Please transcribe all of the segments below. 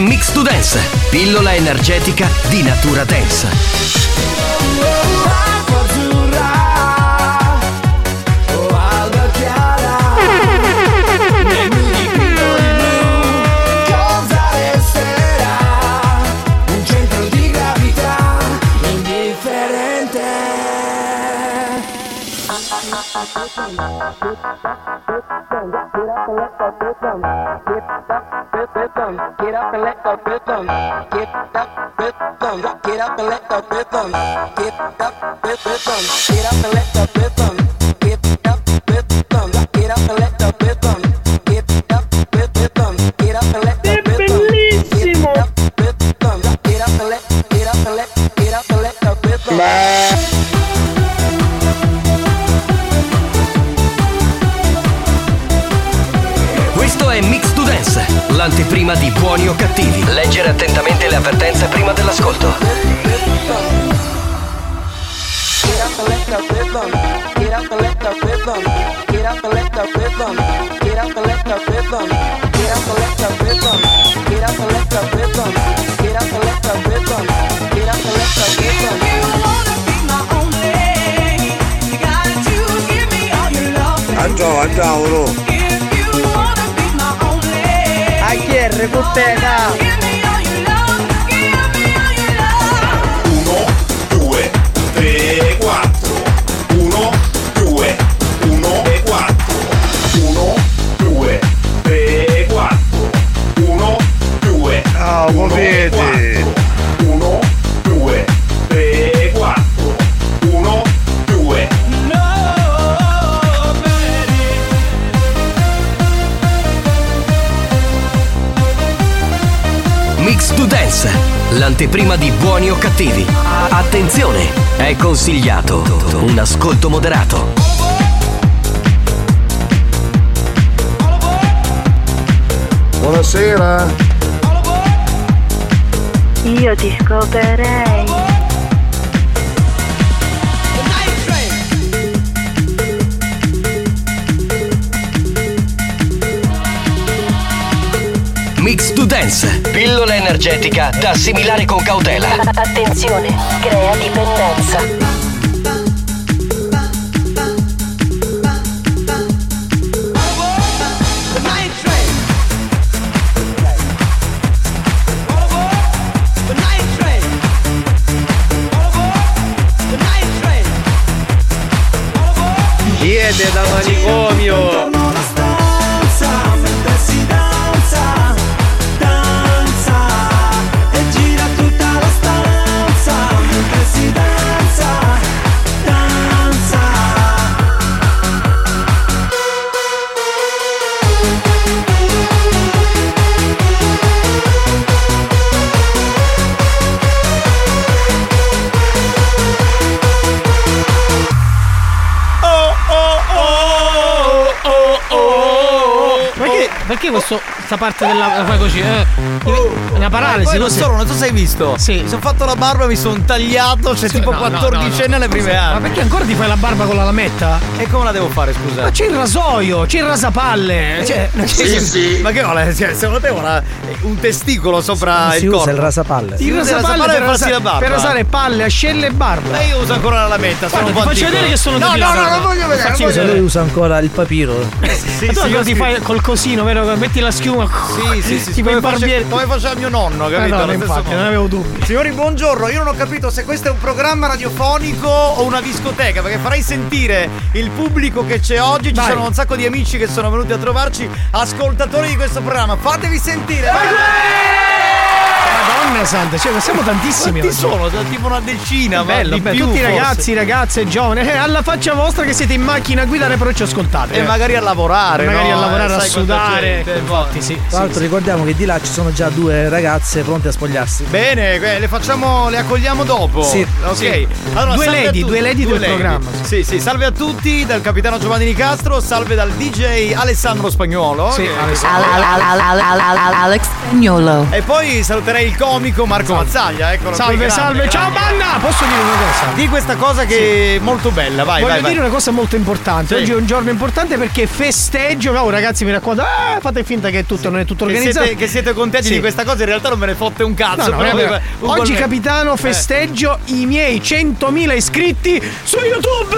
Mix to Dance, pillola energetica di natura dance. Cosa rhythm. l'anteprima di buoni o cattivi. Leggere attentamente le avvertenze prima dell'ascolto. Andiamo, andiamo, no. cualquier búsqueda. L'anteprima di buoni o cattivi. Attenzione, è consigliato un ascolto moderato. Buonasera. Io ti scoperei. Dance, pillola energetica da assimilare con cautela. Attenzione, crea dipendenza. Siete da manicomio! Questa parte della la fai così? Eh? Una paralisi, Poi non solo, non so se hai visto. Sì. Mi sono fatto la barba, mi sono tagliato, c'è tipo no, no, 14 no, no. alle prime Ma armi. perché ancora ti fai la barba con la lametta? E come la devo fare, scusa? Ma c'è il rasoio, c'è il rasapalle. Cioè, Sì, sì. Ma che vuole? Cioè, secondo te una- un testicolo sopra si il usa corpo? il rasapalle. Si il usa il rasapalle rasapalle per, rasa- la barba. per rasare palle, ascelle e barba. E io uso ancora la lametta, sono Guarda, un po' ti faccio vedere che sono No, no, no, non voglio vedere. Se lui vedere. usa ancora il papiro. Sì, Ma tu sì, io ti sì. fai col cosino, vero? metti la schiuma. Sì, sì, sì, Tipo come, face- come faceva mio nonno, capito? Eh, no, infatti, non avevo dubbi. Signori, buongiorno. Io non ho capito se questo è un programma radiofonico o una discoteca, perché farei sentire il pubblico che c'è oggi. Ci Vai. sono un sacco di amici che sono venuti a trovarci, ascoltatori di questo programma. Fatevi sentire. Vai. Madonna santa, cioè, siamo tantissimi. Quanti oggi. sono? Sono Tipo una decina, ma Bello, di bello. più, tutti forse. ragazzi, ragazze, giovani, eh, alla faccia vostra che siete in macchina a guidare però ci ascoltate. E eh. magari a lavorare. magari no? a lavorare, Eh, a sudare. gente, Infatti, sì. Tra l'altro ricordiamo che di là ci sono già due ragazze pronte a spogliarsi. Bene, eh, le facciamo, le accogliamo dopo. Sì. Ok. Sì. Allora, Due salve a lady, due lady del programma. Sì, sì, salve a tutti dal capitano Giovanni Nicastro, salve dal DJ Alessandro Spagnuolo. Sì, che- Alex Spagnolo. E poi saluterei il comico Marco Mazzaglia, eccolo qui, Salve, grande, salve, ciao grande. banda! Posso dire una cosa? Di questa cosa che è molto bella, vai, Voglio vai, vai. dire una cosa molto importante. Sì. Oggi è un giorno importante perché festeggio. No, ragazzi, mi raccomando, eh, fate finta che tutto non è tutto Che organizzato. siete, che siete contenti Sì. di questa cosa, in realtà non me ne fotte un cazzo. No, no, però Oggi, capitano, Eh. festeggio i miei 100.000 iscritti su YouTube!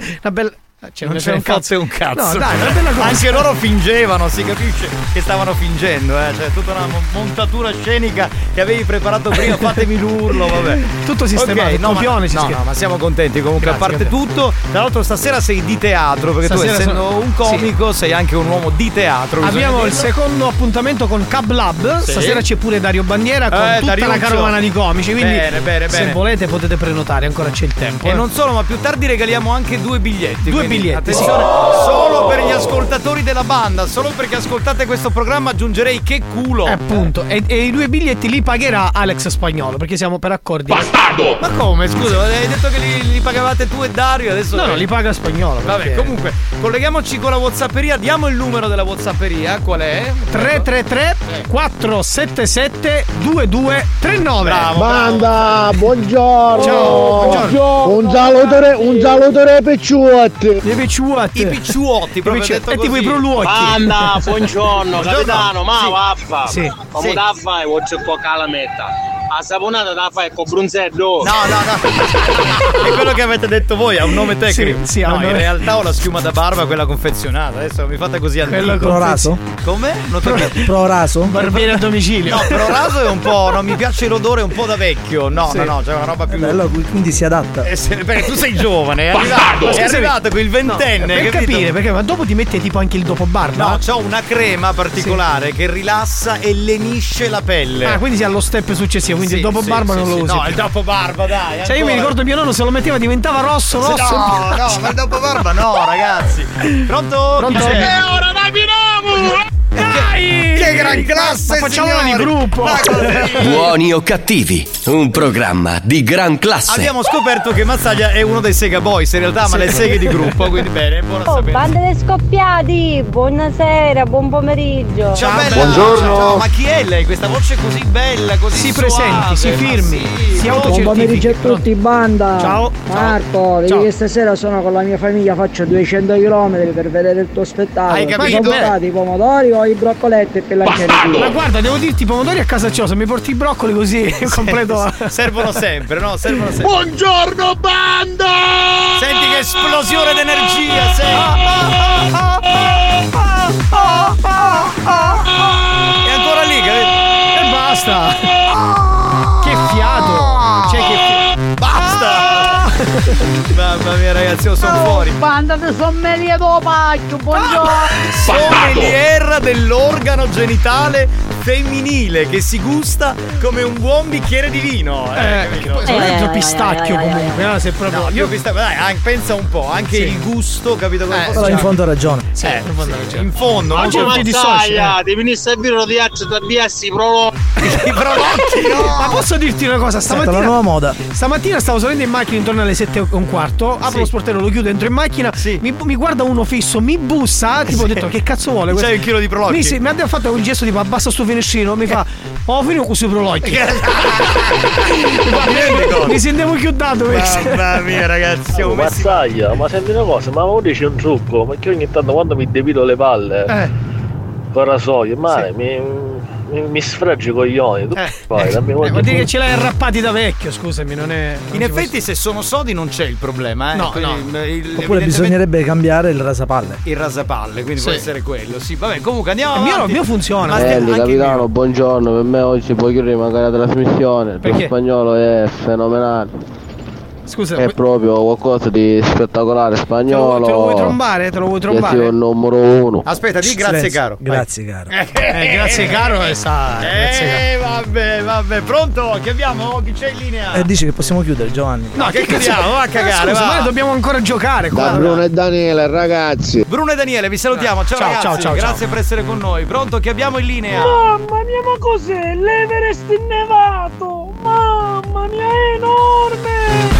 Eh! Una bella. Cioè, non ce ne frega fotte un cazzo. No, dai. Anche loro fingevano, si capisce che stavano fingendo, eh. Cioè, tutta una mo- montatura scenica che avevi preparato prima, fatemi l'urlo, vabbè. Tutto sistemato, Ok, il no, ma, no, no, ma siamo contenti comunque, Grazie, a parte capitano. tutto. Tra l'altro stasera sei di teatro, perché Stasera tu essendo sono- un comico sei anche un uomo di teatro. Abbiamo il secondo appuntamento con Cab Lab. Sì. Stasera c'è pure Dario Bandiera con Eh, tutta la Dariuccio. carovana di comici. Quindi, Bene, bene, se bene. volete, potete prenotare, ancora c'è il tempo. E eh. non solo, ma più tardi regaliamo anche due biglietti. Due biglietti, Attenzione, solo per gli ascoltatori della banda, solo perché ascoltate questo programma aggiungerei che culo. Eh, appunto, e, e i due biglietti li pagherà Alex Spagnolo perché siamo per accordi. Ma come? Scusa, hai detto che li, li pagavate tu e Dario, adesso. No, no, li paga Spagnolo. Vabbè, perché- comunque, colleghiamoci con la Whatsapperia, diamo il numero della Whatsapperia, qual è? 333 477 2239 Bravo, Banda, buongiorno. Ciao, buongiorno. Un salutore, un salutore ai picciotti. Le picciuotti I picciuotti, proprio Picci- detto è tipo così. i proluocchi Banda, buongiorno, Buongiorno. capitano, ma Sì. vaffa. Sì. Come Sì. da fai oggi con calametta? A saponata da fai con brunzello. No, no, no. è quello che avete detto voi, ha un nome tecnico. Sì, sì, no, in nome- realtà ho la schiuma da barba, quella confezionata. Adesso mi fate così al Quello dito. con- Pro raso? Come? Non. Pro raso? Barbiere a domicilio No, però raso è un po'. Non mi piace l'odore, è un po' da vecchio. No, Sì. no, no, c'è una roba più. Bello, quindi si adatta. Eh, se- perché tu sei giovane, è arrivato, è arrivato con il ventenne. per capito? capire perché ma dopo ti metti tipo anche il dopo barba No, c'ho una crema particolare che rilassa e lenisce la pelle. ah quindi si ha lo step successivo quindi Sì, il dopo sì, barba sì, non sì. lo usi No, più. il dopo barba, dai. Cioè io mi ricordo mio nonno se lo metteva diventava rosso rosso No, no, ma il dopo barba no, ragazzi. Pronto? Pronto? Chi c'è? ora dai, Pinomo! Dai! Che gran classe, Ma facciamolo di gruppo. Buoni o cattivi, un programma di gran classe. Abbiamo scoperto che Mazzaglia è uno dei Sega Boys, in realtà, ma le seghe di gruppo, quindi bene, buona Oh, sapere. banda dei scoppiati! Buonasera, buon pomeriggio! Ciao, bella. Buongiorno. Ciao, ma chi è lei? Questa voce così bella, così Si suave, presenti, si firmi, sì, si Buon pomeriggio a tutti, banda. Ciao. Marco, vedi Ciao. che stasera sono con la mia famiglia, faccio 200 km per vedere il tuo spettacolo. Hai capito? sono i pomodori o i broccoletti per lanciare ma guarda devo dirti i pomodori a casa c'ho se mi porti i broccoli così completo Servono sempre, no? Servono sempre. Buongiorno, banda! Senti che esplosione d'energia, senti. È ancora lì, capito? e basta Mamma mia, ragazzi, io sono fuori. Banda di sommelier pacchio, buongiorno. Sommelier dell'organo genitale femminile che si gusta come un buon bicchiere di vino. Eh, eh, poi sono dentro pistacchio comunque no? se proprio No, io io questa, dai, anche- pensa un po', anche Sì. il gusto, capito come Eh, fosse? Però in fondo ha ragione. sì, Eh, in fondo sì, c'è. in fondo, non Oggi c'è dissoci Mazzaglia, devi venire a servire lo diaccio da biassi pro. i prodotti, no! ma posso dirti una cosa Aspetta, la stamattina nuova moda. Stamattina stavo salendo in macchina intorno alle 7 e un quarto, apro Sì. lo sportello, lo chiudo, entro in macchina, Sì. mi, mi guarda uno fisso, mi bussa, tipo ho detto che cazzo vuole? C'hai un chilo di prolocchi? Mi, sì, mi ha fatto un gesto tipo abbassa sto finestrino, mi fa ho finito con sui prolocchi. Mi sentivo chiudato. Mamma mia, ragazzi, siamo messi Mazzaglia, ma senti una cosa, ma ora dici un trucco, perché ogni tanto quando mi depilo le palle, Eh, con rasoio, male, mi, mi, mi sfraggi i coglioni. Tu fai, dammi Eh, qualche vuol dire che ce l'hai arrappati da vecchio, scusami, non è. non In ti effetti, se sono sodi, non c'è il problema, eh. No, Quindi, no. il- il- Oppure evidentemente bisognerebbe cambiare il rasapalle. il rasapalle, quindi può Sì. essere quello. Sì, vabbè, comunque andiamo Il mio- mio funziona. Belli, anche il mio. capitano, buongiorno. Per me oggi puoi chiudere magari la trasmissione. Il tuo Perché? spagnolo è fenomenale. Scusa, È proprio qualcosa di spettacolare te lo, spagnolo. te lo vuoi trombare? Te lo vuoi Io sono trombare? il numero uno. Aspetta, di grazie, Silenzio. caro. Grazie, caro. Eh, grazie caro e sa. Eh, vabbè, vabbè, pronto? Che abbiamo? Chi c'è in linea? E dici che possiamo chiudere, Giovanni. No, che chiudiamo? Va a cagare, Scusa, va. ma noi dobbiamo ancora giocare qua. Da Bruno e Daniele, ragazzi. Bruno e Daniele, vi salutiamo. Ciao, Ciao, ragazzi. ciao, ciao, Grazie per essere con noi. Pronto? Che abbiamo in linea? Mamma mia, ma cos'è? L'Everest innevato! Mamma mia, è enorme!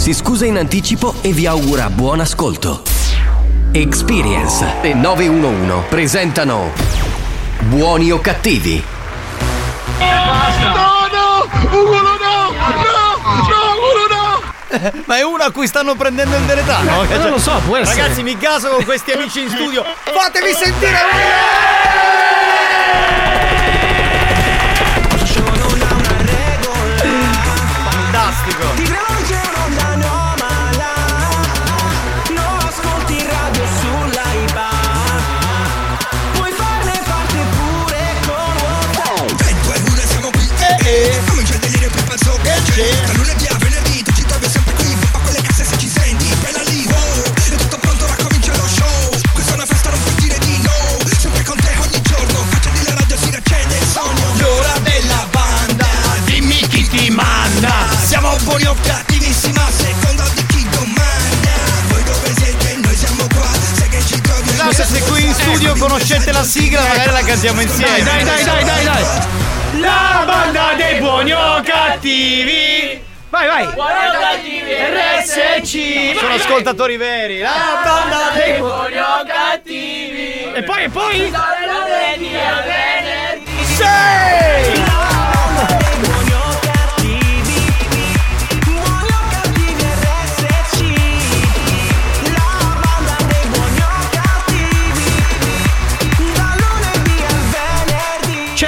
si scusa in anticipo e vi augura buon ascolto. Experience e 911 presentano Buoni o cattivi? No, no! Ugo, no! No! No, Ugo, no! Ma è uno a cui stanno prendendo il deretano? Eh, non lo so, può essere. Ragazzi, mi caso con questi amici in studio. Fatevi sentire! Fantastico! Studio conoscete la sigla, magari la cantiamo insieme. Dai, dai, dai, dai, dai. La banda dei buoni o cattivi! Vai, vai. RSC! Sono ascoltatori veri! La banda dei buoni o cattivi! E poi, e poi? Sei!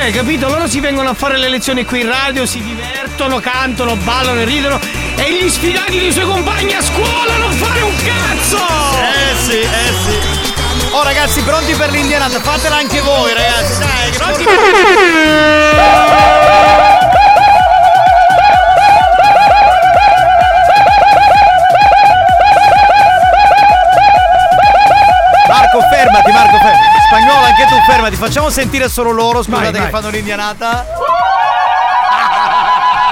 Cioè, capito? Loro si vengono a fare le lezioni qui in radio, si divertono, cantano, ballano e ridono. E gli sfigati dei suoi compagni a scuola non fare un cazzo! Eh sì, eh sì. Oh ragazzi, pronti per l'indianata? Fatela anche voi, ragazzi. Dai, pronti Marco, fermati, Marco, fermati. Spagnolo, anche tu fermati. Facciamo sentire solo loro, scusate Vai, che vai. fanno l'indianata.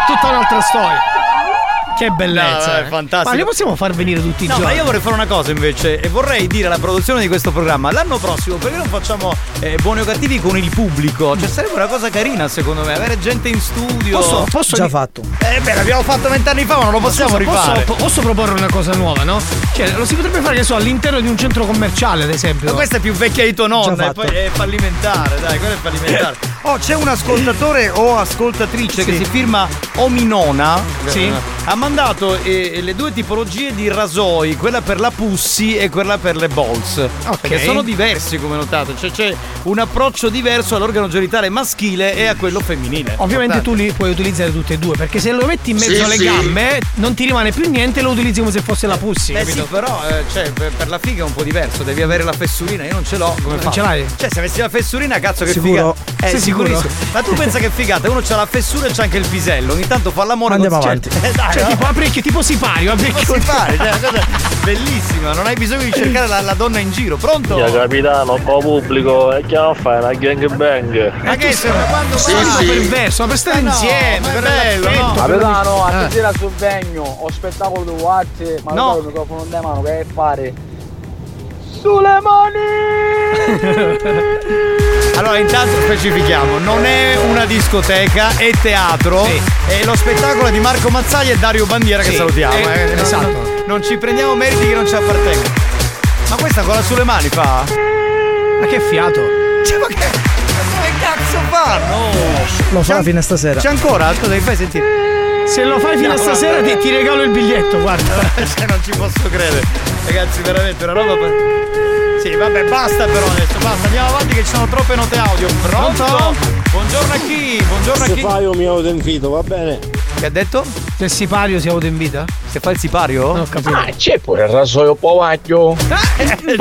Tutta un'altra storia. Che bellezza. No, è eh. fantastico. Ma li possiamo far venire tutti i No, giorni? ma io vorrei fare una cosa invece e vorrei dire alla produzione di questo programma l'anno prossimo perché non facciamo eh, buoni o cattivi con il pubblico? Cioè sarebbe una cosa carina secondo me, avere gente in studio. Posso, posso Già fatto. Eh beh, l'abbiamo fatto vent'anni fa, ma non lo possiamo Scusa, posso- rifare. po- Posso, proporre una cosa nuova, no? Cioè, lo si potrebbe fare, che so, all'interno di un centro commerciale, ad esempio. Ma questa è più vecchia di tua nonna Già e fatto. poi è fallimentare, dai, quella è fallimentare. Oh, c'è un ascoltatore o ascoltatrice che si firma Ominona. Sì. Ha mandato eh, le due tipologie di rasoi, quella per la pussy e quella per le balls. Perché sono diversi, come notate. Cioè c'è un approccio diverso all'organo genitale maschile e a quello femminile. Ovviamente tu li puoi utilizzare tutte e due, perché se lo metti in mezzo Sì, alle sì. gambe non ti rimane più niente e lo utilizzi come se fosse la pussy, Eh capito? sì, però eh, cioè, per, per la figa è un po' diverso, devi avere la fessurina, io non ce l'ho, come Non fa? ce l'hai? Cioè, se avessi la fessurina, cazzo che Sicuro? figa. Eh, sicuro? Sicurissimo. Ma tu pensa che figata, uno c'ha la fessura e c'ha anche il pisello, ogni tanto fa l'amore Andiamo con avanti. Eh, dai, Cioè, no? tipo aprecchio, tipo sipario, aprecchio. Cosa si fa? Cioè, cosa bellissima, non hai bisogno di cercare la, la donna in giro, pronto? Mia capitano, po' pubblico, e che non fai? Una gang bang. Ma che sei? Ma quando Sì, sì. perverso, ma per stare Eh no, insieme, è per bello, no? per Capitano, a sera sul vegno, ho spettacolo di guardie, ma No. no. il microfono in mano, che è fare? Sulle mani! Allora, intanto specifichiamo, non è una discoteca, è teatro. E lo spettacolo è di Marco Mazzaglia e Dario Bandiera che Sì, salutiamo. eh, eh. Non- esatto. Non, non ci prendiamo meriti che non ci appartengono. Ma questa con la sulle mani fa? Ma che fiato? Cioè, ma che, che cazzo fa? No! Lo farà fino a stasera. C'è ancora? Scusa, mi fai sentire? Se lo fai fino a stasera ti, ti regalo il biglietto, guarda. Cioè, non ci posso credere. Ragazzi, veramente una roba. per- Sì, vabbè, basta però adesso, basta, andiamo avanti che ci sono troppe note audio. Pronto? Pronto? Buongiorno a chi? Buongiorno a Se chi? fai un mio invito, va bene? Che ha detto? Se il sipario si autoinvita? Se fa il sipario? Non ho capito. Ah, c'è pure il rasoio povaglio. Sì,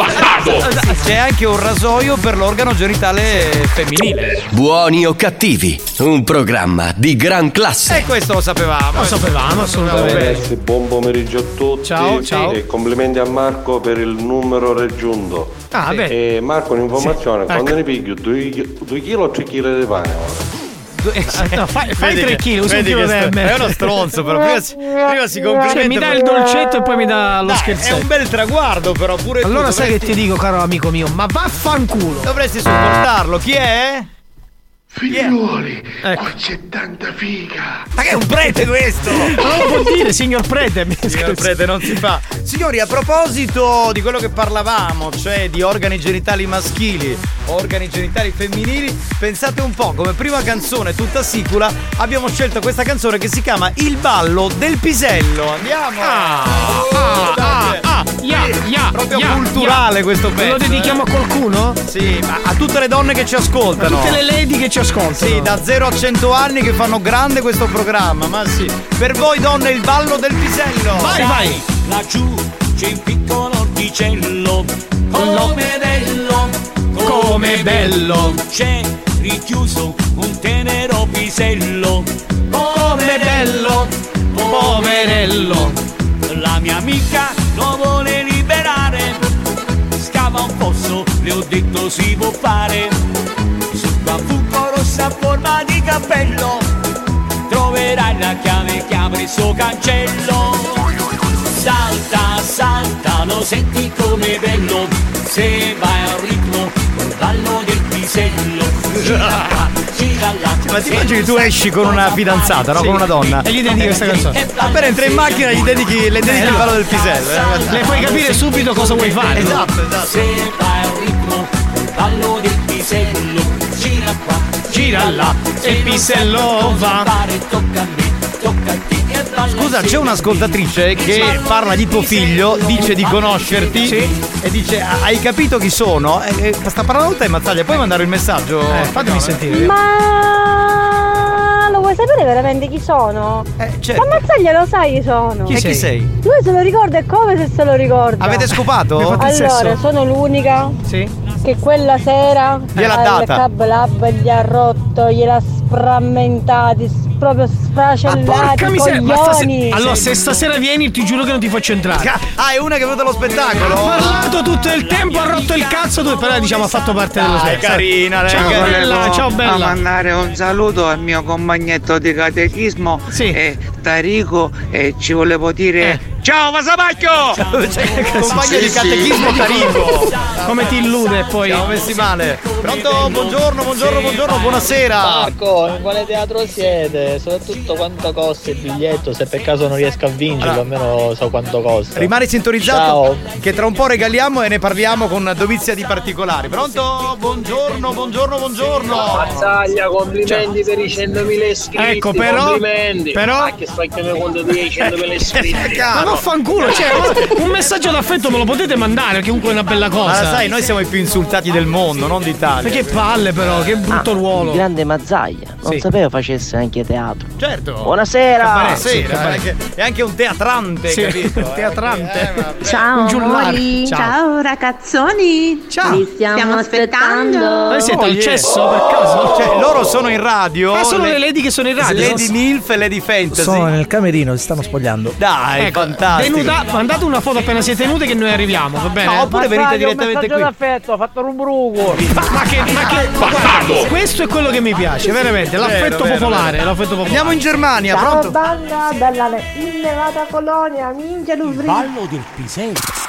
c'è anche un rasoio per l'organo genitale femminile. Buoni o cattivi, un programma di gran classe. E questo lo sapevamo. Lo sapevamo, assolutamente. Ragazzi, buon pomeriggio a tutti. Ciao, ciao. E complimenti a Marco per il numero raggiunto. Ah, beh. E Marco, un'informazione, Sì, quando ecco. ne piglio 2 kg o 3 kg di pane ora? No, fai, fai Vedi 3 che- kg, usa un chilo che. È uno stronzo, però. Prima si, prima si complimenta. Cioè, mi dà il dolcetto e poi mi dà lo Dai, È un bel traguardo, però pure tu Allora sai che dovresti- ti dico, caro amico mio, ma vaffanculo. Dovresti supportarlo. Chi è? Figliuoli, Ecco. qua c'è tanta figa. Ma che è un prete questo? Ma non lo può dire, signor prete. Signor prete, non si fa. Signori, a proposito di quello che parlavamo, cioè di organi genitali maschili, organi genitali femminili, pensate un po', come prima canzone tutta sicula, abbiamo scelto questa canzone che si chiama Il ballo del pisello. Andiamo! Ah, ah, ah, ah, ya, ya, Proprio ya, culturale ya. questo pezzo. Lo dedichiamo eh. a qualcuno? Sì, ma a tutte le donne che ci ascoltano. Tutte le lady che ci ascoltano. Sì, da 0 a 100 anni che fanno grande questo programma, ma sì. Per voi donne il ballo del pisello. Vai, vai. Laggiù c'è un piccolo orticello, come bello, Come bello. C'è richiuso un tenero pisello, Come bello. Poverello. La mia amica lo vuole liberare, scava un posto, le ho detto si può fare. Sul bambuco rossa a forma di cappello, troverai la chiave che apre il suo cancello. Salta, salta, lo senti come bello, se vai al ritmo, col ballo del pisello. Gira qua, gira là. Ma ti immagini tu esci con una fidanzata, no? Con una donna. E gli dedichi questa canzone. Appena entra in macchina gli dedichi, le dedichi il ballo del pisello. eh. Le fai capire subito cosa vuoi fare. Esatto, esatto. Se vai al ritmo, ballo del pisello, gira qua, Gira là, e il pisello va. Fare, tocca a me, tocca a te balla Scusa, c'è un'ascoltatrice che parla di tuo figlio, dice di conoscerti e dice "Ah, hai capito chi sono? E, e sta parlando te Mazzaglia, puoi mandare il messaggio? Eh, fatemi sentire. Ma lo vuoi sapere veramente chi sono? Eh, certo. Ma Mazzaglia lo sai chi sono? E chi sei? Lui se lo ricorda e come se se lo ricorda. Avete scopato? Allora, sono l'unica Sì. Che quella sera Gliel'ha data. Cab Lab gli ha rotto, gliel'ha sframmentati, s- proprio sfracellati, Porca miseria. coglioni. Allora, se stasera vieni, ti giuro che non ti faccio entrare. Ah, è una che è venuta allo Ha spettacolo? parlato tutto il tempo, ha rotto il cazzo, tu, però diciamo ha fatto parte dello Dai, stesso. carina, lei, Ciao bella, ciao a bella. mandare un saluto al mio compagnetto di catechismo Sì. eh, Tarico e ci volevo dire Eh. Ciao un compagno di catechismo Tarico. Come ti illude poi? Siamo messi male. Pronto? Buongiorno, buongiorno, buongiorno, buonasera. Marco, in quale teatro siete? Soprattutto quanto costa il biglietto? Se per caso non riesco a vincerlo, almeno so quanto costa. Rimani sintonizzato Ciao. che tra un po' regaliamo e ne parliamo con dovizia di particolari. Pronto? Buongiorno, buongiorno, buongiorno. Mazzaglia, complimenti per i 100.000 iscritti. Ecco, però- Complimenti. però- Ma che sto chiamando conto dei 100.000 iscritti. Ma vaffanculo, cioè, un messaggio d'affetto me lo potete mandare, che comunque è una bella cosa. Ma sai, noi siamo i più insultati del mondo, non d'Italia. Ma che palle però, che brutto ruolo. Il grande Mazzaglia, non Sì. sapevo facesse anche teatro. Certo. Buonasera. Buonasera. È anche, è anche un teatrante, Sì, capito? un teatrante. Eh. Ciao Ciao. ciao. ragazzoni. Ciao. Vi stiamo, aspettando. Voi siete Oh, al yeah. cesso per caso? Cioè, loro sono in radio. Ah, sono le- le lady che sono in radio. Lady Milf e Lady Fantasy. Sono nel camerino, si stanno spogliando. Dai, Ecco, fantastico. denuda- mandate una foto appena siete nude che noi arriviamo, va bene? No, oppure venite direttamente qui. d'affetto, ho fatto un bruco. Ma, ma che, ma che guarda, questo è quello che mi piace, veramente. L'affetto vero, popolare, vero. l'affetto popolare. Andiamo in Germania, Ciao pronto? banda dalla innevata colonia, minchia du Ballo del pisello.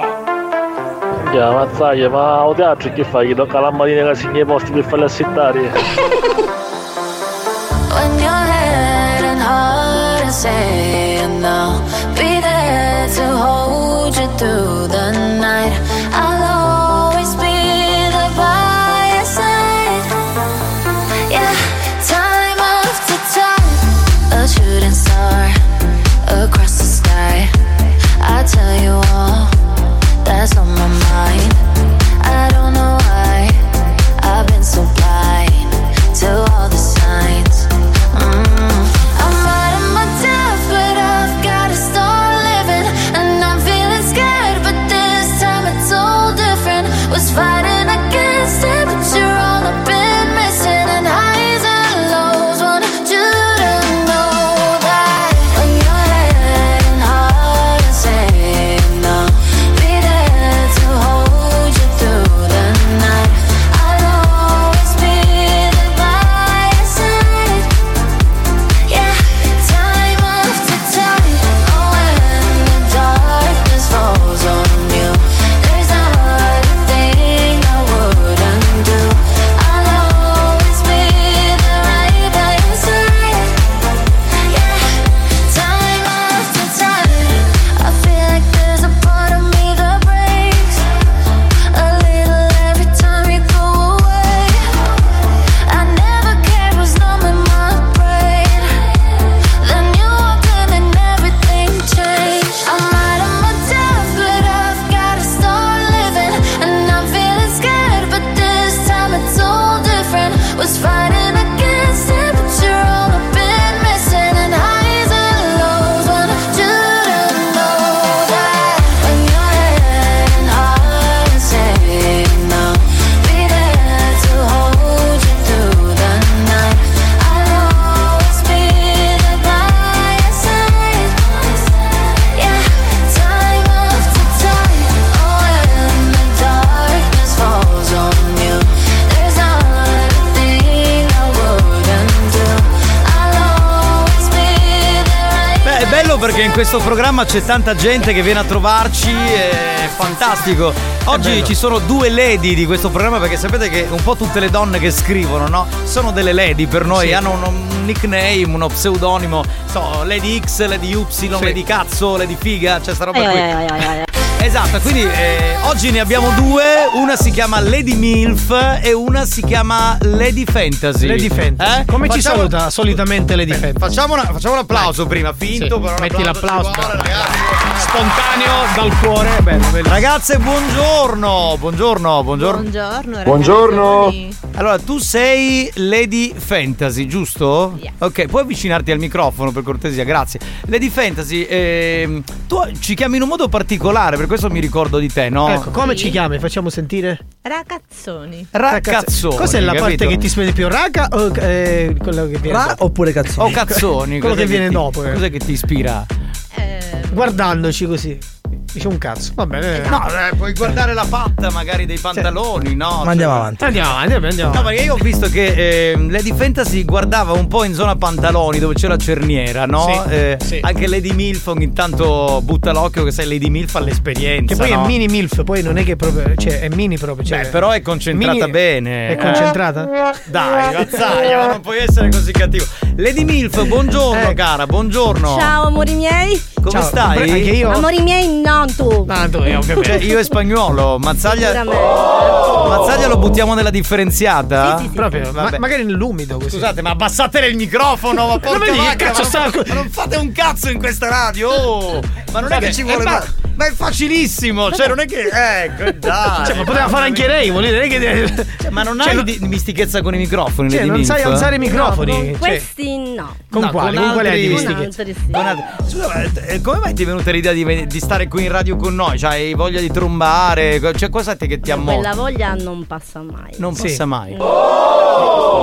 Ya, mazzaglia, ma o teatro che fai? Che tocca la mattina che segna i posti per farli assettare. When you're head and heart is saying no, be there to hold you through the night. I'll always be there by your side. Yeah, time after time, a shooting star across the sky. I tell you programma c'è tanta gente che viene a trovarci, è fantastico. Oggi ci sono due lady di questo programma perché sapete che un po' tutte le donne che scrivono, no? Sono delle lady per noi, Sì. hanno un, un nickname, uno pseudonimo, so, Lady X, Lady Y, Sì. Lady Cazzo, Lady Figa, c'è sta roba Ai, qui. ai, ai. Esatto, quindi eh, oggi ne abbiamo due, una si chiama Lady MILF e una si chiama Lady Fantasy. Lady Fantasy. Eh? Come ci Facciamo- saluta solitamente Lady Fantasy? Facciamo, una- facciamo un applauso prima, finto, Sì, però metti applauso ci l'applauso. vuole, ragazzi. Spontaneo dal cuore, bello, bello. Ragazze, buongiorno, buongiorno, buongiorno. Buongiorno, Buongiorno. Allora, tu sei Lady Fantasy, giusto? Ok, puoi avvicinarti al microfono per cortesia, grazie. Lady Fantasy, ehm, tu ci chiami in un modo particolare, per questo mi ricordo di te, no? Ecco, come ci chiami? Facciamo sentire? Ragazzoni. Ragazzoni. Cos'è la capito? parte che ti spende più? Raga o eh, quello che viene Ra dopo? oppure cazzoni? O cazzoni. Quello che viene ti- dopo. eh. Cos'è che ti ispira? Guardandoci così. Dice un cazzo. Va bene. No, eh, puoi guardare la patta magari dei pantaloni, no? Ma andiamo Cioè- avanti. Andiamo avanti, andiamo. No, perché io ho visto che ehm, Lady Fantasy guardava un po' in zona pantaloni dove c'è la cerniera, no? Sì, Eh, sì. Anche Lady Milf ogni tanto butta l'occhio che sai Lady Milf ha l'esperienza. Che poi no? è mini MILF, poi non è che proprio. Cioè, è mini proprio. Cioè, Beh, però è concentrata mini- bene. È concentrata? Dai, Mazzaglia, ma non puoi essere così cattivo. Lady Milf, buongiorno cara, buongiorno. Ciao amori miei. Come Ciao. stai? Anche io. Amori miei, no Ah, tu, eh, ovviamente. Cioè, io e spagnolo, Mazzaglia. Sicuramente. Mazzaglia lo buttiamo nella differenziata? Sì, sì, sì. Proprio, ma- magari nell'umido così. Scusate, ma abbassate il microfono, ma porca che vacca, cazzo ma sta- non, ma non fate un cazzo in questa radio. oh! Ma non è Vabbè, che ci eh, vuole. ma- Ma, è facilissimo, cioè non è che. Ecco, dai. Cioè, ma poteva fare anche lei, vuol dire che. Cioè, ma non Cioè, hai no- di- dimestichezza con i microfoni? Cioè, non sai alzare i microfoni. Con Cioè, questi no. Con No, quali? con Con quali hai dimestichezza? Con altri sì. Con altri- Scusa, ma, eh, come mai ti è venuta l'idea di, di stare qui in radio con noi? Cioè, hai voglia di trombare? Cioè, cosa te che ti Quella ammotta? voglia non passa mai. Non Sì. passa mai.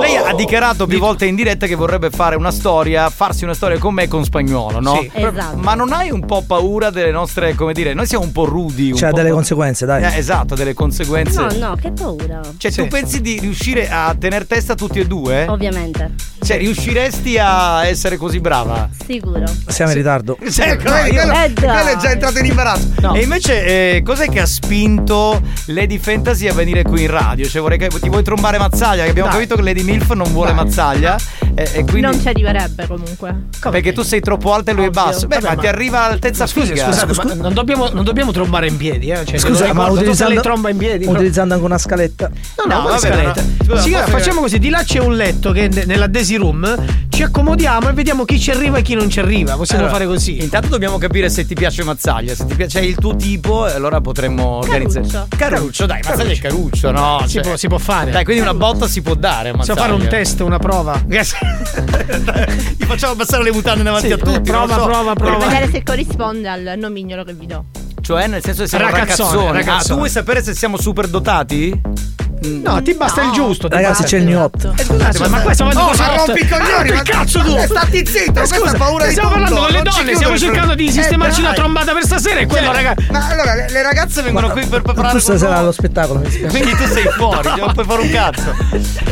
Lei ha dichiarato più volte in diretta che vorrebbe fare una storia, farsi una storia con me e con spagnolo, no? Sì. Esatto. Ma non hai un po' paura delle nostre, come dire, noi siamo un po' rudi. Un Cioè, po' delle conseguenze, dai. Eh, esatto, delle conseguenze. No, no, che paura. Cioè, Sì. tu pensi di riuscire a tener testa tutti e due? Ovviamente. Cioè, riusciresti a essere così brava? Sicuro. Siamo in ritardo. Ecco, vedi, quello, Eh, quello è già entrato in imbarazzo. No. E invece, eh, cos'è che ha spinto Lady Fantasy a venire qui in radio? Cioè, vorrei che ti vuoi trombare Mazzaglia? Che abbiamo Dai. capito che Lady Milf non vuole Dai. Mazzaglia. E, e quindi. Non ci arriverebbe comunque. perché tu sei troppo alta e lui è basso. Beh, Vabbè, ma, ma- ti arriva all'altezza Scusi, figa. scusate, ma non dobbiamo, non dobbiamo trombare in piedi, eh? Cioè, Scusa, ma utilizzando, tromba in piedi. utilizzando anche una scaletta. No, no, No, vabbè, scaletta? no. Scusa, Signora, facciamo così: di là c'è un letto che nella Daisy Room. Ci accomodiamo e vediamo chi ci arriva e chi non ci arriva. Possiamo Allora, fare così. Intanto dobbiamo capire se ti piace Mazzaglia. Se ti piace il tuo tipo, allora potremmo organizzare. Caruccio, dai, Mazzaglia è Caruccio, no? Si, Cioè- può, si può fare. Dai, quindi una botta si può dare. Possiamo fare un test, una prova. Gli facciamo passare le mutande davanti Sì, a tutti. prova, so. prova, Per prova. vedere se corrisponde al nomignolo che vi do. Cioè, nel senso che siamo Ragazzone, ragazzoni. Ah, ragazzone. tu vuoi sapere se siamo super dotati? No, ti basta il giusto. Ragazzi, basta. c'è il new hot. Eh, scusate, ma- ma questo va di oh, ma rompi i coglioni, Ah, ma che cazzo tu? Eh, Stati zitto, Eh, questa scusa, paura di stiamo parlando con le donne, stiamo cercando di Eh, sistemarci la dai. trombata per stasera e quello, Cioè, raga. Ma allora, le, le ragazze vengono qui per preparare Tu stasera allo spettacolo, mi dispiace. Quindi tu sei fuori, non puoi fare un cazzo.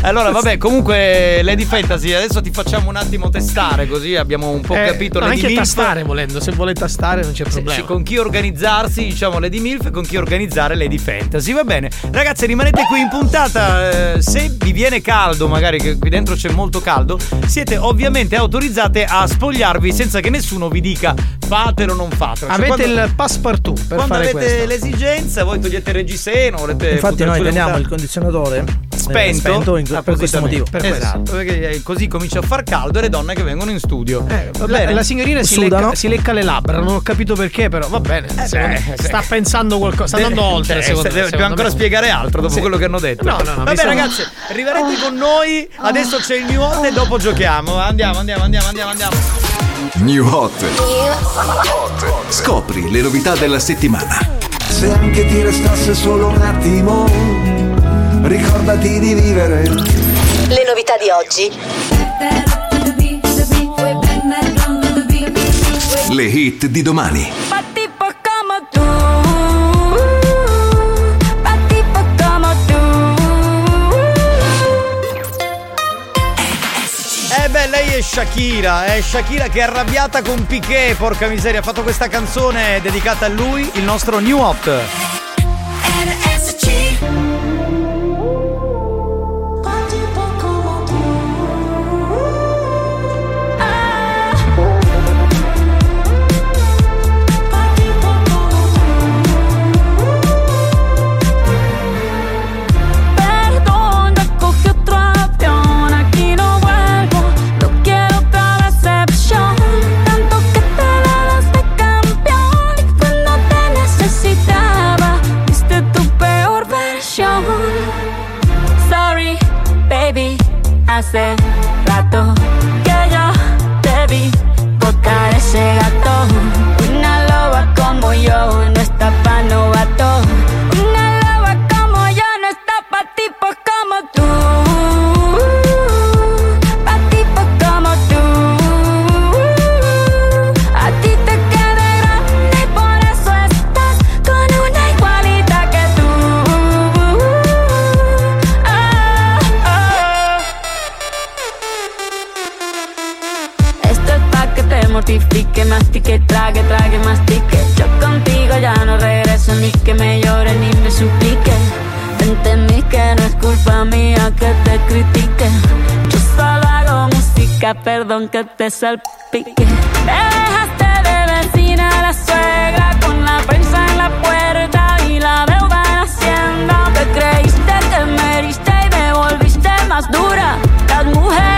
Allora, vabbè, comunque Lady Fantasy, adesso ti facciamo un attimo testare, così abbiamo un po' Eh, capito no, Lady anche tastare volendo, se vuole tastare non c'è problema. sì, con chi organizzarsi, diciamo Lady Milf e con chi organizzare Lady Fantasy. Va bene. Ragazzi, rimanete qui in puntata. eh, se vi viene caldo, magari che qui dentro c'è molto caldo, siete ovviamente autorizzate a spogliarvi senza che nessuno vi dica fatelo o non fatelo. Cioè, Avete quando- il passepartout per quando avete questo. l'esigenza, voi togliete il reggiseno, volete Infatti, noi teniamo il condizionatore eh, spento, spento in- per questo motivo. Per esatto, perché eh, così comincia a far caldo e le donne che vengono in studio. Eh, Va la, bene? la signorina si lecca, si lecca le labbra, non ho capito perché, però va bene. beh, sta pensando qualcosa, sta andando oltre. secondo me, Dobbiamo ancora spiegare altro dopo quello che hanno detto. No, no, no, mi Vabbè, sono- ragazzi, rimanete con noi. Adesso c'è il new hot e dopo giochiamo. Andiamo, andiamo, andiamo, andiamo, andiamo. New Hot. Scopri le novità della settimana. Se anche ti restasse solo un attimo, ricordati di vivere. Le novità di oggi. Le hit di domani. È Shakira, è Shakira che è arrabbiata con Piquet, porca miseria, ha fatto questa canzone dedicata a lui, il nostro new hot. sé. Mastique, trague, trague, mastique. Yo contigo ya no regreso, ni que me llore ni me suplique. Entendí que no es culpa mía que te critique. Yo solo hago música, perdón que te salpique. Me dejaste de vecina a la suegra con la prensa en la puerta y la deuda en Hacienda. Te creíste que me heriste y me volviste más dura. Las mujeres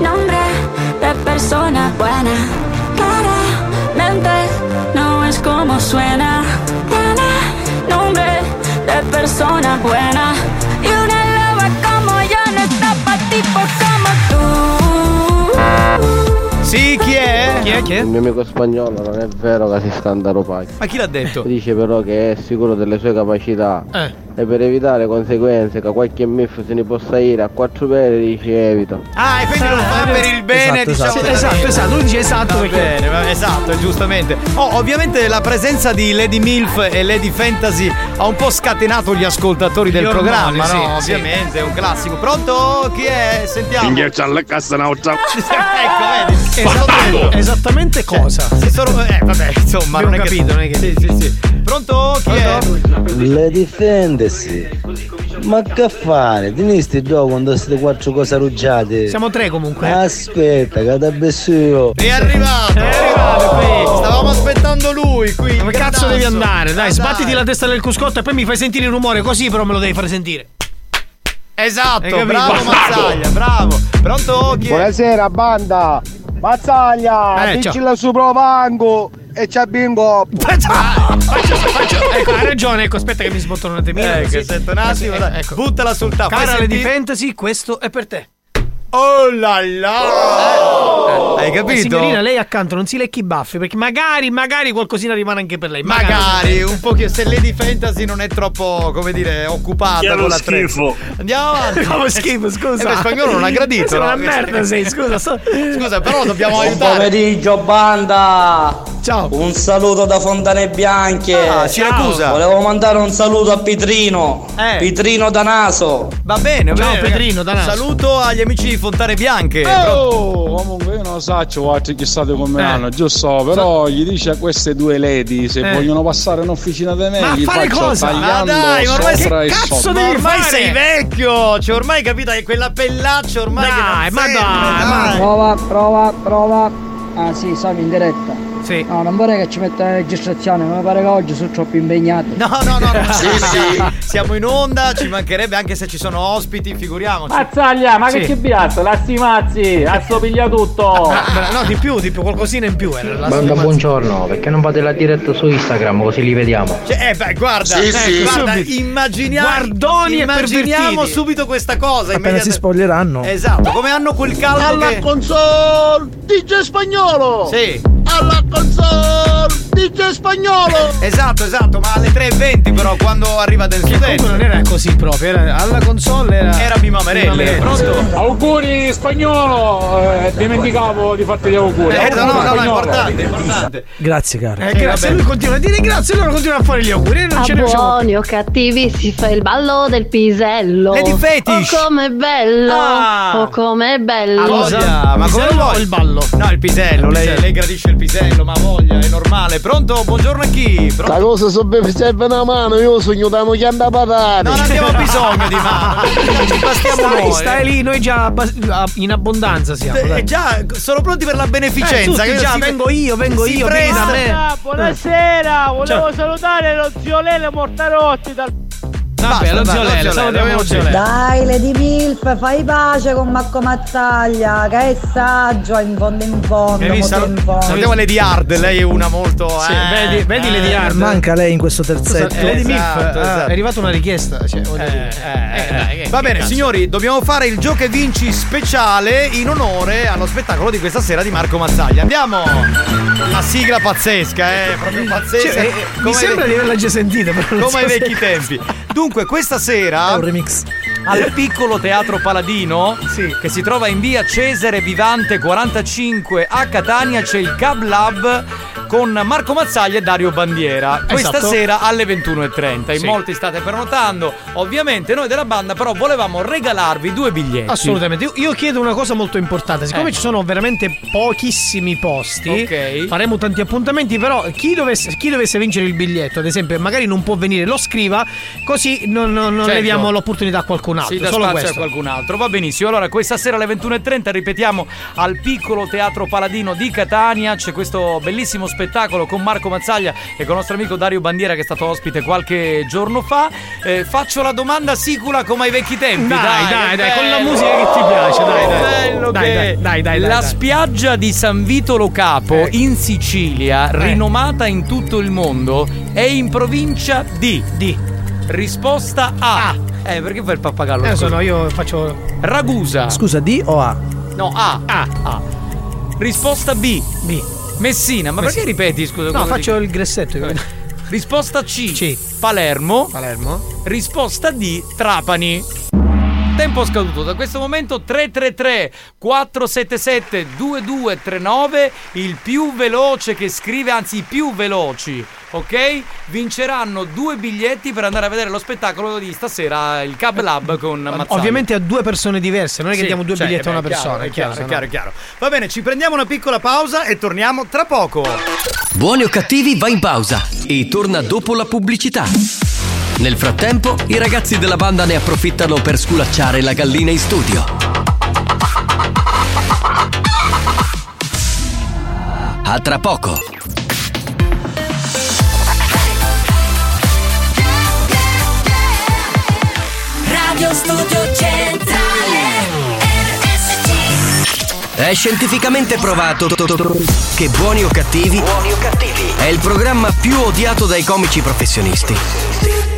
nombre de persona buena. Claramente no es como suena. Tiene nombre de persona buena. Y una loba como yo no está pa' tipos como tú. Sì, chi è? Chi è? Chi è? Il mio amico spagnolo non è vero che si scandalo pacchi. Ma chi l'ha detto? Dice però che è sicuro delle sue capacità. Eh. E per evitare conseguenze che qualche miff se ne possa ir a quattro pere dice evita. Ah, e quindi lo fa per il bene, Esatto, diciamo. esatto. Esatto, esatto, lui dice esatto Va perché- bene, va- esatto, giustamente. Oh, ovviamente la presenza di Lady Milf e Lady Fantasy ha un po' scatenato gli ascoltatori del ormoni, programma, sì, no? sì. Ovviamente, è un classico. Pronto? Chi è? Sentiamo. Inghiaccia alla cassa nauta. ecco, vedi. Esattamente, esattamente cosa? Si sono. Eh, vabbè, insomma, non è capito, che. non è che- Sì, sì, sì. Pronto? Chi è? Le difendersi. Ma che fare? Tenisti gioco quando siete quattro cose arruggiate. Siamo tre comunque. Aspetta, che da besso io. È arrivato! È arrivato qui! Stavamo aspettando lui qui! Dove cazzo devi andare? Dai, Ah, sbattiti la testa del cuscotto e poi mi fai sentire il rumore così, però me lo devi fare sentire. Esatto, bravo Bastardo. Mazzaglia, bravo! Pronto? Chi è? Buonasera banda! Mazzaglia! Eh, dici la su provango e c'è bingo! Ecco, hai ragione, ecco, aspetta che mi sbottano un attimino. Eh, che sento un attimo, Eh, dai. ecco. Buttala sul tavolo. Cara sentire- Fantasy, questo è per te. Oh là là! Eh, hai capito? Signorina, lei accanto non si lecchi i baffi perché magari, magari qualcosina rimane anche per lei. Magari un po' che se Lady Fantasy non è troppo, come dire, occupata con lo la tre. schifo. Andiamo avanti. Come schifo, scusa. Eh, beh, spagnolo non ha gradito. Sei no? una merda, sei, scusa. sto- Scusa, però dobbiamo Buon aiutare. pomeriggio banda! Ciao! Un saluto da Fontane Bianche! Ah, Siracusa. Volevo mandare un saluto a Pitrino! Eh. Pitrino da Naso! Va bene, Ciao, bene, Pedrino, ragazzi. da Naso. Saluto agli amici di Fontane Bianche. Oh, comunque io non so quattro chi state come Eh. hanno, giusto? Però gli dice a queste due lady se Eh. vogliono passare in officina da me, Ma gli fare faccio cosa? tagliando Ma dai, ma ormai sopra che e cazzo sotto. devi ormai fare? sei vecchio. Cioè, ormai capito che quella pellaccia ormai che Dai, non ma dai, ma- Prova, prova, prova. Ah sì, salve in diretta. Sì. No, non vorrei che ci metta la registrazione, mi pare che oggi sono troppo impegnato. No, no, no, no. Sì, sì. Siamo in onda, ci mancherebbe anche se ci sono ospiti, figuriamoci. Mazzaglia, ma Sì. che ci piazza? Lassi mazzi, assomiglia tutto. No, di più, di più, qualcosina in più. Era la Banda, buongiorno, perché non fate la diretta su Instagram così li vediamo? Cioè, eh, beh, guarda, Sì, eh, sì. guarda, Subito. immaginiamo, Guardoni immaginiamo subito questa cosa. Appena si immediata- spoglieranno. Esatto, come hanno quel caldo Alla che... console DJ Spagnolo! Sì. Alla console DJ Spagnolo! Esatto, esatto, ma alle 3.20 però quando arriva del Comunque studente non era così proprio, era alla console era. Era Bima Merelle, pronto? Auguri spagnolo, eh, dimenticavo di farti gli auguri. Eh, no, no, no, no, è importante, è importante. Grazie, caro. Eh, grazie, lui continua a dire grazie e loro continuano a fare gli auguri. e Non A ce buoni o cattivi si fa il ballo del pisello. Lady Fetish. Oh com'è bello. Ah. Oh com'è bello. Voglia, ma come vuoi? il ballo? No, il pisello, Il lei, pisello. lei gradisce il pisello, ma ha voglia, è normale. Pronto? Buongiorno a chi? Pronto? La cosa so serve una mano, io sogno da chianda patate! Non abbiamo bisogno di mano, ci bastiamo Stai, noi. stai lì, noi già in abbondanza siamo. Eh, già, sono pronti per la beneficenza. Eh, tutti che già, si- vengo io, vengo io, me. Ah, buonasera, volevo Ciao. salutare lo zio Lele Mortarotti dal Vabbè, lo zio Lele, salutiamo lo zio Lele. Dai, Lady Milf, fai pace con Marco Mazzaglia, che è saggio in fondo in fondo, Hai visto? molto in fondo. Salutiamo Lady Hard, lei è una molto. Sì, eh, vedi, vedi eh, Lady Hard. Manca lei in questo terzetto. Lady Milf, Esatto, ah, esatto. è arrivata una richiesta. Cioè. Eh, dai, che- Va bene, cazzo. signori, dobbiamo fare il gioco e vinci speciale in onore allo spettacolo di questa sera di Marco Mazzaglia. Andiamo! Una sigla pazzesca, eh, proprio pazzesca. Cioè, eh, mi sembra di averla già sentita. però non come so ai vecchi tempi. Dunque, questa sera È un remix. al piccolo teatro Paladino, che si trova in via Cesare Vivante 45 a Catania, c'è il Cab Lab con Marco Mazzaglia e Dario Bandiera. Questa Esatto. sera alle 21.30. In Sì. molti state prenotando. Ovviamente noi della banda però volevamo regalarvi due biglietti. Assolutamente. Io, chiedo una cosa molto importante. Siccome Eh. ci sono veramente pochissimi posti, Ok. faremo tanti appuntamenti. Però chi dovesse, chi dovesse vincere il biglietto, ad esempio, magari non può venire, lo scriva, così non, non- non Certo. leviamo l'opportunità a qualcun altro. Dà Solo questo. a qualcun altro. Va benissimo. Allora, questa sera alle 21.30 ripetiamo al piccolo teatro Paladino di Catania. C'è questo bellissimo spettacolo con Marco Mazzaglia e con il nostro amico Dario Bandiera che è stato ospite qualche giorno fa. Eh, faccio la domanda sicula come ai vecchi tempi. Dai, Dai, dai, dai, con la musica che ti piace, dai, dai. bello Dai, dai, dai, dai, la spiaggia di San Vito Lo Capo in Sicilia, rinomata in tutto il mondo, è in provincia di. Di. Risposta A. Eh, perché fai il pappagallo? Eh, sono io faccio. Ragusa. Scusa, D o A? No, A. A. Risposta B. B. Messina, ma perché ripeti, scusa? No, faccio di- il gressetto. io. Risposta C. Palermo. Palermo. Risposta D. Trapani. Tempo scaduto, da questo momento 333 477 2239, il più veloce che scrive, anzi i più veloci, ok? Vinceranno due biglietti per andare a vedere lo spettacolo di stasera, il Cab Lab con Mazzaglia. Ovviamente a due persone diverse, non è che Sì, diamo due cioè, biglietti a una beh, è chiaro, persona. È chiaro, è no- chiaro, è chiaro. Va bene, ci prendiamo una piccola pausa e torniamo tra poco. Buoni o cattivi va in pausa e torna dopo la pubblicità. Nel frattempo, i ragazzi della banda ne approfittano per sculacciare la gallina in studio. A tra poco. Radio Studio Centrale RSC È scientificamente provato che Buoni o cattivi è il programma più odiato dai comici professionisti.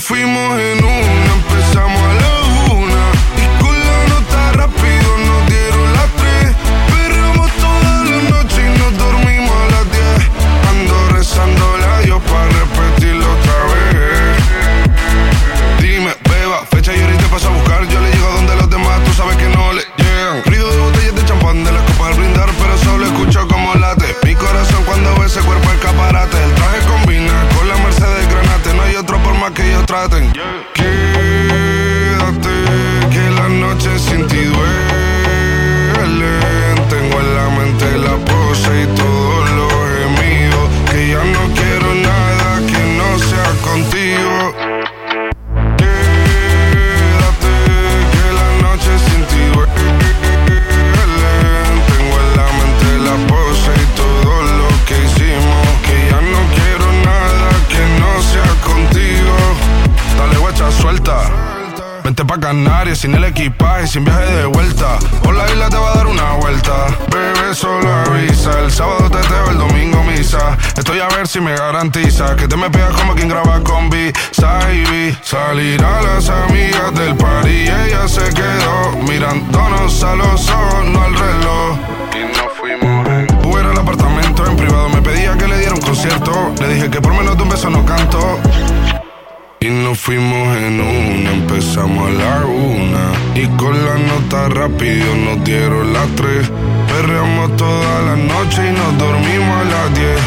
fuimos en una, empezamos a la una. Y con la nota rápido nos dieron las tres. Perreamos toda la noche y nos dormimos a las diez. Ando rezando a Dios para repetirlo otra vez. Dime, beba, fecha y ahorita paso a buscar. Yo le llego donde los demás, tú sabes que no le llegan. Ruido de botellas de champán de las copas al brindar, pero solo escucho como late. Mi corazón cuando ve ese cuerpo escaparate. El traje combina traten. Quédate, pa' Canarias sin el equipaje, sin viaje de vuelta. Por la isla te va a dar una vuelta. Bebé, solo avisa. El sábado te teo, el domingo misa. Estoy a ver si me garantiza que te me pegas como quien graba con B. Saibi. Salir a las amigas del party y ella se quedó mirándonos a los ojos, nota rápido nos dieron las tres. Perreamos toda la noche y nos dormimos a las diez.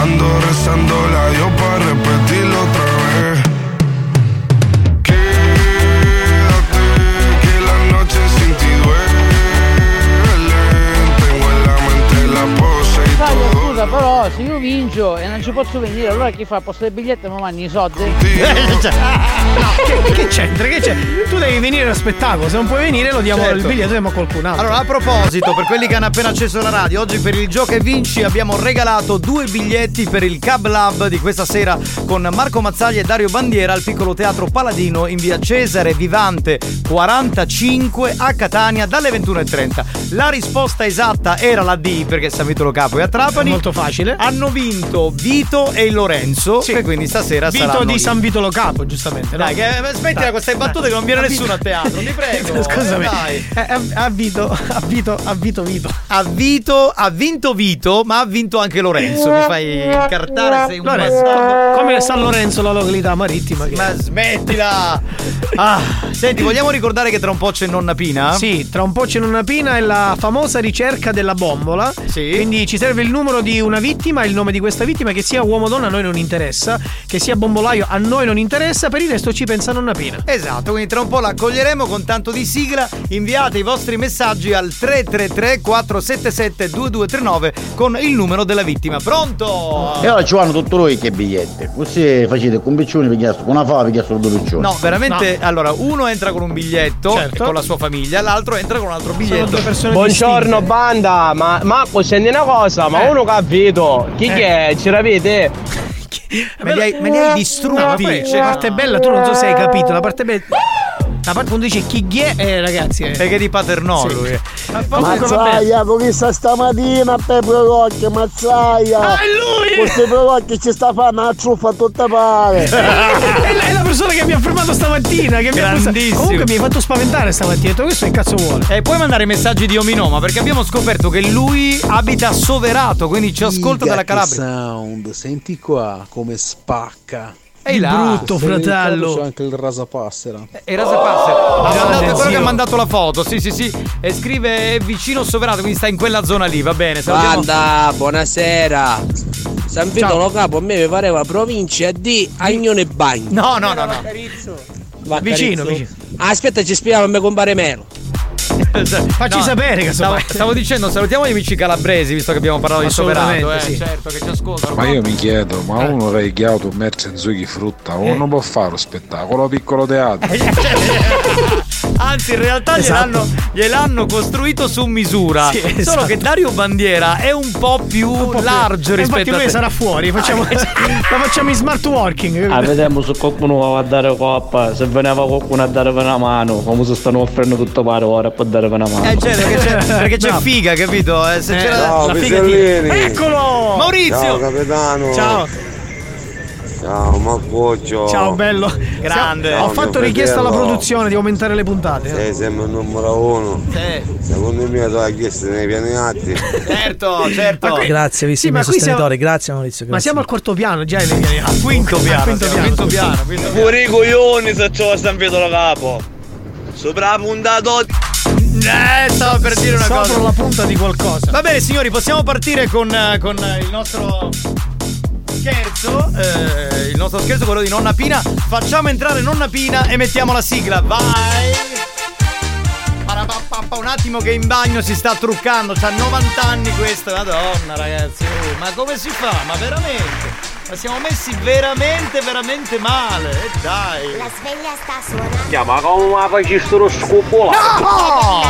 Ando rezando la Dios para repetirlo otra vez. Quédate, que la noche sin ti duele. Tengo en la mente la Però se io vincio e non ci posso venire, allora chi fa? Posto del biglietto e mi mangi i soldi? che, che c'entra? Che c'è? Tu devi venire allo spettacolo, se non puoi venire lo diamo Certo. il biglietto diamo a qualcun altro. Allora, a proposito, per quelli che hanno appena acceso la radio, oggi per il Gioca e Vinci abbiamo regalato due biglietti per il Cab Lab di questa sera con Marco Mazzaglia e Dario Bandiera al piccolo teatro Paladino in via Cesare Vivante 45 a Catania dalle 21.30. La risposta esatta era la D perché San Vito Lo Capo è a Trapani. Molto facile. Hanno vinto Vito e Lorenzo. E quindi stasera Vito saranno di. San Vito Lo Capo, giustamente. Dai, che, smettila con queste battute che non viene nessuno a teatro, ti prego. Scusami. Dai. Eh, ha- Vito, ha Vito, ha Vito Vito. Ha Vito, ha vinto Vito, ma ha vinto anche Lorenzo. Mi fai incartare, sei un Lorenzo, come San Lorenzo la località marittima. Che... Ma smettila! Ah, senti, vogliamo ricordare che tra un po' c'è nonna Pina? Sì, tra un po' c'è nonna Pina e la famosa ricerca della bombola. Sì. Quindi ci serve il numero di una vittima, il nome di questa vittima, che sia uomo o donna a noi non interessa, che sia bombolaio a noi non interessa, per il resto ci pensa nonna Pina. Esatto, quindi tra un po' l'accoglieremo con tanto di sigla. Inviate i vostri messaggi al 333 477 2239 con il numero della vittima. Pronto? E ora ci vanno tutto lui che biglietti. Così facete con piccioni, pigliaste con una fava, due piccioni. No, veramente, allora, uno entra con un biglietto Certo. con la sua famiglia, l'altro entra con un altro biglietto. Buongiorno banda, ma Marco senti una cosa, ma Eh. uno vedo, chi che è? Ce l'avete? Me li hai, me li hai distrutti. La parte bella, tu non so se hai capito, la parte bella. La parte quando dice chi è, eh, ragazzi. Eh. Perché di Paternò Sì. lui. Bene. Mazzaia, con chi sta stamattina per Prolocchi, Mazzaia. Ah, è lui! Questi Prolocchi ci sta fanno la truffa a tutte pare. è, la, è la persona che mi ha fermato stamattina. Che mi ha. Comunque mi hai fatto spaventare stamattina. Detto, questo che cazzo vuole? E puoi mandare messaggi di ominoma perché abbiamo scoperto che lui abita a Soverato, quindi ci ascolta dalla Calabria. Sound, senti qua come spacca. Ehi là. brutto, fratello. C'è anche il rasapassera. E Rasapasser. Ha Grande mandato, è quello che ha mandato la foto, sì sì sì. E scrive è vicino Soverato, quindi sta in quella zona lì, va bene. salutiamo- Banda, buonasera. San Vito Ciao. Lo Capo a me mi pareva provincia di Agnone Bagno. No, no, no, no. Vicino, vicino. Aspetta, ci spieghiamo a me compare Melo. Facci sapere che stavo, stavo dicendo, salutiamo gli amici calabresi, visto che abbiamo parlato di Soverato. Eh, Assolutamente, sì. certo, che ci ascoltano. Ma io mi chiedo, ma uno reghiato merce in zucchi frutta, uno può fare lo spettacolo piccolo teatro? Anzi, in realtà Esatto. gliel'hanno, gliel'hanno costruito su misura. Sì, Solo esatto. che Dario Bandiera è un po' più largo E rispetto infatti a lui te. sarà fuori, facciamo, la facciamo in smart working. Ah, vediamo se qualcuno va a dare coppa, se veniva qualcuno a dare una mano, come si stanno offrendo tutto pare ora per dare una mano. Eh, certo, perché c'è, perché c'è Bravo. figa, capito? Eh, se Eh, c'era ciao, la figa Pisellini. Eccolo! Maurizio! Ciao capitano. Ciao. Ciao Marcoccio. Ciao bello. Grande. Ho fatto richiesta alla produzione di aumentare le puntate. Sei sempre il numero uno. Secondo me tu hai chiesto nei piani alti. Certo, certo. Grazie, visti Sì, i ma miei qui siamo- sostenitori. Grazie Maurizio. Ma Grazie. siamo al quarto piano, già nei piani Al quinto piano, Al quinto piano. quinto piano, quinto piano. Pure i coglioni se c'ho San Pietro capo. Sopra la puntata Eh, stavo per dire una Sopra cosa. la punta di qualcosa. Va bene, signori, possiamo partire con, eh, con il nostro scherzo. eh, il nostro scherzo, quello di Nonna Pina. Facciamo entrare Nonna Pina e mettiamo la sigla. Vai! Un attimo che in bagno si sta truccando, c'ha 90 anni questa, madonna ragazzi, oh, ma come si fa? Ma veramente? Ma siamo messi veramente, veramente male, e dai! La sveglia sta suonando. Chiama come la facessi lo scopolato. No!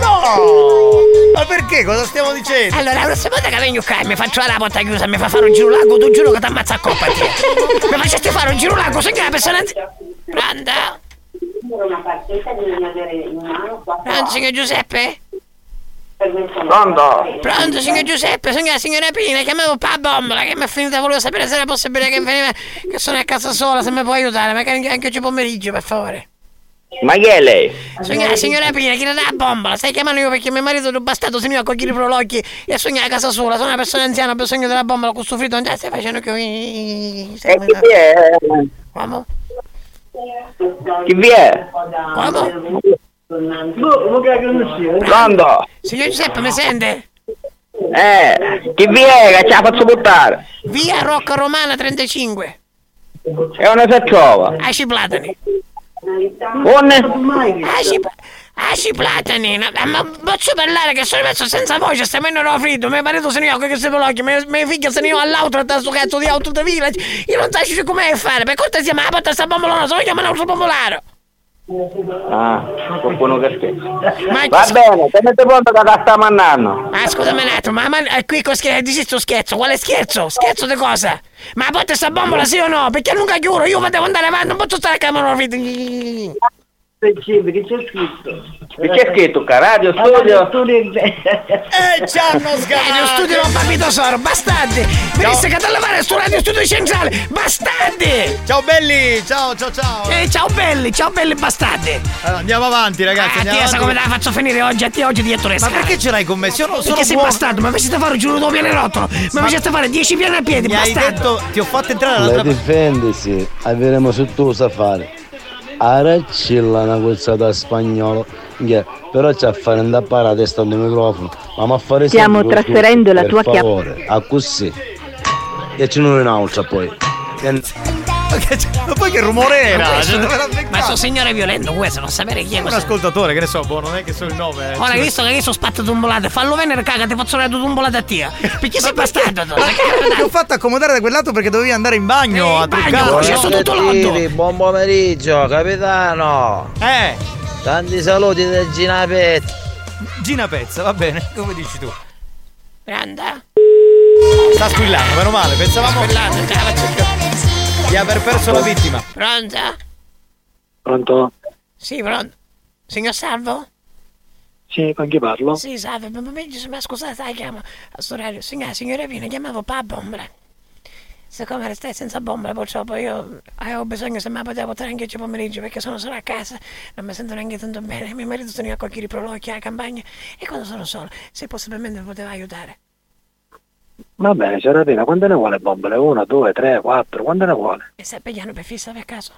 No! Ma perché? Cosa stiamo dicendo? Allora, la prossima volta che vengo qua e mi faccio la porta chiusa e mi fa fare un giro largo, tu giuro che ti ammazza a coppa a te. Mi facesti fare un giro largo, sai che la persona... Pronto? una partita bisogna avere in mano quattro Pronto, signor Giuseppe? Pronto? Pronto, signor Giuseppe, sono la signora Pina, chiamavo pa bombola che mi è finita, volevo sapere se era possibile che veniva, che sono a casa sola, se mi può aiutare, magari anche oggi pomeriggio, per favore. Ma chi è lei? Sono la signora Pina, chi le dà la bombola, stai chiamando io perché mio marito è un bastardo, se ne va a cogliere i prologhi e sogna a casa sola, sono una persona anziana, ho bisogno della bombola, con sto fritto non già stai facendo che... E chi vi è? Uomo? Chi vi è? Uomo? Pronto? Signor Giuseppe, mi sente? Eh, chi vi è che ce la faccio buttare? Via Rocca Romana 35, E non si trova. Aci Platani. Con? Aci, Ah sì, platani, no, ma posso parlare che sono messo senza voce, stiamo in ero fritto, mio marito se ne occupa che se blocchi, mia, mia figlia se ne va all'auto a sto cazzo di auto di village, io non so come fare, per cortesia, ma la porta sta bombolona, se vogliamo un altro bombolaro. Ah, qualcuno che scherza. Ma Va bene, tenete conto che la stiamo andando. Ma scusami un attimo, ma, ma eh, qui con scherzo, scherzo, quale scherzo? Scherzo di cosa? Ma a porta sta bombola sì o no? Perché nunca chiudo, io devo andare avanti, non posso stare a camera Che c'è scritto? Che c'è scritto? Ca radio studio? Eh, ci hanno Radio studio non papito soro, bastardi! Venisse che a lavare sto radio studio centrale, bastardi! Ciao belli, ciao ciao ciao. Eh, ciao belli, ciao belli bastardi! Allora, andiamo avanti ragazzi, Ah, andiamo ti avanti. come te la faccio finire oggi? A te oggi dietro le Ma scale. perché ce l'hai con me? Io non sono Perché sei buono. bastardo, ma mi siete fare giù due piani rotolo! Ma mi siete fare 10 piani a piedi, Mi hai bastardo! detto, ti ho fatto entrare La all'altra difendisi, avremo su tu sa fare. Araccilla una cozzata spagnolo. Che però c'è a fare andare a parare la testa al microfono. Ma ma fare Stiamo trasferendo la per tua chiave. a così. E ce n'è un'altra poi. Ma poi che rumore era? Ma Cioè, Ma sto signore violento questo, non sapere chi è Un questo. ascoltatore, che ne so, boh, non è che so il nome. eh. Ora hai visto che io sono spatto tumbolate, fallo venire caga, ti faccio una tumbolata a te. Perché sei bastardo? Ti ho fatto accomodare da quel lato perché dovevi andare in bagno a truccare. c'è sotto tutto l'otto. buon pomeriggio, capitano. Eh. Tanti saluti da Gina Pet. Gina Pezza, va bene, come dici tu. Grande. Sta squillando, meno male, pensavamo Squillando, te la faccio di aver perso la vittima. Pronta? Pronto? Sì, pronto. Signor Salvo? Sì, con chi parlo? Sì, salve, buon pomeriggio, ma scusate, sai, chiamo a orario. Signora, signora Pina, chiamavo pa bombola. Siccome restai senza bombola, purtroppo io avevo bisogno se mi potevo portare anche oggi pomeriggio perché sono solo a casa, non mi sento neanche tanto bene. Mio marito ne va a qualche riprolocchio alla campagna e quando sono solo, se possibilmente mi poteva aiutare. Va bene, c'era pena, quante ne vuole bombole? Una, due, tre, quattro, quante ne vuole? E sta pigliando per fissa per caso?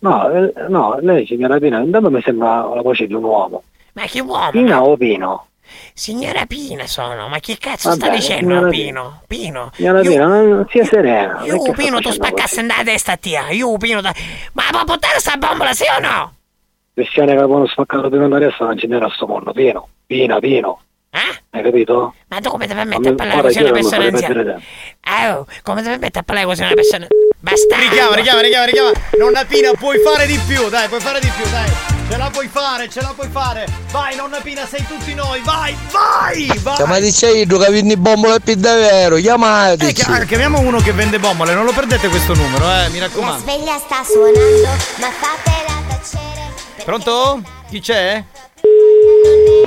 No, eh, no, lei signora Pina, intanto mi sembra la voce di un uomo. Ma che uomo? Pina o Pino? Signora Pina sono, ma che cazzo Va sta dicendo Pino? Pino? Signora Pina, non sia serena. Io che Pino tu facendo spaccassi nella testa a te, io Pino da... Ma può portare sta bombola sì o no? Cristiane che avevano spaccato di andare a non ce n'era sto mondo, Pino, Pina, Pino. Eh? Hai capito? Ma tu come ti permetti a parlare così a una persona anziana? Ah, oh, come ti permetti a parlare così a una persona... Bastardo! Richiama, richiama, richiama, richiama. Nonna Pina, puoi fare di più, dai, puoi fare di più, dai. Ce la puoi fare, ce la puoi fare. Vai, nonna Pina, sei tutti noi. Vai, vai, vai. Chiamati Ceido che vinni bombole più davvero, chiamati. Eh, chi- chiamiamo uno che vende bombole, non lo perdete questo numero, eh, mi La raccomando. sveglia sta suonando, ma fatela tacere. Pronto? Chi c'è?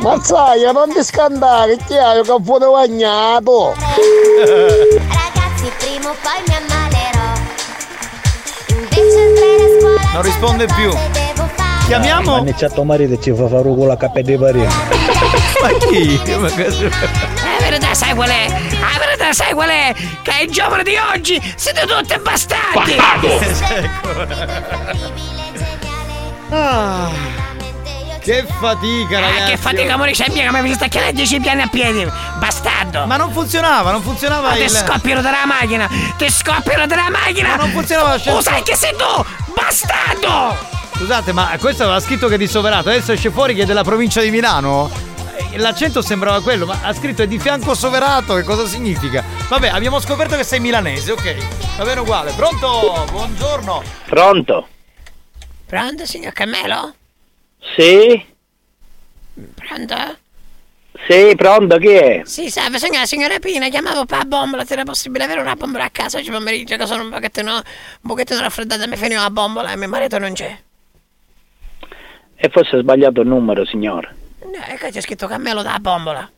Mazzaia, non ti scandare, ti hai che fuoco bagnato. Ragazzi, prima o poi mi ammalerò. Invece andrei a scuola. Non risponde più. Chiamiamo. Ma c'è tuo marito e ci fa fare con la cappa di pari. Ma chi? Ma cosa- La verità sai qual è? La verità sai qual è? Che i giovani di oggi siete tutti bastardi! Ah, che fatica, ragazzi. Eh, che fatica morisce mia che mi sta chiedendo 10 piani a piedi! Bastardo! Ma non funzionava, non funzionava Ma ti il... scoppiano dalla macchina! Ti scoppiano dalla macchina! Ma non funzionava Oh, sai che sei tu! Bastardo! Scusate, ma questo aveva scritto che è di Soverato, adesso esce fuori che è della provincia di Milano? Eh, L'accento sembrava quello, ma ha scritto è di fianco Soverato, che cosa significa? Vabbè, abbiamo scoperto che sei milanese, ok. Va bene uguale. Pronto? Buongiorno. Pronto? Pronto, signor Camelo? Sì? Pronto? Sì, pronto, chi è? Sì, salve, sono la signora Pina, chiamavo per la bombola, se era possibile avere una bombola a casa oggi pomeriggio che sono un pochettino, un pochettino raffreddata, mi finiva la bombola e mio marito non c'è. E forse ha sbagliato il numero, signore. No, e qua c'è scritto Cammello dalla bombola.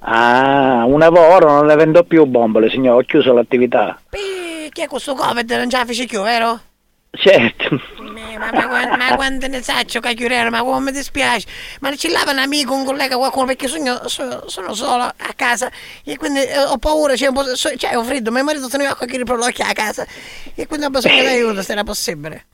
Ah, un lavoro, non le vendo più bombole, signore, ho chiuso l'attività. Pi, chi è questo Covid? Non ce la fece più, vero? Certo. Eh, Ma, ma, quan- ma quando ne saccio cagliurero, ma come mi dispiace. Ma ci lava un amico, un collega, qualcuno, perché sono, so- sono solo a casa e quindi eh, ho paura, c'è un po', so- cioè ho freddo, mio marito se ne va a qualche riprolocchio a casa e quindi ho bisogno di aiuto se era possibile.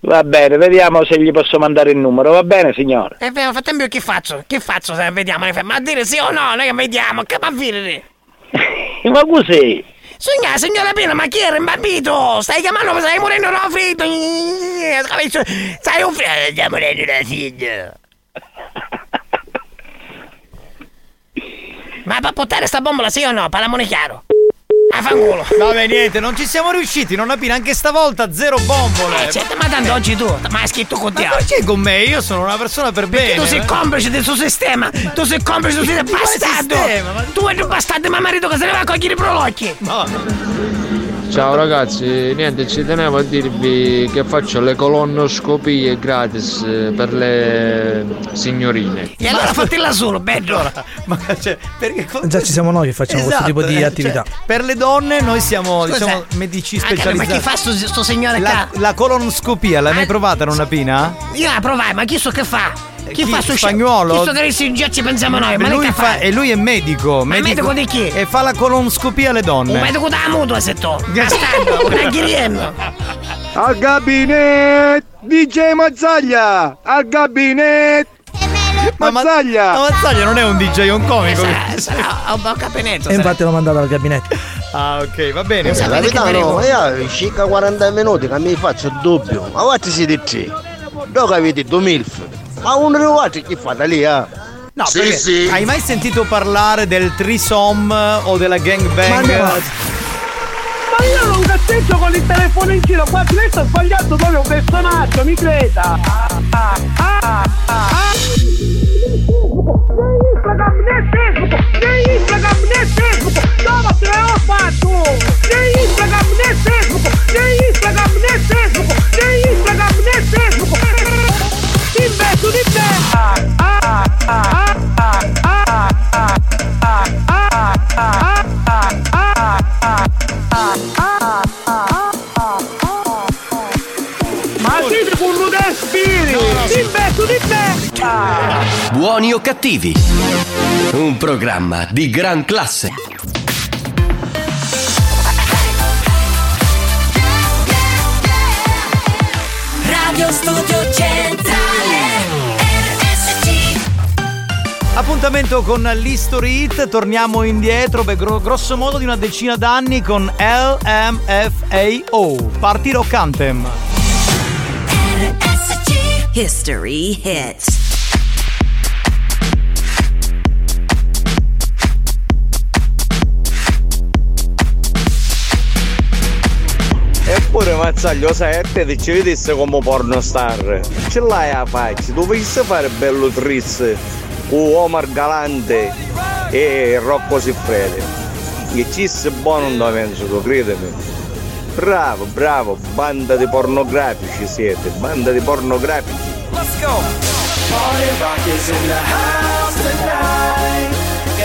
Va bene, vediamo se gli posso mandare il numero, va bene, signore? E nel frattempo che faccio? Che faccio se vediamo? Ma a dire sì o no, noi che vediamo, che ma dire? Ma così? Signora, signora Pina, ma chi era imbambito? Stai chiamando, eh, stai morendo da freddo. Stai un freddo, stai morendo da freddo. Ma per portare sta bombola sì o no? Parliamone chiaro. A fanculo. Vabbè, niente, non ci siamo riusciti, non appena anche stavolta zero bombole. Eh, certo, ma tanto oggi tu, ma hai scritto con te. Ma perché con me? Io sono una persona per Perché bene. tu sei complice del suo sistema! Tu sei complice del suo bastardo! sistema? Ma- Tu sei un bastardo, ma marito che se ne va a cogliere i prolocchi! Ciao ragazzi, niente, ci tenevo a dirvi che faccio le colonoscopie gratis eh, per le signorine. E allora fatela solo, bello! Ma cioè, perché Già ci siamo noi che facciamo questo tipo di eh, attività. cioè, per le donne noi siamo Scusa, diciamo, medici specializzati. ma chi fa sto, sto signore la, qua? la colonoscopia, l'hai mai provata non pina? Io la provai, ma chi so che fa? Chi, Chi? fa sto Spagnolo? Chi so che si ingeggi pensiamo noi? Ma lui fa, e lui è medico, Ma medico di chi? E fa la colonoscopia alle donne. Un medico da mutua se tu! Bastardo, un aghiriello! Al gabinetto! DJ Mazzaglia! Al gabinetto! Ma Ma- Mazzaglia! Ma Mazzaglia non è un DJ, è un comico. Sarà, sarà un po' capinetto. E infatti l'ho mandato al gabinetto. Ah, ok, va bene. Che Capitano, venevo? io circa 40 minuti che mi faccio il dubbio. Ma quanti siete tre? Dove avete due milf? Ma uno di voi chi fate lì, eh? No, perché Hai mai sentito parlare del trisom o della gangbang? Ma io non cazzeggio con il telefono in giro, qua lei sta sbagliando proprio un personaggio, mi creda! Ah, ah, ah, ah. Instagram, né Facebook? Né Instagram, né Facebook, né Instagram, né Facebook, su di te ah, ah, ah, Buoni o cattivi? Un programma di gran classe. Radio Studio Appuntamento con l'History Hit, torniamo indietro, beh, gro- grosso modo di una decina d'anni con LMFAO, Party Rock Anthem. History Hits. Eppure Mazzaglio sai a te ti ci vedesse come pornostar Ce l'hai a faccia, tu volessi fare bello trizz Con Omar Galante e Rocco Siffredi Che ci sei buono non penso credimi Bravo, bravo, banda di pornografici siete, banda di pornografici Let's go Party rock is in the house tonight.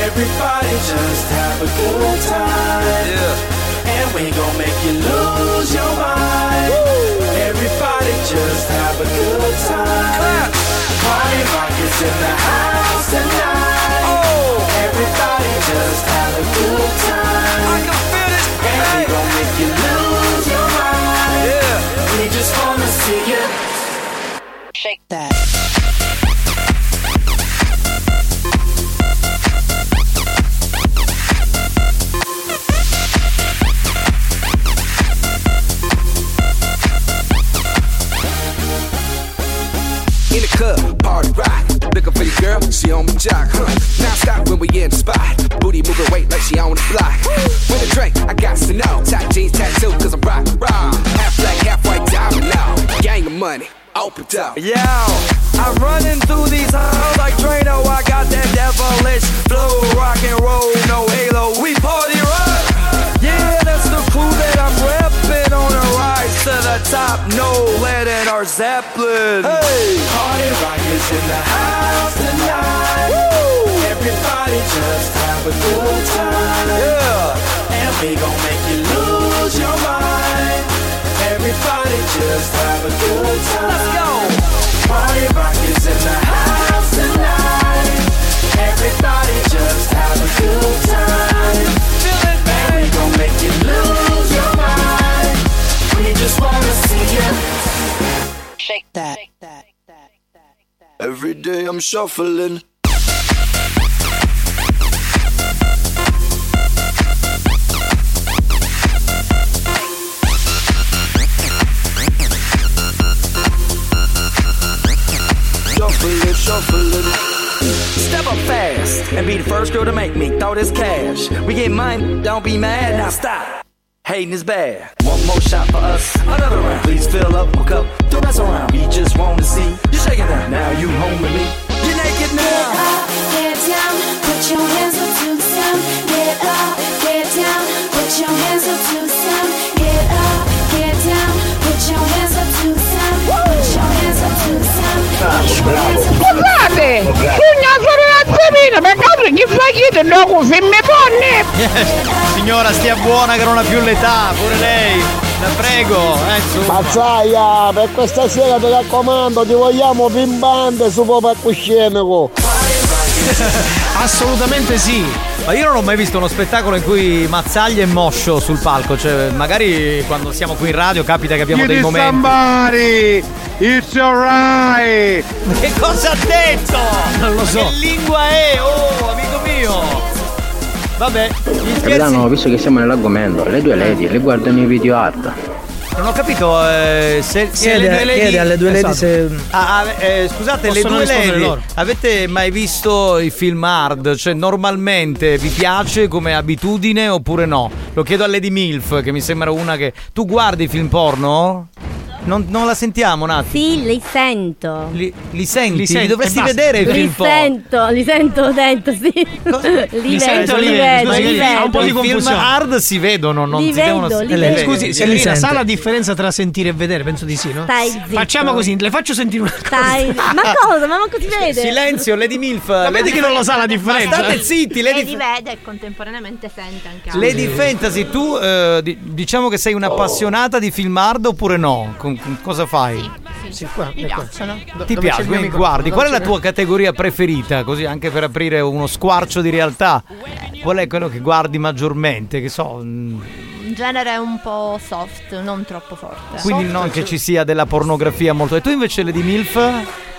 Everybody just have a good time. Yeah. And we gon' make you lose your mind. Everybody just have a good time. Party rock is in the house tonight. Oh. Everybody just have a good time. I can feel it. And we gon' make you lose your mind. Yeah. We just wanna see you. Shake that she on my jock, huh? Now stop when we in the spot. Booty moving weight like she on the block. With a drink, I got to know. Tight jeans tattoo, cause I'm rock, rock. Half black, half white diamond now. Gang of money, open up. Yo, I'm running through these halls like Drano. I got that devilish flow, rock and roll, no halo. We party rock. Yeah, that's the crew that I'm repping on a rise to the top. No lead in our Zeppelin. Hey, party rock is in the house tonight. Everybody just have a good time. Yeah, and we gon' make you lose your mind. Everybody just have a good time. Let's go. Party rock is in the house tonight. Everybody just have a good time. Make you lose your mind. We just wanna see you. Shake that Every day I'm shuffling. Shuffling, shuffling. Step up fast. and be the first girl to make me throw this cash. We get mine, don't be mad, now stop. Hating is bad. One more shot for us, another round. Please fill up my cup, don't mess around. We just wanna see you shaking that. Now you home with me. You're naked now. Get down, put your hands up to the sound. Get up, get down, put your hands up to the sound. Get up, get down, put your hands up to the sound. Put your hands up to the sound. Scusate, pugna solo l'attivina, perché chi fa chiede no con femme donne? Signora, stia buona che non ha più l'età, pure lei. La prego, eh. Mazzaia, per questa sera ti raccomando, ti vogliamo pimbante su Papa Cuscenico. Assolutamente sì. Ma io non ho mai visto uno spettacolo in cui Mazzaglia è moscio sul palco, cioè magari quando siamo qui in radio capita che abbiamo dei momenti. somebody, it's alright. Che cosa ha detto? Non lo so. Che lingua è? Oh, amico mio! Vabbè, gli scherzi. Capitano, visto che siamo nell'argomento, le due lady le guardano i video art. Non ho capito eh, se, se Chiede- le due lady. chiede alle due lady se- Ah, ah, eh, scusate, le due lady. loro. Avete mai visto i film hard? Cioè, normalmente vi piace come abitudine oppure no? Lo chiedo a Lady Milf, che mi sembra una che. Tu guardi i film porno? Non, non la sentiamo un attimo. Sì, li sento. Li, li senti? Li Li, senti, dovresti e basta. vedere i Li film porno. sento, li sento, ho detto, sì. Li, sento, vedo, li li vedo, vedo, li scusi, ha un po' vedo. di film hard si vedono, non Li si devono vedo, li eh, vedo. Scusi, Li sente. sa la differenza tra sentire e vedere? Penso di sì, no? Stai zitto. Facciamo così, le faccio sentire una cosa. Stai. Ma cosa? Ma manco si vede? Silenzio, Lady Milf. Ma Lady vedi che non lo sa la differenza? Ma state zitti, Lady li vede e contemporaneamente sente anche Lady Fantasy, tu eh, di- diciamo che sei un'appassionata di film hard oppure no? Con, con cosa fai? Sì, mi piacciono. Ti piace? Quindi guardi, qual è la tua categoria preferita? Così anche per aprire uno squarcio di realtà. Qual è quello che guardi maggiormente? Che so. mm, Un genere un po' soft, non troppo forte. Quindi non che ci sia della pornografia molto. E tu invece Lady Milf?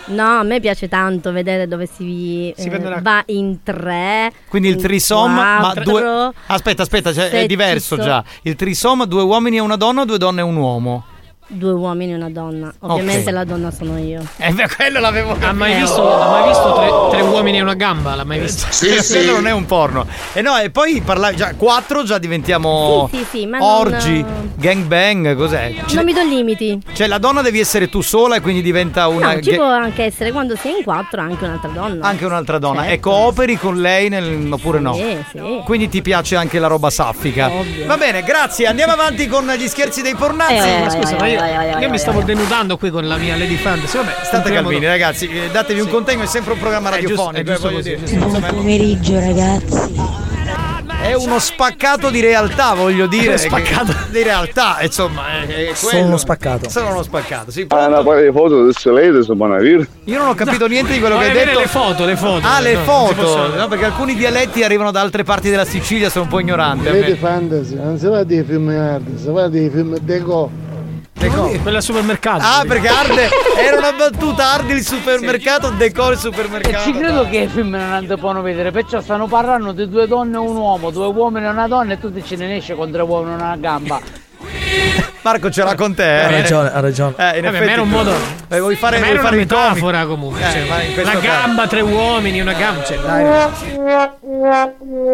No, a me piace tanto vedere dove si, Si eh, una- va in tre. Quindi il in trisom, ma due. Aspetta, aspetta, cioè, è diverso so- già. Il trisom, due uomini e una donna, o due donne e un uomo. Due uomini e una donna. Ovviamente Ok. la donna sono io. Eh, beh, quello l'avevo Ha mai Eh, visto, oh. ha mai visto tre, tre uomini e una gamba? L'ha mai visto? Quello non è un porno. E no, e poi parlavi già quattro già diventiamo Sì, sì, sì, ma non- orgi, gangbang, cos'è? Ci- Non mi do limiti. Cioè la donna devi essere tu sola e quindi diventa una No, ci ga- può anche essere quando è in quattro anche un'altra donna. anche un'altra donna. Certo. E cooperi con lei nel... oppure no? Sì, sì. Quindi ti piace anche la roba saffica. Ovvio. Va bene, grazie. Andiamo avanti con gli scherzi dei pornazzi. Eh, Ma scusa, ma io, io mi stavo denudando qui con la mia Lady Fantasy. Vabbè, State calmini, dopo. ragazzi. eh, Datevi un contegno, è sempre un programma È radiofonico. è eh. Buon pomeriggio ragazzi. È uno spaccato di realtà, voglio dire. Spaccato. che- Di realtà, insomma. È, è Sono uno spaccato. Sono uno spaccato, sì. Ah, ma poi le foto del Solete su Bonavir. Io non ho capito niente di quello che Vuoi hai vedere detto. le foto, le foto. Ah, le No, foto. No, perché alcuni dialetti arrivano da altre parti della Sicilia, sono un po' ignorante. Lady Fantasy, non si va di film hard, si va di film deco. Quella al supermercato. Ah, perché Arde era una battuta, Arde il supermercato, decor il supermercato. Ci credo che i film non devono vedere, perciò stanno parlando di due donne e un uomo, due uomini e una donna e tu dici ne esce con tre uomini e una gamba. Marco ce l'ha con te. Ha eh? ragione, ha ragione. Eh, in Vabbè, effetti era un modo. Eh, vuoi fare, vuoi era una fare comico? metafora comunque. Eh, cioè, caso- gamba, tre uomini, una gamba. Cioè, dai.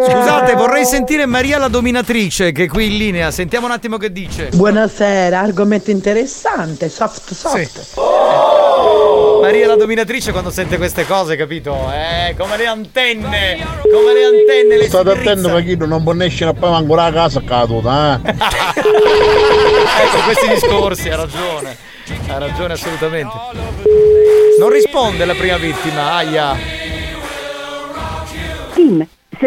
Scusate, vorrei sentire Maria la dominatrice che è qui in linea. Sentiamo un attimo che dice. Buonasera, argomento interessante, soft soft. Maria la dominatrice quando sente queste cose, capito? Eh, come le antenne, come le antenne, le State attento perché non può escere poi ancora a casa caduta, eh. ecco questi discorsi, ha ragione. Ha ragione assolutamente. Non risponde la prima vittima, aia.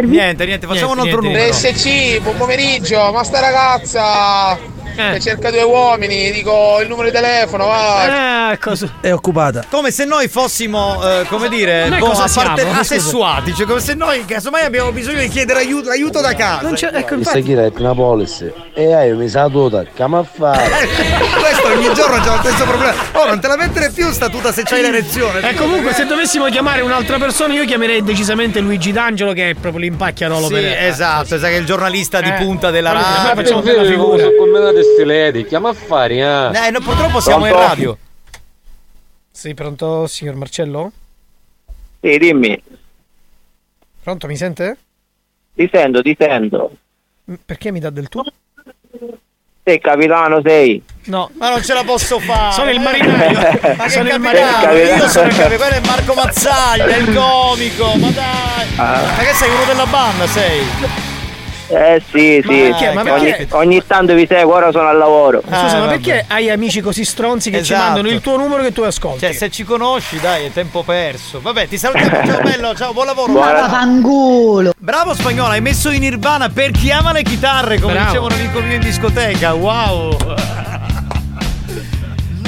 Niente, niente, facciamo un altro numero. SC, buon pomeriggio, ma sta ragazza che cerca due uomini, dico il numero di telefono, va. Eh, cosa? È occupata. Come se noi fossimo, eh, come dire, boh, parte asessuati, cioè come se noi casomai abbiamo bisogno di chiedere aiuto, aiuto da casa. Non c'è, ecco, Questa infatti. chi è una policy. E io mi sa tutta, che a fare? Questo ogni giorno c'è lo stesso problema. Oh, non te la mettere più sta tuta se c'hai l'erezione. E Eh, comunque, se dovessimo chiamare un'altra persona, io chiamerei decisamente Luigi D'Angelo, che è proprio l'impacchiarolo Sì, per esatto, esatto, che è il giornalista di Eh, punta della radio. ma facciamo bella figura. Combinate sti ledi, chiama affari, eh. Eh, no, purtroppo siamo in Pronto? radio. Sì, pronto, signor Marcello? Sì, dimmi. Pronto, mi sente? Ti sento, ti sento. Perché mi dà del tu? Sei capitano, sei. No, Ma non ce la posso fare. Sono il marinaio. Ma che Sono il capitano? marinaio. Io sono il capitano. Quello è Marco Mazzaglia, il comico. Ma dai. Ah. Ma che sei uno della banda, sei? Eh sì, Ma sì. perché? Ma ogni, perché? ogni tanto vi seguo, ora sono al lavoro. Scusa, Ah, ma vabbè. perché hai amici così stronzi che ci Esatto. mandano il tuo numero che tu ascolti? Cioè, se ci conosci, dai, è tempo perso. Vabbè, ti salutiamo. Ciao bello, ciao, buon lavoro. Fanculo. Bravo spagnolo, hai messo in Nirvana per chi ama le chitarre, come Bravo. diceva un amico mio in discoteca. Wow.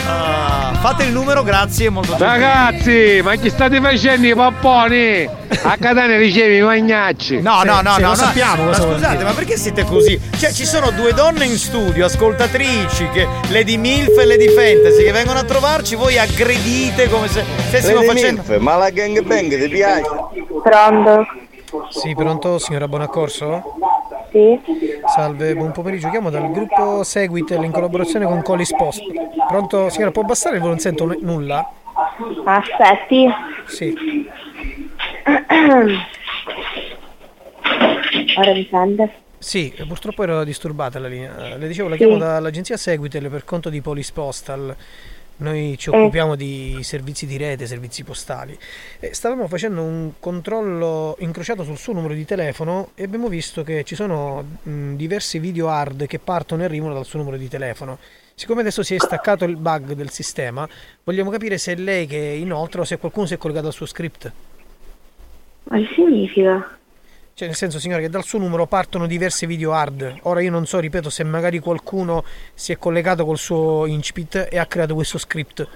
Ah, fate il numero, grazie, molto gentile. Ragazzi, ma chi state facendo i papponi? A Catania ricevi i magnacci. No, no, no, sì, no, lo no. sappiamo Ma scusate, dire. ma perché siete così? Cioè, ci sono due donne in studio, ascoltatrici, che Lady Milf e Lady Fantasy, che vengono a trovarci, voi aggredite come se stessimo Lady facendo. Milf, ma la gangbang ti piace? Pronto? Sì, pronto, signora Bonaccorso? Sì. Salve, buon pomeriggio. Chiamo dal gruppo Seguitel in collaborazione con Colis Post. Pronto, signora, può bastare? Non sento n- nulla? Aspetti. Sì. Ora mi sente? Sì, purtroppo era disturbata la linea. Le dicevo, la chiamo Sì. dall'agenzia Seguitel per conto di Polis Postal. Noi ci Eh. occupiamo di servizi di rete, servizi postali. E stavamo facendo un controllo incrociato sul suo numero di telefono e abbiamo visto che ci sono diversi video hard che partono e arrivano dal suo numero di telefono. Siccome adesso si è staccato il bug del sistema, vogliamo capire se è lei che inoltre o se qualcuno si è collegato al suo script. Ma che significa? Cioè, nel senso, signore, che dal suo numero partono diversi video hard. Ora io non so, ripeto, se magari qualcuno si è collegato col suo incipit e ha creato questo script.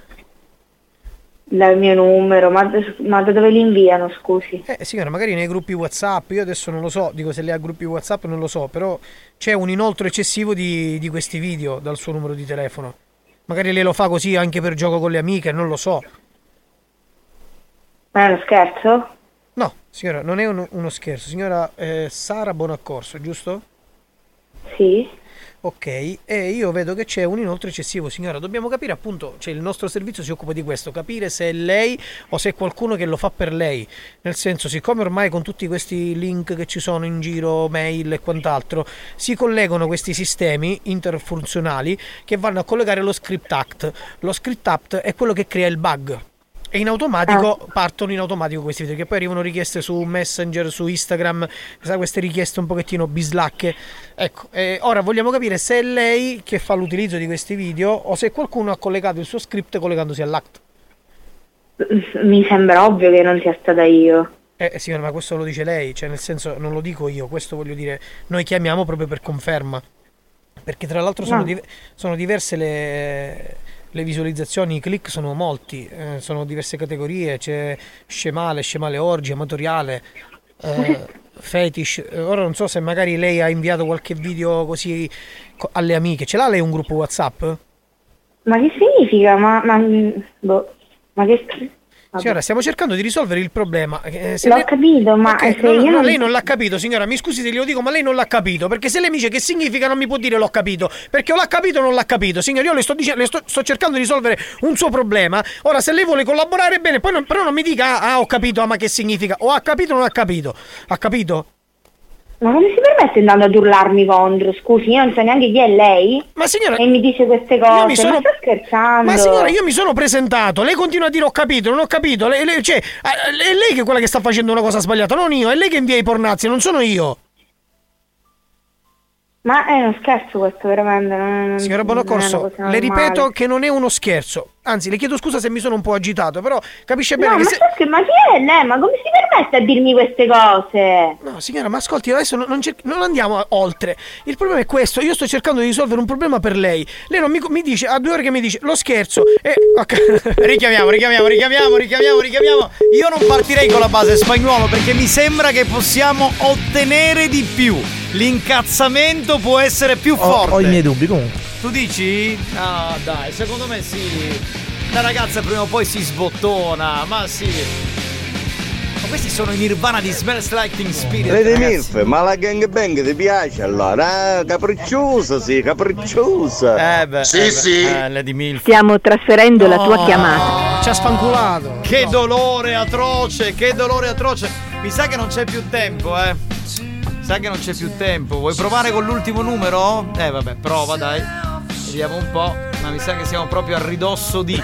Dal mio numero, ma, ma da dove li inviano, scusi? Eh, signora, magari nei gruppi WhatsApp, io adesso non lo so, dico se lei ha gruppi WhatsApp non lo so, però c'è un inoltro eccessivo di, di questi video dal suo numero di telefono. Magari lei lo fa così anche per gioco con le amiche, non lo so. Ma è uno scherzo? No, signora, non è uno, uno scherzo. Signora eh, Sara Bonaccorso, giusto? Sì. Ok, e io vedo che c'è un inoltre eccessivo, signora. Dobbiamo capire appunto, cioè il nostro servizio si occupa di questo, capire se è lei o se è qualcuno che lo fa per lei. Nel senso, siccome ormai con tutti questi link che ci sono in giro, mail e quant'altro, si collegano questi sistemi interfunzionali che vanno a collegare lo script act. Lo script act è quello che crea il bug. E in automatico partono in automatico questi video che poi arrivano richieste su Messenger, su Instagram, sai queste richieste un pochettino bislacche. Ecco, eh, ora vogliamo capire se è lei che fa l'utilizzo di questi video o se qualcuno ha collegato il suo script collegandosi all'act. Mi sembra ovvio che non sia stata io. Eh signora, ma questo lo dice lei, cioè nel senso non lo dico io, questo voglio dire, noi chiamiamo proprio per conferma. Perché tra l'altro sono, No. div- sono diverse le, le visualizzazioni, i click sono molti, eh, sono diverse categorie, c'è scemale, scemale orgi, amatoriale, eh, fetish. Eh, Ora non so se magari lei ha inviato qualche video così co- alle amiche. Ce l'ha lei un gruppo WhatsApp? Ma che significa? Ma, ma, boh, ma che... Signora, stiamo cercando di risolvere il problema. eh, L'ho lei- capito, ma Ok, se no, no, non... lei non l'ha capito, signora. Mi scusi se glielo dico, ma lei non l'ha capito. Perché se lei mi dice che significa, non mi può dire l'ho capito. Perché o l'ha capito o non l'ha capito. Signora, io le sto, dicendo, le sto, sto cercando di risolvere un suo problema. Ora, se lei vuole collaborare bene, poi non, però non mi dica, ah, ho capito, ah, ma che significa? O ha capito o non ha capito. Ha capito? Ma come si permette andando ad urlarmi contro? Scusi, io non so neanche chi è lei. Ma signora... E mi dice queste cose, sono- ma sta scherzando? Ma signora, io mi sono presentato. Lei continua a dire ho capito, non ho capito. Lei, lei- cioè, eh, è lei che è quella che sta facendo una cosa sbagliata, non io. È lei che invia i pornazzi, non sono io. Ma è uno scherzo questo, veramente. Non, Signora Bonocorso, le ripeto che non è uno scherzo. Anzi, le chiedo scusa se mi sono un po' agitato, però capisce bene No, che ma, se... scher- ma chi è lei? Ma come si permette a dirmi queste cose? No, signora, ma ascolti, adesso non, non cer- non andiamo a- oltre. Il problema è questo, io sto cercando di risolvere un problema per lei. Lei non mi, mi dice, a due ore che mi dice, lo scherzo. E... ok. Richiamiamo, richiamiamo, richiamiamo, richiamiamo, richiamiamo. Io non partirei con la base spagnolo perché mi sembra che possiamo ottenere di più. L'incazzamento può essere più Ho, forte. ho i miei dubbi comunque. Tu dici? No, dai, secondo me sì. La ragazza prima o poi si sbottona, ma sì. Ma questi sono i Nirvana di Smells Like Teen Spirit. Lady. Milf, ma la gangbang ti piace allora? Eh, capricciosa, sì, capricciosa. Eh beh, eh beh, eh, Lady Milf. Stiamo trasferendo la tua No. chiamata. Ci ha spanculato. Che dolore atroce, che dolore atroce. Mi sa che non c'è più tempo, eh. Mi sa che non c'è più tempo. Vuoi provare con l'ultimo numero? Eh vabbè, prova dai. Vediamo un po'. Ma mi sa che siamo proprio a ridosso di.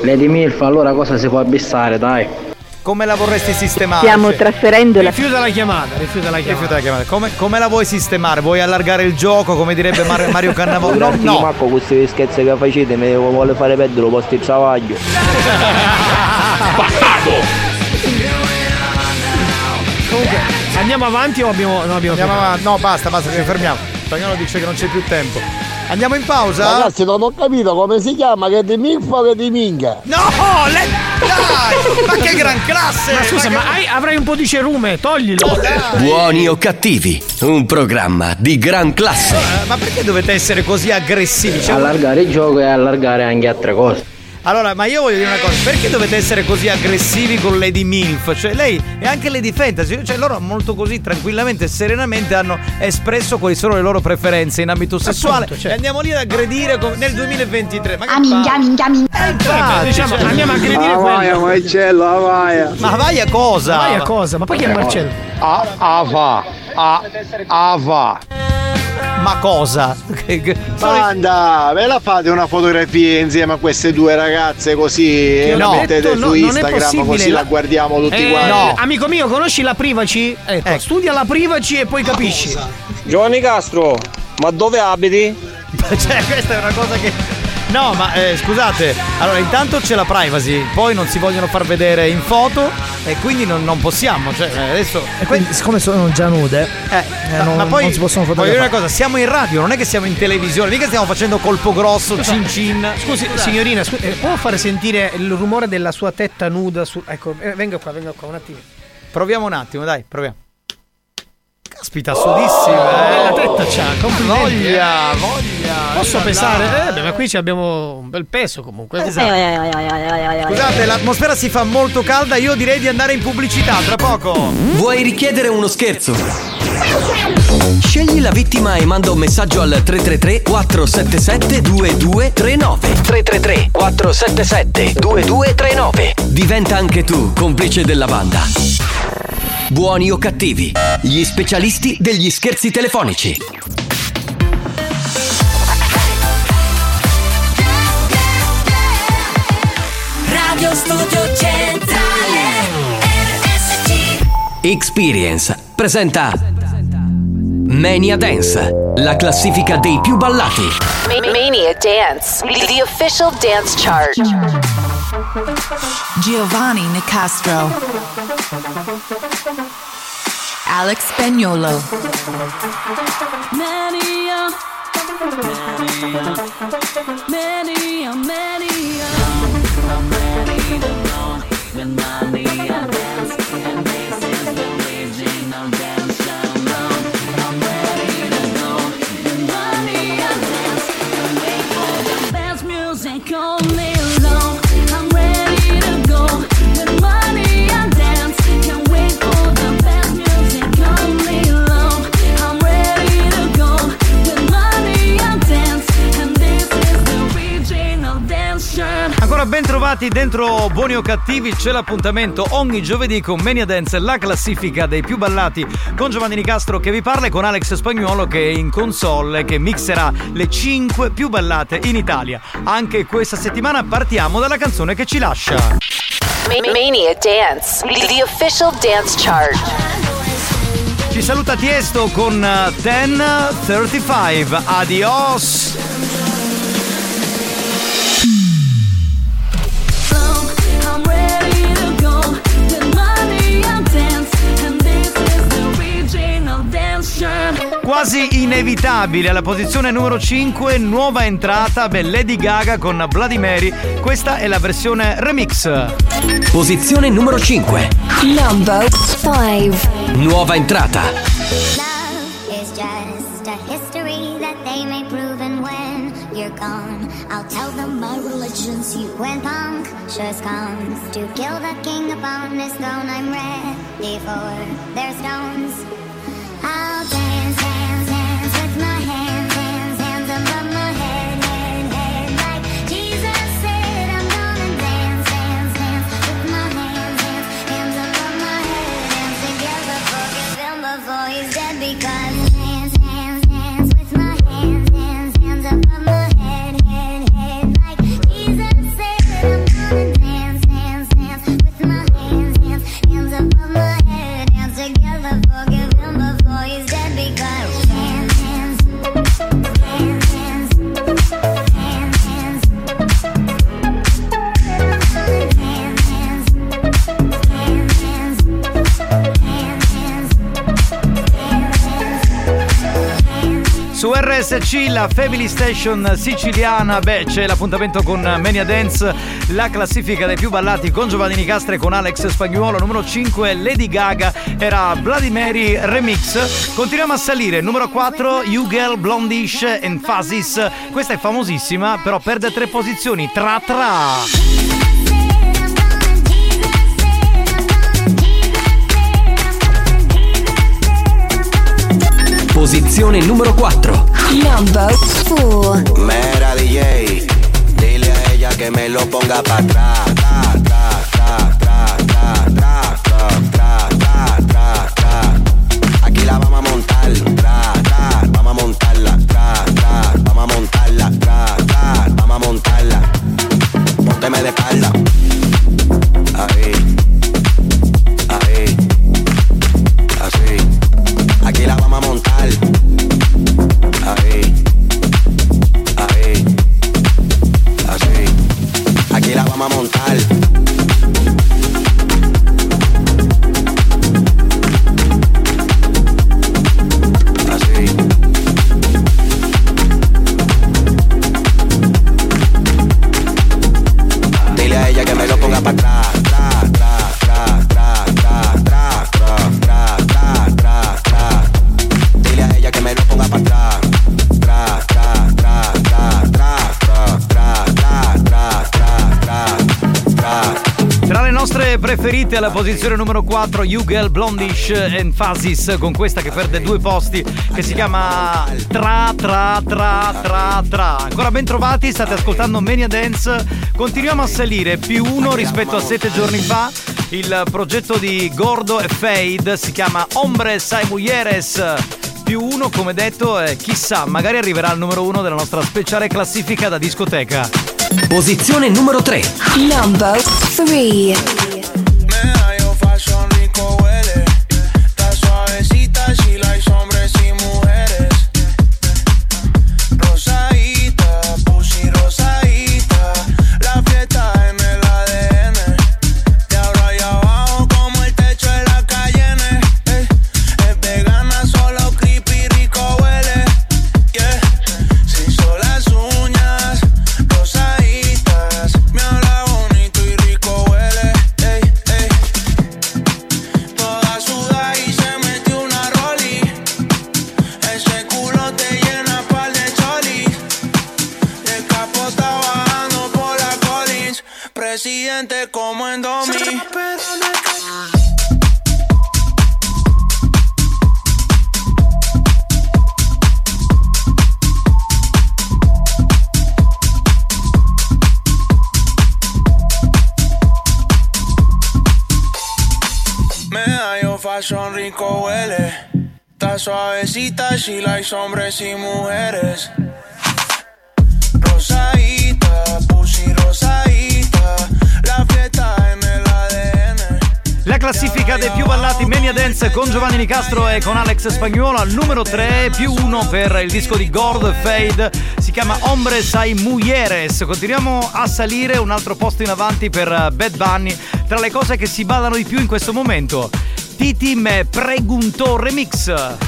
Lady Milf, allora cosa si può abissare, dai? Come la vorresti sistemare? Stiamo trasferendo la Rifiuta la chiamata, rifiuta la chiamata. Rifiuta la chiamata. Come, come la vuoi sistemare? Vuoi allargare il gioco, come direbbe Mario, Mario Cannavò? No, no. Marco, questi scherzi che facete mi vuole fare perdere lo posto di travaglio. Comunque, andiamo avanti o abbiamo. No, abbiamo Andiamo avanti. No, basta, basta, ci fermiamo. Spagnolo dice che non c'è più tempo. Andiamo in pausa? Ragazzi, non ho capito come si chiama, che di milf o che di minga. No, le... dai! Ma che gran classe! Ma scusa, ma hai- avrai un po' di cerume, toglilo. Buoni o cattivi, un programma di gran classe. Eh, Ma perché dovete essere così aggressivi? Cioè, Allargare il gioco e allargare anche altre cose. Allora, ma io voglio dire una cosa, perché dovete essere così aggressivi con Lady Milf? Cioè, lei è anche Lady Fantasy, cioè loro molto così tranquillamente e serenamente hanno espresso quali sono le loro preferenze in ambito sessuale. certo. E andiamo lì ad aggredire com- nel 2023. Ma che minchia, minchia, minchia. fa? Infatti, diciamo, cioè- andiamo a aggredire quello. Marcello, avaia. Ma vai a cosa? Vai a cosa? Ma poi chi è Marcello? A, ava, a, ava. Ma cosa? Che- che- Banda, ve la fate una fotografia insieme a queste due ragazze così e la No. mettete Detto, su no, è Instagram così la- la guardiamo tutti Eh, quanti. Amico mio, conosci la privacy? Ecco, studia la privacy e poi capisci. Giovanni Castro, ma dove abiti? cioè, questa è una cosa che. No, ma eh, scusate, allora intanto c'è la privacy, poi non si vogliono far vedere in foto e quindi non, non possiamo. Cioè, eh, adesso. E quindi, siccome sono già nude, Eh, eh, ma, non, ma poi non si possono voglio dire una fotografare. cosa, siamo in radio, non è che siamo in televisione, mica stiamo facendo colpo grosso, cin cin. Scusi, signorina, scu- eh, può fare sentire il rumore della sua tetta nuda? Su- ecco, eh, venga qua, venga qua un attimo. Proviamo un attimo, dai, proviamo. Caspita, sudissima, eh. Bella tetta c'ha, complimenti. Voglia, eh. voglia. Posso Eh, pesare? Eh, beh, ma qui ci abbiamo un bel peso comunque. Scusate, l'atmosfera si fa molto calda, io direi di andare in pubblicità, tra poco. Vuoi richiedere uno scherzo? Scegli la vittima e manda un messaggio al 333 477 2239 333 477 2239 Diventa anche tu complice della banda. Buoni o cattivi, gli specialisti degli scherzi telefonici. Radio Studio Centrale RSC Experience presenta Mania Dance, la classifica dei più ballati. Mania Dance, the official dance chart. Giovanni Nicastro. Alex Spagnolo. Mania Mania Mania Dance shirt. Ancora ben trovati dentro Buoni o Cattivi, c'è l'appuntamento ogni giovedì con Mania Dance, la classifica dei più ballati con Giovanni Nicastro che vi parla e con Alex Spagnuolo che è in console che mixerà le 5 più ballate in Italia. Anche questa settimana partiamo dalla canzone che ci lascia. Mania Dance, the official dance chart. Ci saluta Tiesto con eh, 1035. Adios. Quasi inevitabile alla posizione numero 5, nuova entrata per Lady Gaga con Bloody Mary. Questa è la versione remix. Posizione numero 5, Number 5. nuova entrata. is just a history that they may prove and when you're gone I'll tell them my religion's you when punctures comes to kill the king upon his throne I'm ready for their stones I'll dance, dance, dance RSC la Family Station siciliana, beh c'è l'appuntamento con Mania Dance, la classifica dei più ballati con Giovanni Nicastre e con Alex Spagnuolo, numero 5 Lady Gaga, era Mary Remix. Continuiamo a salire, numero 4 You Girl Blondish and questa è famosissima però perde tre posizioni, tra tra. Posizione numero 4. Number 4. Mera DJ, dile a ella que me lo ponga para atrás. Preferite alla posizione numero 4 You Girl Blondish and Phasis con questa che perde due posti che si chiama Tra Tra Tra Tra Tra Ancora ben trovati, state ascoltando Mania Dance Continuiamo a salire più uno rispetto a sette giorni fa Il progetto di Gordo e Fade si chiama Hombres Hay Mujeres più uno, come detto, e chissà, magari arriverà al numero uno della nostra speciale classifica da discoteca. Posizione numero 3. Number 3. Likes hombres y mujeres. Rosadita, pussy rosadita. La fiesta en el ADN. La classifica dei più ballati Mania Dance con Giovanni Nicastro e con Alex Spagnuolo al numero 3 più 1 per il disco di Gord Fade si chiama Hombres Hay Mujeres continuiamo a salire un altro posto in avanti per eh, Bad Bunny tra le cose che si ballano di più in questo momento Titi me preguntò remix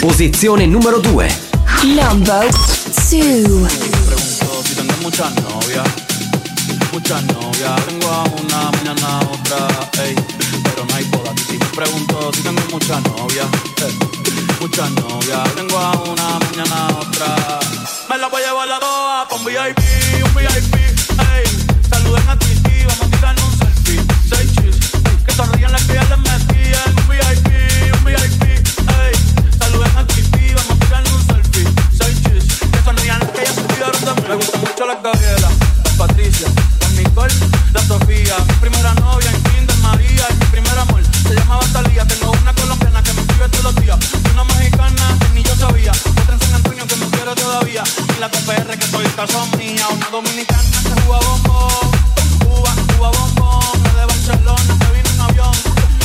Posizione numero 2. Number 2. pregunto si tengo muchas novias, muchas novias. Tengo a una, mañana a otra, ey, pero no hay boda. Y si me pregunto si tengo muchas novias, ey, muchas novias. Tengo a una, mañana a otra. Me la voy a llevar la doa un VIP, la TPR que soy son. Una dominicana que juega bombón. Cuba, Cuba bombón. La de Barcelona que vino en avión.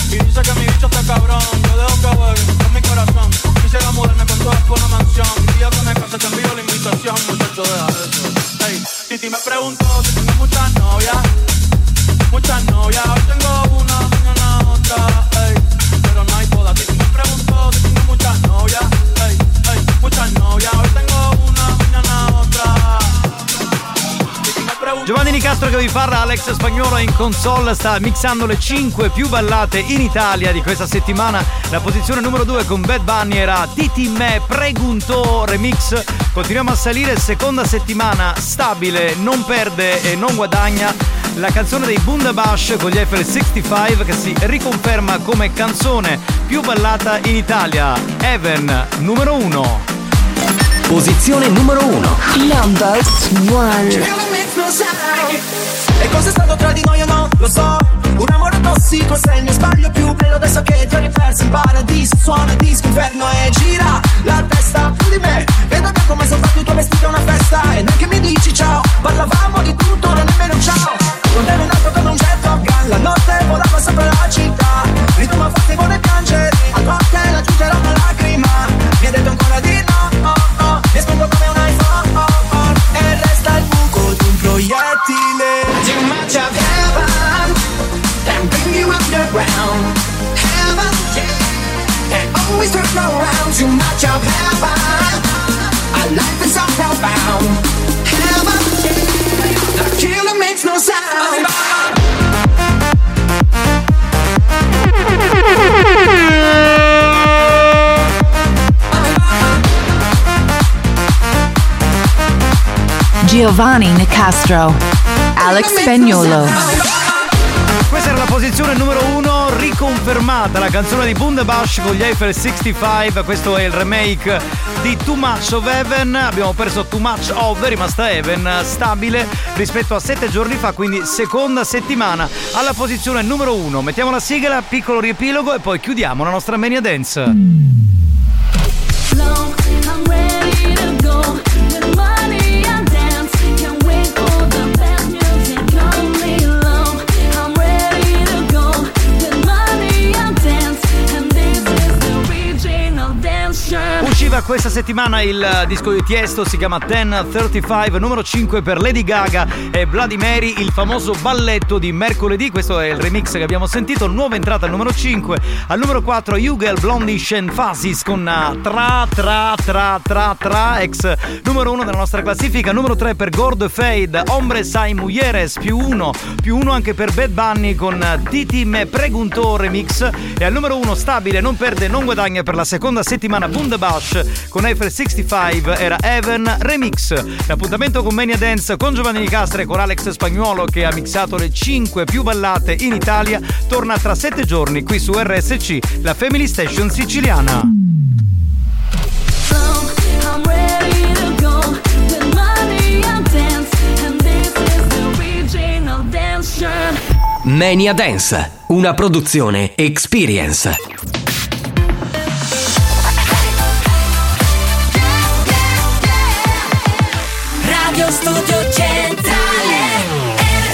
Y dice que mi bicho está cabrón. Yo dejo que juegue con mi corazón. Quisiera mudarme con todas por una mansión. El día que me case te envío la invitación. Muchacho, deja eso. Ey, Titi me preguntó Alex Spagnolo in console sta mixando le 5 più ballate in Italia di questa settimana. La posizione numero 2 con Bad Bunny era Titi Me Pregunto Remix. Continuiamo a salire, seconda settimana stabile, non perde e non guadagna. La canzone dei Bundabash con gli Eiffel 65 che si riconferma come canzone più ballata in Italia. Even, numero 1. Posizione numero 1. Number one. E cosa è stato tra di noi o no? Lo so. Un amore tossico se ne sbaglio più bello adesso che ti ho riperso in paradiso. Suona disco inferno e gira la testa su di me. Vedo già come soltanto il tuo vestito è una festa. E neanche mi dici ciao. Parlavamo di tutto, non nemmeno un ciao. Con te ero nato come un jet Top Gun La notte volava sopra la città. Ritmo forte vuole piangere always turn around Too much of heaven Our life is so profound Heaven, The killer makes no sound Giovanni Nicastro. Alex Spagnolo. Questa era la posizione numero uno, riconfermata la canzone di Bundabash con gli Eiffel 65. Questo è il remake di Too Much of Heaven. Abbiamo perso Too Much of, è rimasta Heaven stabile rispetto a sette giorni fa, quindi seconda settimana alla posizione numero uno. Mettiamo la sigla, piccolo riepilogo e poi chiudiamo la nostra Mania Dance. Questa settimana il disco di Tiesto, si chiama 1035, numero 5 per Lady Gaga e Bloody Mary, il famoso balletto di mercoledì. Questo è il remix che abbiamo sentito, nuova entrata al numero 5. Al numero 4 Hugel Blondish and Fasis con uh, Tra Tra Tra Tra Tra, ex numero 1 della nostra classifica. Numero 3 per Gordo Fade, Ombre Sai Mujeres, più 1, più 1 anche per Bad Bunny con uh, Titi Me Pregunto Remix. E al numero 1 stabile, non perde, non guadagna per la seconda settimana Bundabash con Eiffel 65 era Even Remix. L'appuntamento con Mania Dance con Giovanni Nicastre e con Alex Spagnuolo che ha mixato le 5 più ballate in Italia torna tra 7 giorni qui su RSC, la Family Station siciliana. Mania Dance, una produzione Experience. Radio Studio Centrale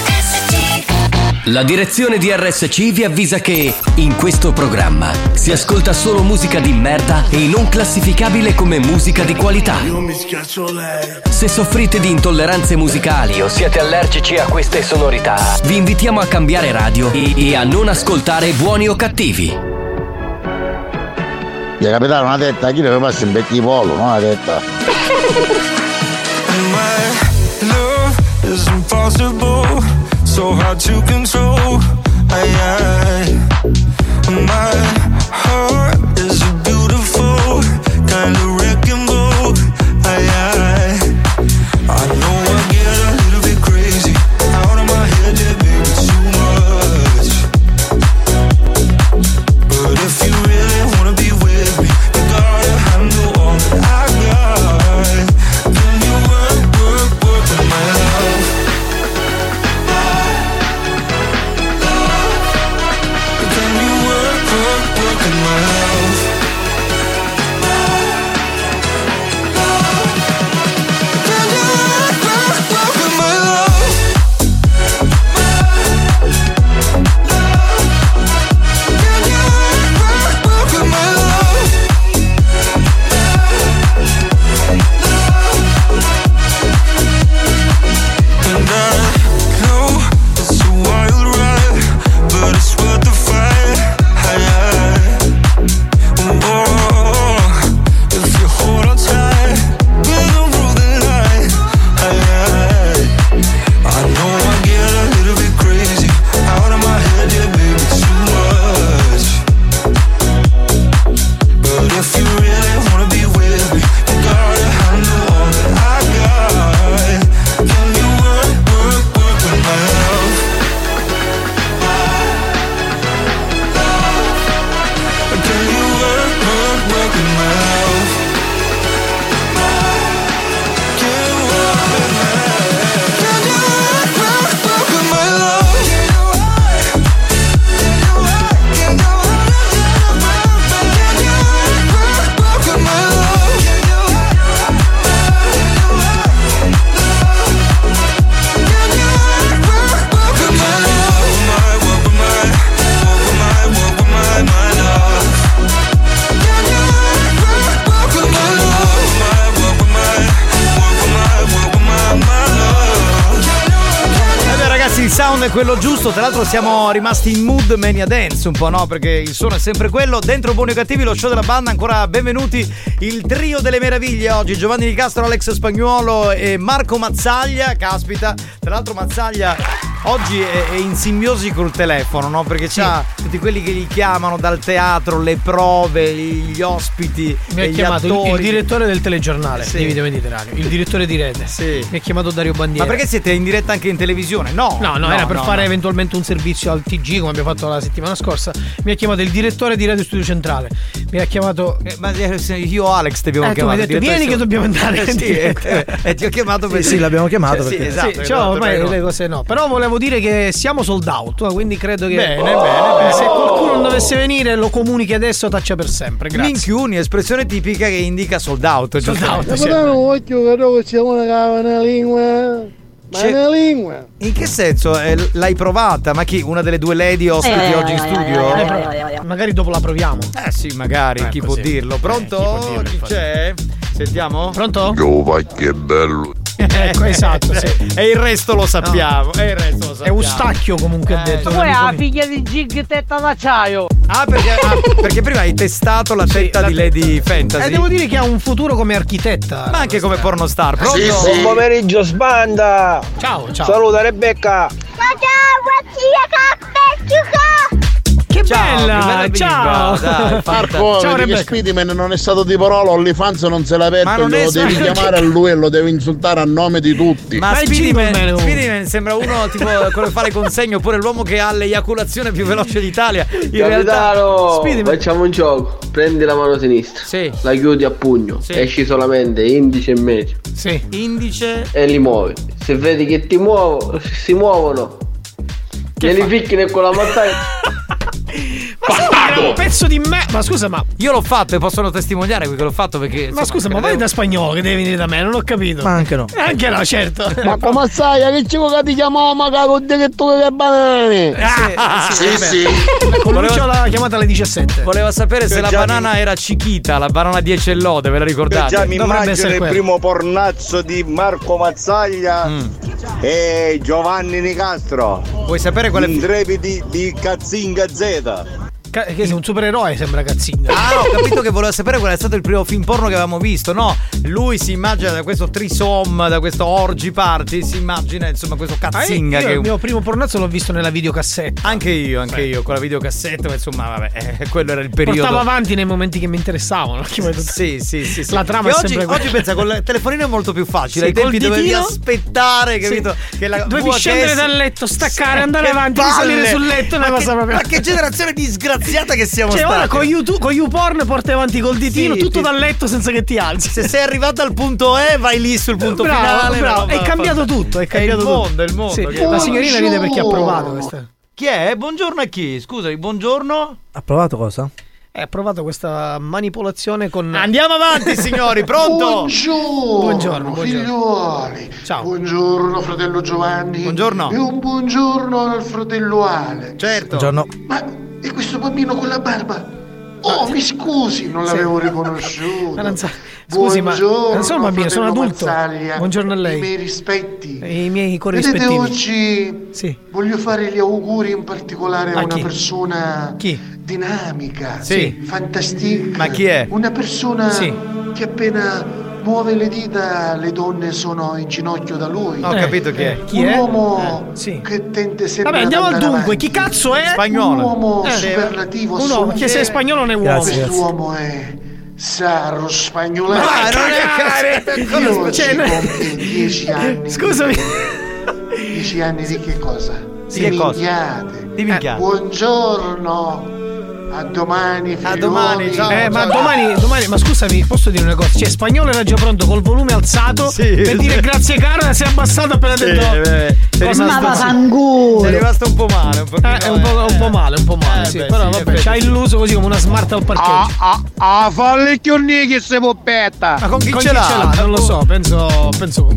RSC La direzione di RSC vi avvisa che in questo programma si ascolta solo musica di merda e non classificabile come musica di qualità. Io mi schiaccio lei Se soffrite di intolleranze musicali o siete allergici a queste sonorità, vi invitiamo a cambiare radio e, e a non ascoltare buoni o cattivi. Gli capitano una tetta, chi deve passare in becchi polo, non una tetta. Is impossible. So hard to control. I, I, My heart siamo rimasti in mood Mania Dance un po', no? Perché il suono è sempre quello. Dentro Buoni o Cattivi, lo show della banda. Ancora benvenuti. Il trio delle meraviglie oggi. Giovanni Di Castro, Alex Spagnuolo e Marco Mazzaglia. Caspita. Tra l'altro Mazzaglia oggi è, è in simbiosi col telefono, no? Perché c'ha tutti quelli che gli chiamano dal teatro, le prove, gli ospiti. Mi ha gli chiamato il, il direttore del telegiornale Sì. di Video Mediterraneo, il direttore di rete. Mi ha chiamato Dario Bandiera. Ma perché siete in diretta anche in televisione? No. No, no, era per fare eventualmente un servizio al TG come abbiamo fatto la settimana scorsa. Mi ha chiamato il direttore di Radio Studio Centrale. Mi ha chiamato. ma io o Alex ti abbiamo eh, chiamato. detto, vieni che dobbiamo andare. Eh, sì, e, e- e ti ho chiamato Sì, per sì, l'abbiamo chiamato Cioè, sì, perché- esatto, sì, esatto, cioè, ormai prego. le cose no. Però volevo dire che siamo sold out, quindi credo che. Bene, bene, bene. Se qualcuno non dovesse venire, lo comunichi adesso, taccia per sempre. Grazie. Minchiuni, espressione tipica che indica sold out. Sold out, Ma non occhio che ha una lingua. Ma C'è- una lingua. In che senso? Eh, l'hai provata? Ma chi? Una delle due lady ospiti Eh, oggi in eh, studio? eh, eh, eh, Magari dopo la proviamo. Eh sì, magari, chi può dirlo? Pronto? chi c'è? Sentiamo? Pronto? Giova, che bello. Ecco, esatto, sì. E il resto lo sappiamo. E il resto lo È sappiamo. Eustacchio comunque ha detto. Poi un la figlia di Gig tetta d'acciaio. Ah, perché, ah, perché prima hai testato la tetta di Lady Fantasy. Eh, devo dire che ha un futuro come architetta. Ma anche come pornostar. Pronto? Buon pomeriggio, sbanda. Ciao, ciao. Saluta Rebecca. Che Ciao, bella! che bella ciao! dai. Marco, Ciao, vedi che Rebecca. Spiderman non è stato di parola, OnlyFans non se l'ha aperto, lo devi ma- chiamare a lui e lo devi insultare a nome di tutti. Ma Ma il Speedyman, Jingle Man, oh. Speedyman sembra uno tipo quello che fa le consegne oppure l'uomo che ha l'eiaculazione più veloce d'Italia. In realtà Capitano, Speedyman facciamo un gioco. Prendi la mano sinistra, Sì. la chiudi a pugno, Sì. esci solamente indice e medio Sì. indice e li muovi. Se vedi che ti muovo, si muovono, glieli picchi con la mazzaglia. È un pezzo di me. Ma scusa, ma. Io l'ho fatto e possono testimoniare qui che l'ho fatto perché. Ma scusa, ma vai da spagnolo che devi venire da me, non ho capito. Ma anche no. Eh, Anche no, certo. Ma come sai che ci vuoi che ti chiamo ma cago di che tu che banane? Ah, sì, sì. Comincio la chiamata alle 17. Voleva sapere se la banana era Cichita, la banana 10 e lode, ve la ricordate? già mi Dovrebbe immagino essere il quello. primo pornazzo di Marco Mazzaglia Mm. e Giovanni Nicastro. Vuoi sapere quale Intrepidi di Cazzinga Z. Ca- che sei un supereroe, sembra Cazzinga. Ah, ho capito che voleva sapere qual è stato il primo film porno che avevamo visto. No, lui si immagina da questo trisom, da questo orgy party, si immagina insomma questo Ah, cazzinga io che il mio primo pornazzo l'ho visto nella videocassetta. Anche io, anche io, con la videocassetta, ma insomma, vabbè, eh, quello era il periodo. Portavo avanti nei momenti che mi interessavano. tutto- Sì, sì, sì, sì. La trama E è oggi, oggi pensa con il telefonino è molto più facile. Sì, Ai tempi dovevi ditino? aspettare, capito? Che la Dovevi scendere dal letto, staccare, Sì, andare che avanti, palle! salire sul letto, Ma che-. Ma che generazione disgraziata che siamo Cioè, stati. ora con YouTube, con YouPorn porti avanti col ditino, Sì, tutto sì. dal letto senza che ti alzi. Se sei arrivato al punto E, vai lì sul punto Bravo, finale. bravo. È cambiato tutto, è cambiato il tutto. mondo, è il mondo. Sì, che- La signorina ride perché ha provato questa. Chi è? Buongiorno a chi? Scusami, buongiorno. Ha provato cosa? Eh, ha provato questa manipolazione con. Andiamo avanti, signori, pronto? Buongiorno, Buongiorno, buongiorno. figliuoli. Ciao. Buongiorno, fratello Giovanni. Buongiorno. E un buongiorno al fratello Ale. Certo. Buongiorno. Ma e questo bambino con la barba? Oh, mi scusi, non l'avevo riconosciuto. Ma non sa- Scusi, ma Buongiorno, non sono un bambino, sono adulto. Mazzaglia. Buongiorno a lei. I miei rispetti. E I miei Vedete, corrispettivi. oggi Sì. voglio fare gli auguri in particolare a, A una chi? persona Chi? dinamica, Sì. fantastica. Ma chi è? Una persona Sì. che appena muove le dita le donne sono in ginocchio da lui. Ho Eh, capito chi è. eh, Chi un è? uomo Eh, sì. che tende sempre Vabbè, andiamo al dunque. avanti. Chi cazzo è? Un Spagnolo. uomo Eh, superlativo Un uomo, che se è spagnolo non è uomo. Grazie. Quest'uomo è Sarro spagnolo. Ma non è cagare. Io Cioè, compio 10 anni. Scusami. 10 anni di che cosa? Di che cosa? Di minchiate. Buongiorno. A domani, A domani, ciao. Eh, ma domani, domani, ma scusami, posso dire una cosa? Cioè, spagnolo era già pronto col volume alzato Sì, per sì. dire grazie cara, si è abbassato appena Sì, detto. beh, sei rimasto- sta- Sei rimasto un po' male, un pochino, Eh, è un po', un po' male, un po' male, Eh, sì. beh, Però sì, vabbè, ci ha illuso così come una smart al parcheggio. Ah, ah, ah, falli chiorni che se poppetta. Ma con chi Con ce chi l'ha? ce l'ha? Non lo so, penso, penso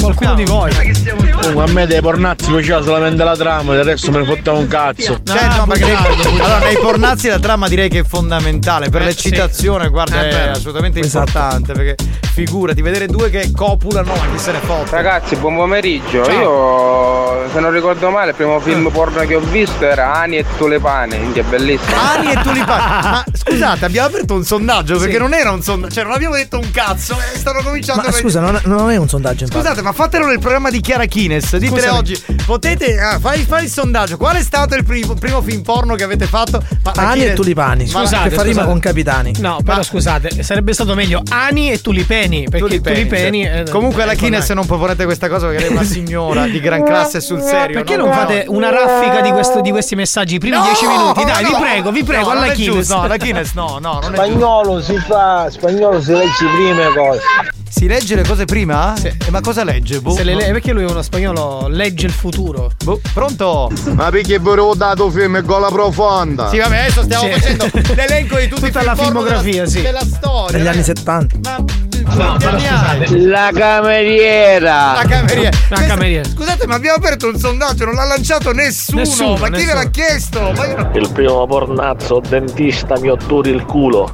qualcuno di voi. a me dei pornazzi faceva solamente la trama, del resto me ne fotteva un cazzo. Cioè, Ah, no, perché nei, bugiardo, bugiardo. allora, nei pornazzi la trama direi che è fondamentale. Per Eh, l'eccitazione, guarda, Eh, è beh. assolutamente Esatto. importante. Perché figurati, vedere due che copulano, ma chi se ne fotte. Ragazzi, buon pomeriggio. Io io, se non ricordo male, il primo film porno che ho visto era Ani e Tulepane, che è bellissimo. Ani e tulipani. Ma scusate, abbiamo aperto un sondaggio perché Sì. non era un sondaggio, cioè non abbiamo detto un cazzo e stanno cominciando Ma a scusa, non, non è un sondaggio infatti. Scusate, ma fatelo nel programma di Chiara Kines. Ditele Scusami. oggi. Potete. ah, fai, fai il sondaggio. Qual è stato il primo, primo film porno che avete fatto? Ma Ani e tulipani. Ma- Scusate, che fa rima con capitani. No, però scusate, sarebbe stato meglio Ani e Tulipeni. Perché Tulipeni, Tulipeni. cioè. eh, Comunque la eh, Kines non proponete questa cosa perché lei è una signora di gran classe sul serio. Perché no? non No. fate una raffica di, questo- di questi messaggi i primi No, dieci minuti? Dai, no, vi prego, vi prego, alla Kines. No, la Kines no, no, non è Spagnolo si fa, spagnolo si legge prima cose. Si legge le cose prima? Eh, ma cosa legge? Boh, Se le le- perché lui è uno spagnolo, legge il futuro. Boh, pronto? Ma perché ve l'ho dato film Gola Profonda? Sì, vabbè, adesso stiamo Sì. facendo l'elenco di tutti Tutta la filmografia, della, sì. della storia. Negli eh. anni 70. Quanti hai? La cameriera. La cameriera. La cameriera. Scusate, ma abbiamo aperto un sondaggio, non l'ha lanciato nessuno. Nessuno, ma chi ve l'ha chiesto? Ma io Il primo pornazzo dentista mi otturi il culo.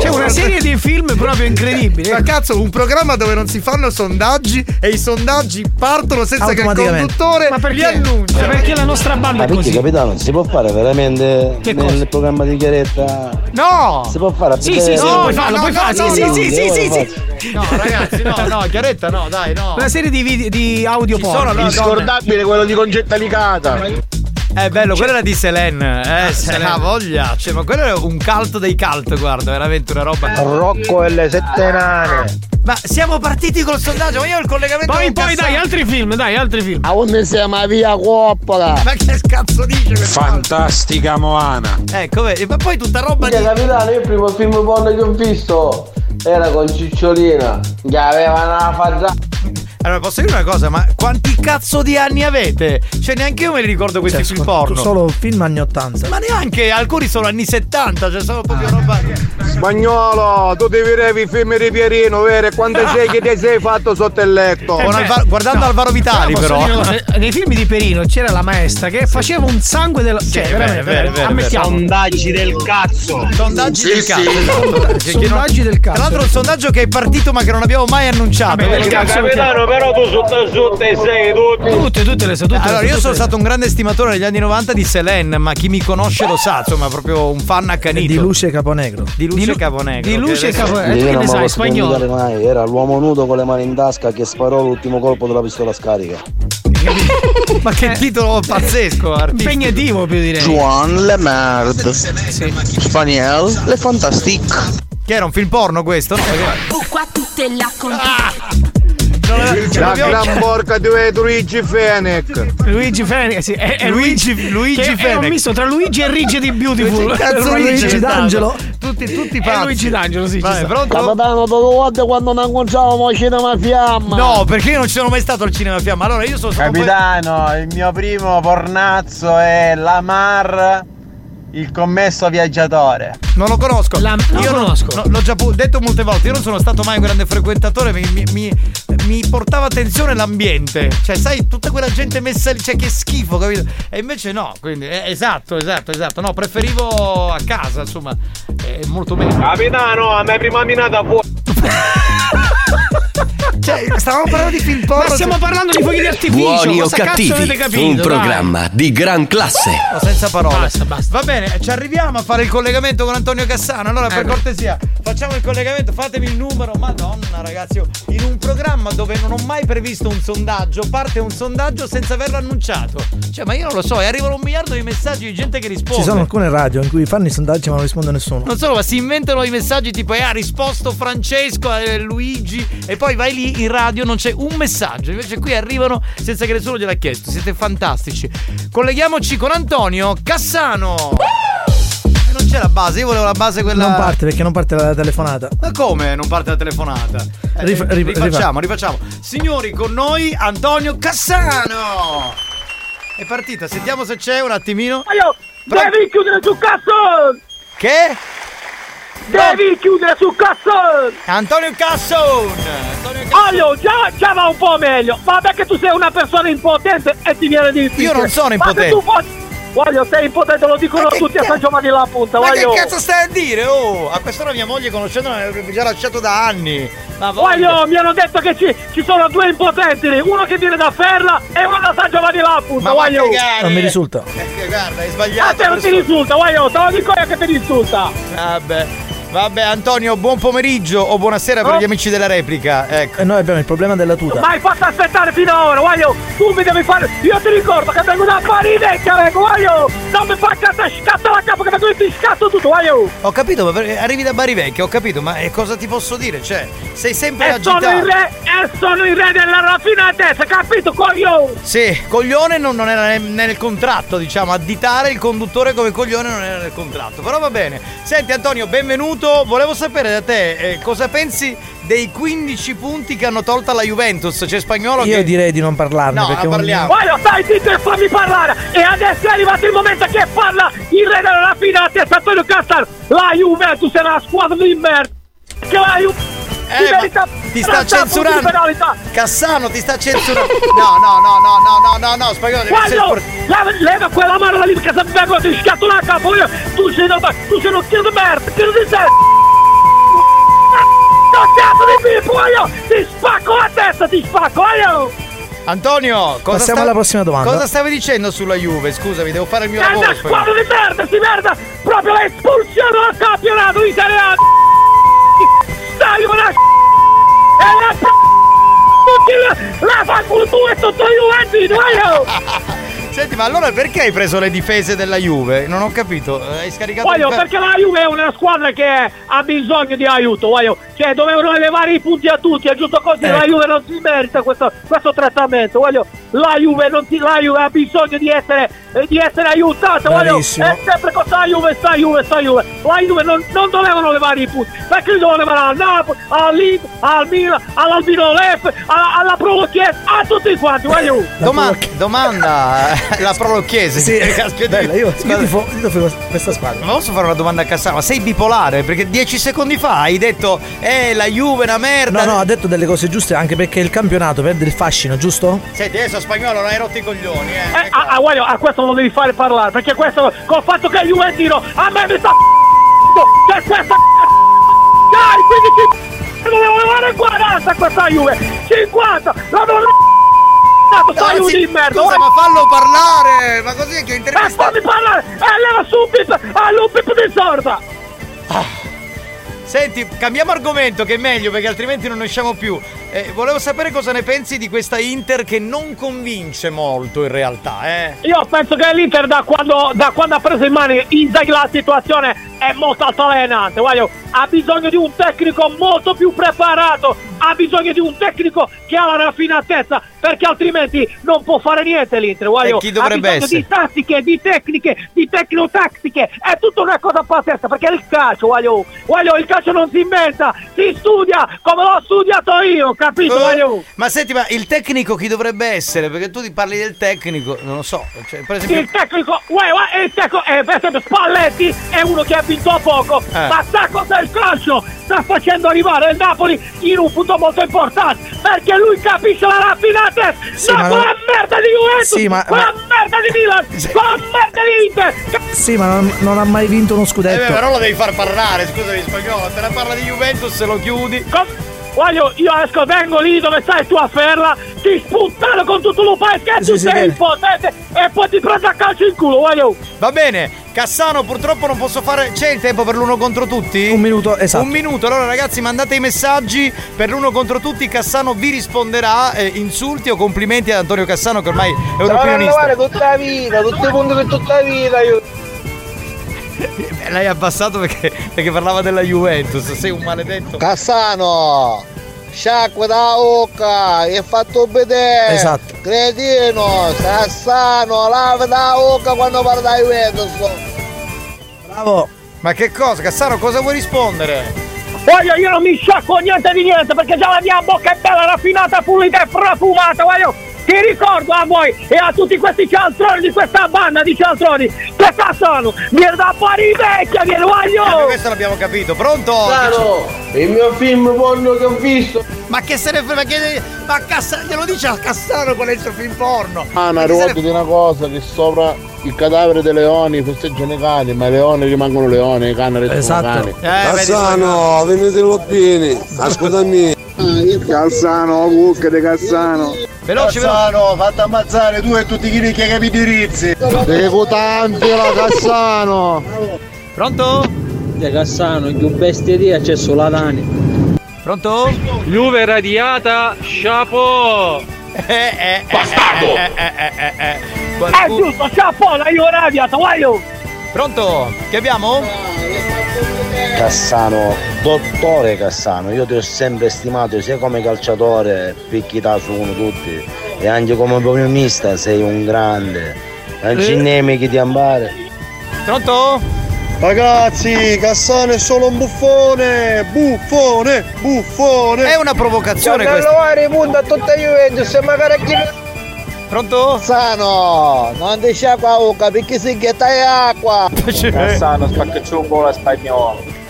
C'è una serie di film proprio incredibili. Ma cazzo, un programma dove non si fanno sondaggi e i sondaggi partono senza che il conduttore Ma li perché? annuncia. Perché la nostra banda è così. capitano, si può fare veramente Che nel cosa? programma di Chiaretta? No! Si può fare a Sì, sì, sì, No, puoi farlo, no, puoi farlo. Sì, sì, sì, sì, sì. No, ragazzi, no, no, chiaretta no, dai, no. Una serie di, video, di audio porno. sono, no, donne. Inscordabile quello di Concetta Licata. È bello, quella era di Selene. Eh, se ha voglia. Cioè, ma quello è un cult dei cult, guarda, veramente una roba. Rocco e le sette nane. Ma siamo partiti col sondaggio, ma io ho il collegamento Poi, poi Cassano. dai, altri film, dai, altri film. A onde siamo via coppola. Ma che cazzo dice questo? Fantastica Moana. Ecco, vedi, ma poi tutta roba di. Capitano, io il primo film porno che ho visto era con Cicciolina, che aveva una faccia. Allora, posso dire una cosa, ma quanti cazzo di anni avete? Cioè, neanche io me li ricordo questi Cioè, film porno. Solo film anni 80. Ma neanche, alcuni sono anni 70, cioè sono proprio roba. Spagnolo, tu devi vedere i film di Pierino, vero? Quando sei che ti sei fatto sotto il letto? Con Alva- guardando Alvaro Vitali, Posso però. dire? Nei film di Perino c'era la maestra che faceva un sangue del. Cioè, è vero, veramente, vero, vero, ammettiamo. Sondaggi del cazzo. Sondaggi Sì, del sì. cazzo. Sondaggi del cazzo. Tra l'altro un sondaggio che è partito ma che non abbiamo mai annunciato. Vabbè, cazzo Capitano, però tu sotto sotto e sei tutti. Tutte, tutte le so, tutte le so, Allora, io sono stato un grande stimatore negli anni 90 di Selene, ma chi mi conosce lo sa, insomma, proprio un fan accanito. Di Luce Caponegro. Di Luce Lu- Caponegro. di Luce Caponegro. Eh, tu che ne sai, spagnolo? mai, era l'uomo nudo con le mani in tasca che sparò l'ultimo colpo della pistola scarica. Ma che titolo pazzesco, artistico. Impegnativo più direi. Juan Le Merde. Spaniel Le Fantastique. Che era un film porno questo? No, perché- Qua tutte la non era- ce La gran porca di Luigi Fenech. Luigi Fenech, sì, è, è Luigi- Luigi che È un Fenech. misto tra Luigi e Rigid di Beautiful. Luigi- cazzo Luigi è. D'Angelo. Tutti, tutti È pazzi. Luigi D'Angelo, sì. Vai, pronto? Capitano, le volte quando non al cinema fiamma. No, perché io non ci sono mai stato al cinema fiamma. Allora io sono stato. poi- Capitano, il mio primo pornazzo è Lamar, il commesso viaggiatore. Non lo conosco. La- non io lo conosco. no, l'ho già detto molte volte. Io non sono stato mai un grande frequentatore. Mi, mi- mi- mi portava attenzione l'ambiente. Cioè, sai, tutta quella gente messa lì. Cioè, che schifo, capito? E invece no. Quindi, eh, esatto, esatto, esatto. No, preferivo a casa, insomma. È molto meglio. Capitano, a me prima minata fuori. Cioè, stavamo parlando di film porno. Ma stiamo parlando di fuochi di artificio. Buoni o cosa cazzo cattivi, avete capito? un dai? programma di gran classe. No, senza parole. Basta, basta. Va bene, ci arriviamo a fare il collegamento con Antonio Cassano. Allora, per Ecco. cortesia, facciamo il collegamento, fatemi il numero. Madonna, ragazzi, io, in un programma dove non ho mai previsto un sondaggio, parte un sondaggio senza averlo annunciato. Cioè, ma io non lo so, e arrivano un miliardo di messaggi di gente che risponde. Ci sono alcune radio in cui fanno i sondaggi ma non risponde nessuno. Non solo, ma si inventano i messaggi tipo eh, ha risposto Francesco, eh, Luigi e poi vai lì in radio non c'è un messaggio. Invece qui arrivano senza che nessuno gliel'ha chiesto. Siete fantastici. Colleghiamoci con Antonio Cassano. C'è la base, io volevo la base quella. Non parte perché non parte la telefonata. Ma come non parte la telefonata? Eh, Rif- rif- rifacciamo, rifacciamo. Signori, con noi Antonio Cassano. È partita, sentiamo se c'è un attimino. Devi chiudere sul cazzo! Che? Devi chiudere sul cazzo! Antonio Casson! Antonio Casson. Allora, già, già va un po' meglio. Ma perché tu sei una persona impotente e ti viene difficile. Io non sono Ma se impotente. Voglio, sei impotente, lo dicono tutti a San Giovanni la punta, Ma voglio. che cazzo stai a dire? Oh, a quest'ora mia moglie conoscendola mi avrebbe già lasciato da anni. Ma Voglio, mi hanno detto che ci, ci sono due impotenti, uno che viene da Ferla e uno da San Giovanni la punta, Ma voglio. Non mi risulta. Eh, guarda, hai A sbagliato. te non ti risulta, voglio, te lo dico io che ti risulta. Vabbè. Vabbè, Antonio, buon pomeriggio o buonasera per Oh. gli amici della replica. Ecco. E noi abbiamo il problema della tuta. Ma hai fatto aspettare fino ad ora, voglio! Tu mi devi fare. Io ti ricordo che vengo da Marinecchia, vengo, voglio! Non mi fai cazzo, scatto la capa che vengo e ti scatto tutto, voglio! Ho capito, ma arrivi da Barivecchia, ho capito, ma eh, cosa ti posso dire? Cioè, sei sempre E sono agitato. il re, e sono il re della raffinatezza, capito, coglione? Sì, coglione non, non era nel, nel contratto, diciamo, additare il conduttore come coglione non era nel contratto. Però va bene. Senti Antonio, benvenuto. Volevo sapere da te eh, cosa pensi dei 15 punti che hanno tolto alla Juventus. C'è spagnolo Io che. direi di non parlarne No, perché non un- parliamo. Voglio, stai zitto e fammi parlare! E adesso è arrivato il momento che parla il re della raffinatezza, Antonio Castano! La Juventus è una squadra di merda! Che la Juventus... Eh, ma ti sta censurando. Cassano ti sta censurando. No, no, no, no, no, no, no, no, spagnolo Guarda, sport- leva, leva quella mano lì perché se vengo ti scatto la capo io, tu sei una, tu sei uno tiro di merda, tiro di te! No cazzo di pippo, io! Ti spacco la testa, ti spacco, io! Antonio, cosa Passiamo sta- alla prossima domanda. Cosa stavi dicendo sulla Juve? Scusami, devo fare il mio È lavoro. una squadra di merda, si merda! Proprio l'espulsione dal campionato italiano! Stai una E la tutti la, la fa culo tu tutto Juventus, io! Senti, ma allora perché hai preso le difese della Juve? Non ho capito. eh, Hai scaricato Voglio, il perché la Juve è una squadra che ha bisogno di aiuto, voglio. Cioè, dovevano elevare i punti a tutti, è giusto così. La Ecco. Juve non si merita questo, questo trattamento, voglio. La Juve, non si, la Juve ha bisogno di essere, eh, di essere aiutata, voglio. Bravissimo. È sempre con sta Juve, sta Juve, sta Juve. La Juve non, non dovevano levare i punti, perché li dovevano levare al Napoli, all'Inter, al Milan, all'Albino Lef, alla, alla Provo Chiesa, a tutti quanti, voglio. Doma- domanda la prolocchiese. Sì, Caspita, bella, io, io squadra- tifo, io questa squadra. Ma posso fare una domanda a Cassano? Ma sei bipolare? Perché dieci secondi fa hai detto Eh la Juve è una merda No, no, ha detto delle cose giuste anche perché il campionato perde il fascino, giusto? Senti adesso spagnolo non hai rotto i coglioni eh, Eh, ah, ah, guarda, a questo non devi fare parlare, perché questo, col fatto che è Juventino, a me mi sta Cioè questa Dai, 15 Dovevo levare 40 questa Juve? 50 La non sta No, Juve sì, di merda Scusa ma fallo parlare Ma così è che Eh, intervista fammi parlare E leva su un pip Ah, un pip di sorda Senti cambiamo argomento che è meglio Perché altrimenti non ne usciamo più. Eh, Volevo sapere cosa ne pensi di questa Inter Che non convince molto in realtà eh? Io penso che l'Inter da quando, da quando ha preso in mano Inzaghi la situazione è molto altalenante, voglio, ha bisogno di un tecnico molto più preparato, ha bisogno di un tecnico che ha la raffinatezza, perché altrimenti non può fare niente l'Inter, voglio, E chi dovrebbe ha bisogno essere? di tattiche, di tecniche, di tecnotattiche, è tutta una cosa pazzesca, perché il calcio, voglio, voglio, il calcio non si inventa, si studia come l'ho studiato io, capito? Eh, Ma senti ma il tecnico chi dovrebbe essere? Perché tu ti parli del tecnico Non lo so cioè, Per esempio Il tecnico, uè, uè, il tecnico, eh, per esempio Spalletti è uno che ha vinto a poco, Eh. ma sa cos'è il calcio? Sta facendo arrivare il Napoli in un punto molto importante, perché lui capisce la raffinatezza, Sì, no ma quella non- merda di Juventus, Sì, ma- quella merda di Milan, quella merda di Inter, Sì, ma non, non ha mai vinto uno Eh, scudetto. beh, però lo devi far parlare, scusami spagnolo, te ne parla di Juventus se lo chiudi. Voglio, io esco, vengo lì dove stai tu a Ferla, ti spuntano con tutto lo paese che Sì, tu sì, sei bene. impotente e poi ti prendo a calcio in culo, voglio. Va bene, Cassano purtroppo non posso fare. C'è il tempo per l'uno contro tutti? Un minuto, esatto. Un minuto, allora ragazzi mandate i messaggi per l'uno contro tutti, Cassano vi risponderà, eh, insulti o complimenti ad Antonio Cassano che ormai è un opinionista. levare tutta la vita, tutti i punti per tutta la vita io. Eh, L'hai abbassato perché, perché parlava della Juventus, sei un maledetto. Cassano! Sciacqua da bocca, hai fatto vedere! Esatto. Cretino, Cassano, lava da bocca quando parla di Juventus! Bravo! Ma che cosa? Cassano, cosa vuoi rispondere? Voglio, io non mi sciacquo niente di niente perché già la mia bocca è bella raffinata, pulita e profumata, voglio. Ti ricordo a voi e a tutti questi cialtroni di questa banda di cialtroni che cazzano, viene da fare i vecchia, viene voglio! Eh, questo l'abbiamo capito, pronto? Sano, il mio film porno che ho visto. Ma che se ne frega, che ma Cassa, glielo dice a Cassano qual è il suo film porno? Ah, ma ricordo di una cosa che sopra il cadavere dei leoni festeggiano i cani, ma i leoni rimangono leoni, i cani restano Esatto. cani. Eh, Cassano, venite lottini, ascoltami. Cassano, cucca di Cassano. Veloce, Cassano, fatti ammazzare tu e tutti quelli che capi dirizzi. Devo tanti la Cassano. Pronto? De Cassano, più bestiaria c'è sulla Dani. Pronto? Juve radiata, chapeau! Bastardo! Eh, eh, eh, eh, eh. È Qualcuno- giusto, ciao, la io radiata, voglio! Pronto? Che abbiamo? Cassano, dottore Cassano, io ti ho sempre stimato sia come calciatore, picchita su uno tutti, e anche come programmista sei un grande. Non ci Eh? nemi chi ti ambare. Pronto? Ragazzi, Cassano è solo un buffone, buffone, buffone. È una provocazione Candello questa. Vari punta a tutta Juventus e magari chi Pronto? Cassano, non ti sciacqua la bocca perché si ghetta è acqua. Cassano, spaccaci un po' la spagnola.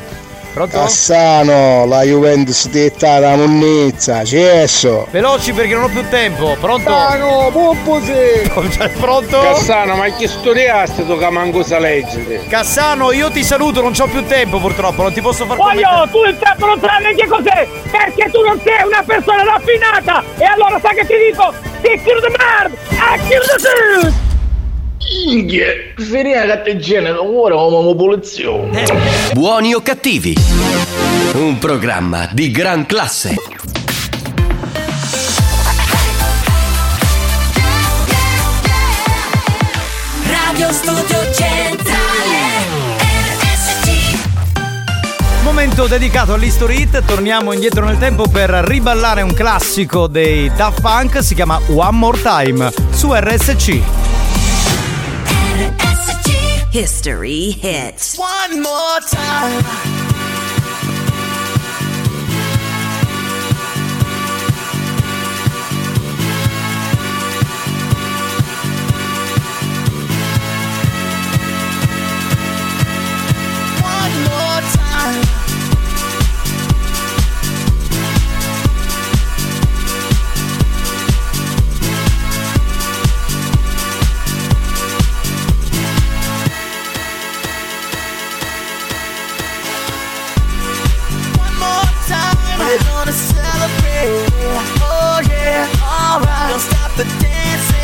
Pronto? Cassano, la Juventus ti è stata munnizza, cesso. Veloci perché non ho più tempo. Pronto? Cassano. Cioè, Pronto? Cassano, ma che studiaste tu che manco sa leggere? Cassano, io ti saluto, non c'ho più tempo purtroppo, non ti posso far Voglio, commentare. tu il tempo non sai neanche cos'è! Perché tu non sei una persona raffinata! E allora sai che ti dico? Ti kill the man! I Minchia, finire che te genere ora come popolazione. Buoni o cattivi? Un programma di gran classe. Radio Studio Centrale RSC Momento dedicato all'History Hit, torniamo indietro nel tempo per riballare un classico dei Daft Punk, si chiama One More Time su RSC. History Hits One more time. Time.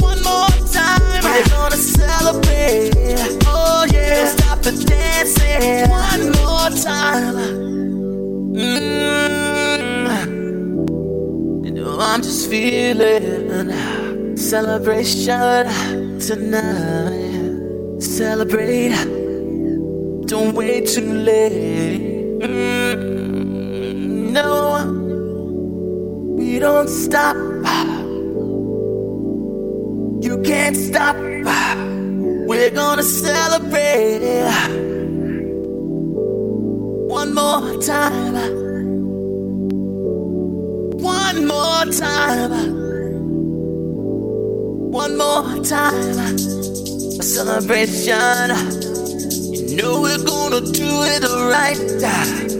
One more time. We're gonna celebrate. Oh yeah, stop. One more time. Mm. I'm just feeling celebration tonight. Celebrate. Don't wait too late. Mm, no, we don't stop. You can't stop. We're gonna celebrate one more time. One more time. One more time. A celebration. You know we're gonna do it right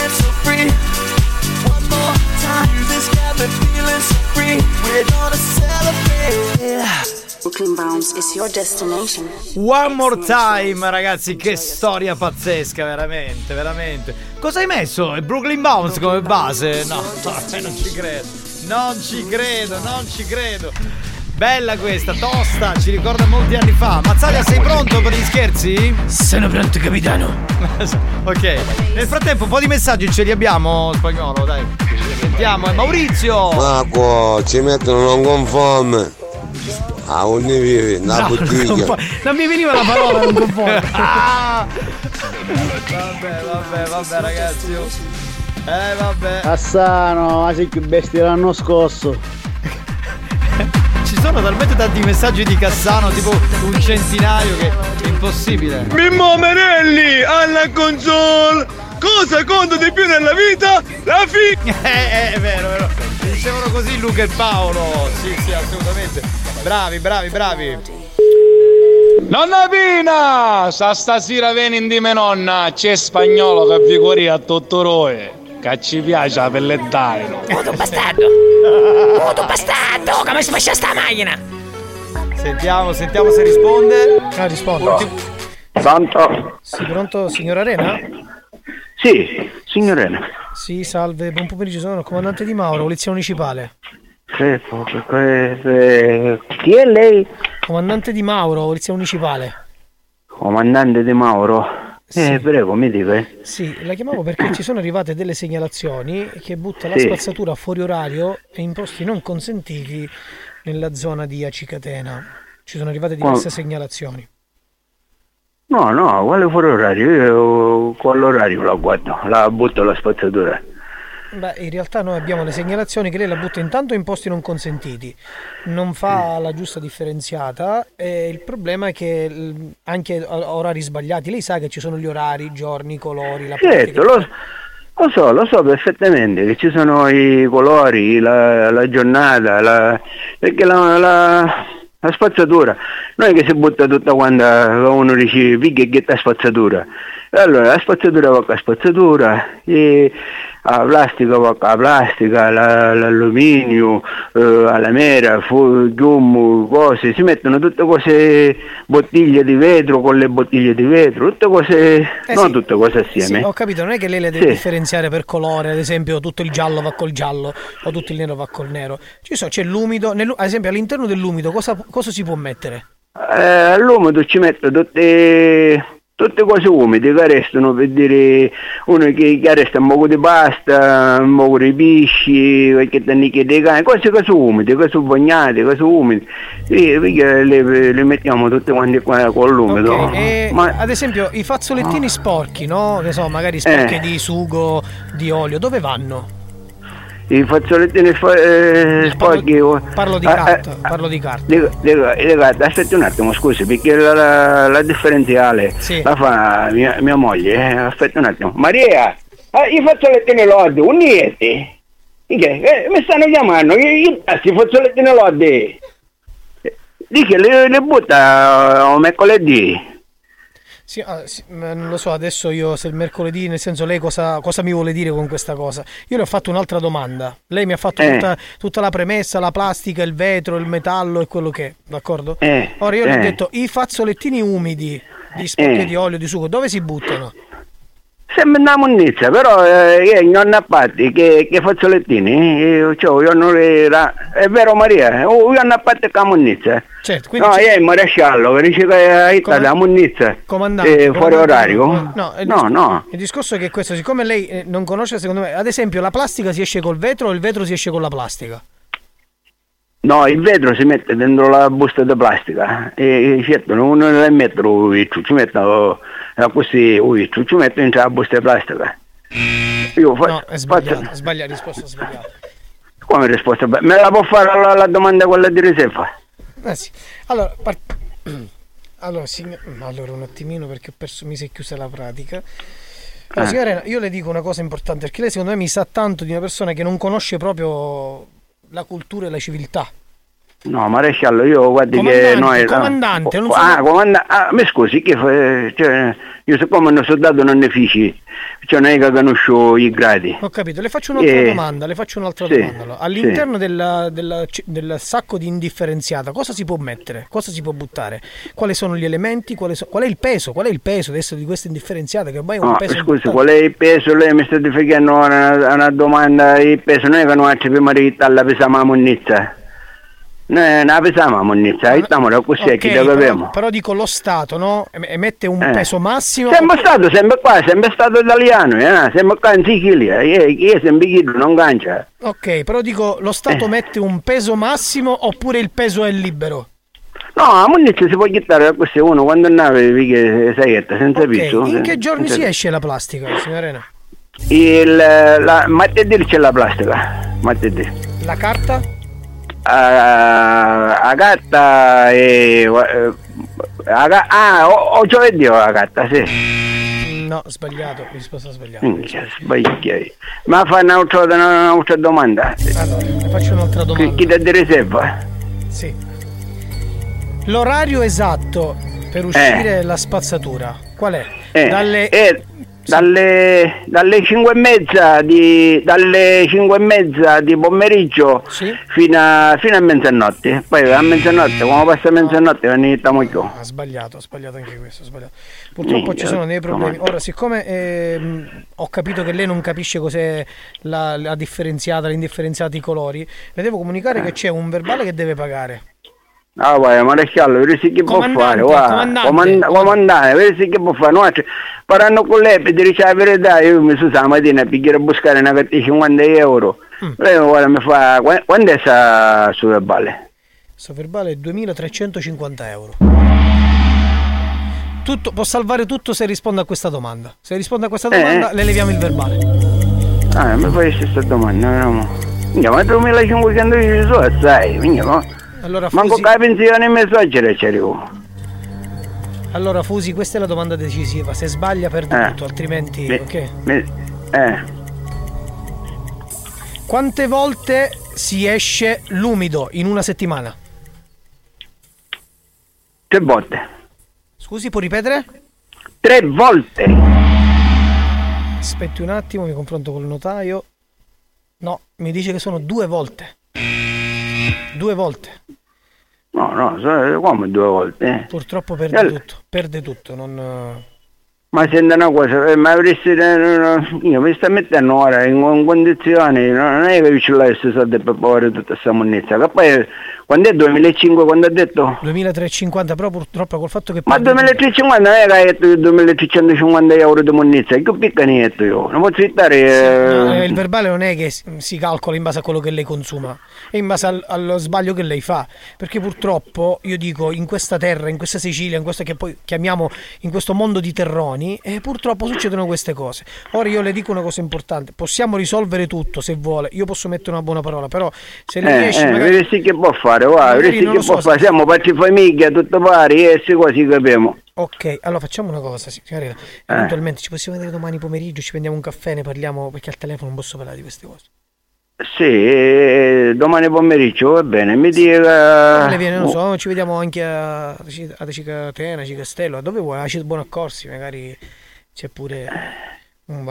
One more time. Music's got me feeling so free. We're gonna celebrate. Brooklyn Bounce is your destination. One more time, ragazzi, che storia pazzesca, veramente, veramente. Cosa hai messo? Il Brooklyn Bounce come base? No, no, non ci credo. Non ci credo, non ci credo. Bella questa, tosta, ci ricorda molti anni fa. Mazzaglia, sei pronto per gli scherzi? Sono pronto, capitano. ok. Nel frattempo, un po' di messaggi ce li abbiamo, spagnolo, dai. Sentiamo, eh, Maurizio. Marco, ci mettono non conforme. A un vivi, una No, non bottiglia. conforme. Non mi veniva la parola, non conforme. Ah! Vabbè, vabbè, vabbè, ragazzi. Eh, vabbè. Cassano, ma sei più bestia l'anno scorso. Ci sono talmente tanti messaggi di Cassano, tipo un centinaio, che è impossibile. Mimmo Menelli alla console! Cosa conta di più nella vita? La fi... Eh, è vero, è vero. Dicevano così Luca e Paolo. Sì, sì, assolutamente. Bravi, bravi, bravi. Nonna Pina! Sa stasera vieni di me nonna, c'è spagnolo che vi a Tottoroe. Che ci piace la pellettaino. Muto bastardo! Muto bastardo! Come si faccia sta macchina? Sentiamo, sentiamo se risponde. Ah, risponde. Ultimo- Pronto? Sì, pronto, signor Arena? Sì, signorina. Sì, salve, buon pomeriggio, sono il comandante di Mauro, polizia municipale. Che- che- Chi è lei? Comandante di Mauro, polizia municipale. Comandante di Mauro. Eh, prego, mi dica. Sì, la chiamavo perché ci sono arrivate delle segnalazioni che butta la Sì. spazzatura fuori orario e in posti non consentiti nella zona di Acicatena. Ci sono arrivate diverse Oh. segnalazioni. No, no, quale fuori orario? Io con l'orario la guardo, la butto la spazzatura. Beh, in realtà noi abbiamo le segnalazioni che lei la butta intanto in posti non consentiti, non fa Mm. la giusta differenziata e il problema è che l- anche a orari sbagliati, lei sa che ci sono gli orari, i giorni, i colori, la Certo, lo, lo so, lo so perfettamente che ci sono i colori, la, la giornata, la, perché la, la, la spazzatura non è che si butta tutta quando uno dice piglia e ghetta spazzatura. Allora la spazzatura va con la spazzatura, e la plastica la plastica, la- l'alluminio, eh, la mera, fu, gommo, cose, si mettono tutte cose, bottiglie di vetro con le bottiglie di vetro, tutte cose, non sì. tutte cose assieme. Sì, ho capito, non è che lei le deve Sì. differenziare per colore, ad esempio tutto il giallo va col giallo o tutto il nero va col nero. Ci so, c'è l'umido, nell'u- ad esempio all'interno dell'umido cosa, cosa si può mettere? Eh, all'umido ci metto tutte, tutte cose umide che restano per dire uno che, che resta un poco di pasta, un poco di pesci, qualche tannicchia di cane, cose che sono umide, che sono bagnate, che sono umide. Perché le, le mettiamo tutte quante qua con l'umido. Ok, e Ma ad esempio i fazzolettini sporchi, no? Che so, magari sporchi Eh. di sugo, di olio, dove vanno? I fazzolettini fa- eh, sporchi... Parlo di Ah, carta, eh, parlo di carta. Dico, dico, dico, aspetti un attimo, scusi, perché la, la- la differenziale Sì. la fa mia, mia moglie. eh, aspetti un attimo. Maria, ah, i fazzolettini lodi, un niente. Eh, mi stanno chiamando, io, io passi i fazzolettini lodi. Dice, le, le butta eh, mercoledì. Sì, ah, sì, non lo so, adesso io se il mercoledì, nel senso lei cosa, cosa mi vuole dire con questa cosa? Io le ho fatto un'altra domanda. Lei mi ha fatto Eh. tutta, tutta la premessa, la plastica, il vetro, il metallo e quello che è, d'accordo? Eh, Ora io le ho eh. detto, i fazzolettini umidi di spocchio Eh. di olio, di sugo, dove si buttano? Sembra una munnizia, però eh, io non ho fatti che, che fazzolettini, io, cioè, io non era, è vero Maria, io non ho fatti che munnizia. Certo, quindi no, c'è- io il maresciallo, che dice che hai Come- la munnizia, Comandante, eh, fuori orario. No, il no, no. Il discorso è che questo, siccome lei eh, non conosce, secondo me, ad esempio, la plastica si esce col vetro o il vetro si esce con la plastica? No, il vetro si mette dentro la busta di plastica e e certo non ne mettono il ci mettono eh, così il ci mettono dentro la busta di plastica. Io fa- No, è sbagliato, è sbagliato, risposta sbagliata. come risposta? Me la può fare la, la domanda quella di riserva? Eh sì. Allora, par- allora, sign- allora, un attimino perché ho perso, mi si è chiusa la pratica. Allora, Eh. signora io le dico una cosa importante perché lei secondo me mi sa tanto di una persona che non conosce proprio la cultura e la civiltà. No, maresciallo, io guardi che Comandante, noi... comandante, non ah, sono- comandante, ah, mi scusi, che fa- cioè, io siccome non soldato non ne fici, cioè non è che conosco i gradi. Ho capito, le faccio un'altra Eh, domanda, le faccio un'altra sì, domanda. allora. All'interno della- della c- del sacco di indifferenziata, cosa si può mettere? Cosa si può buttare? Quali sono gli elementi? So- qual è il peso? Qual è il peso adesso di questa indifferenziata? Che ormai è un No, peso scusi, importante. qual è il peso? Lei mi sta facendo una, una domanda, il peso non è che noi prima di la pesiamo la munnizia. Noi non la stiamo da così, Ok, chi la però, dico lo Stato, no? Em- Emette un Eh. peso massimo. Sempre stato, sempre qua, sempre stato italiano, eh? sempre qua in Sicilia, io, io sempre chiedo, non cancia. Ok, però dico lo Stato Eh. mette un peso massimo oppure il peso è libero? No, la munnizia si può chittare questo uno quando andava che saietta, senza Ok, piso. in che giorni senza si esce la plastica, signora Arena? Il, la, martedì c'è la plastica, martedì. La carta? A gatta e... eh, a ga- ah, o, o giovedì ho la gatta, sì. No, sbagliato, risposta sbagliata. Minchia, sbagliai. Ma fa un'altra, un'altra domanda. Allora, faccio un'altra Chi, domanda. chi ti riserva? Sì. L'orario esatto per uscire la spazzatura, qual è? Eh, Dalle... eh, dalle, dalle 5 e mezza di, dalle 5 e mezza di pomeriggio fino, a, fino a mezzanotte. Poi a mezzanotte, quando passa mezzanotte, iniziamo più. Ha sbagliato, ha sbagliato anche questo, sbagliato. Purtroppo Minchia, ci sono dei problemi. Ora, siccome ehm, ho capito che lei non capisce cos'è la, la differenziata, l'indifferenziata, i colori, le devo comunicare che c'è un verbale che deve pagare. Ah, vai, maresciallo, vedi che può fare, guarda. comandante. Comanda- comandante, vedi che può fare. No, cioè, parlando con lei per dire la verità, io mi sono stamattina per a buscare una carta di 50 euro. Mm. Lei guarda, mi fa, "Qua- quando è sta su verbale? Questo verbale è 2350 euro. Tutto, può salvare tutto se risponde a questa domanda. Se risponde a questa Eh, domanda, eh. le leviamo il verbale. Ah, mi fai questa domanda, vediamo. Minchia, ma 2500 euro sono assai, Allora, Manco Fusi, che la pensione mi soggiere c'è arrivo. allora, Fusi, questa è la domanda decisiva. Se sbaglia, perde Eh. tutto, altrimenti. Mi- ok. mi- eh, Quante volte si esce l'umido in una settimana? tre volte. Scusi, può ripetere? Tre volte. Aspetti un attimo, mi confronto col notaio. No, mi dice che sono due volte. Due volte. No, no, come due volte. eh. Purtroppo perde Allora- tutto. Perde tutto. Non... Ma senta una cosa, eh, ma avresti... eh, Io mi sta mettendo ora in, in condizioni, no, non è che ce l'hai questi soldi per pagare tutta questa munnizia, che poi quando è 2005 quando ha detto? 2350, però purtroppo col fatto che... Ma perde- 2350 non è che hai detto 2350 euro di munnizia, che piccanetto io, non posso. No, eh, eh, il verbale non è che si- calcola in base a quello che lei consuma, è in base al- allo sbaglio che lei fa. Perché purtroppo, io dico, in questa terra, in questa Sicilia, in questo che poi chiamiamo in questo mondo di terroni, eh, purtroppo succedono queste cose. Ora io le dico una cosa importante: possiamo risolvere tutto se vuole. Io posso mettere una buona parola, però se lei Eh, riesce, eh, magari. vedi che può fare, guarda, Magari vedi non che so, se- siamo parte famiglia, tutto pari, e se quasi capiamo. Ok, allora facciamo una cosa, signorina. Eh. Eventualmente ci possiamo vedere domani pomeriggio, ci prendiamo un caffè, ne parliamo perché al telefono non posso parlare di queste cose. Sì, eh, domani pomeriggio va bene, mi dica... Le viene, non so, ci vediamo anche a, a Cicatena, Cicastello, a dove vuoi? A Buonaccorsi, magari c'è pure bar.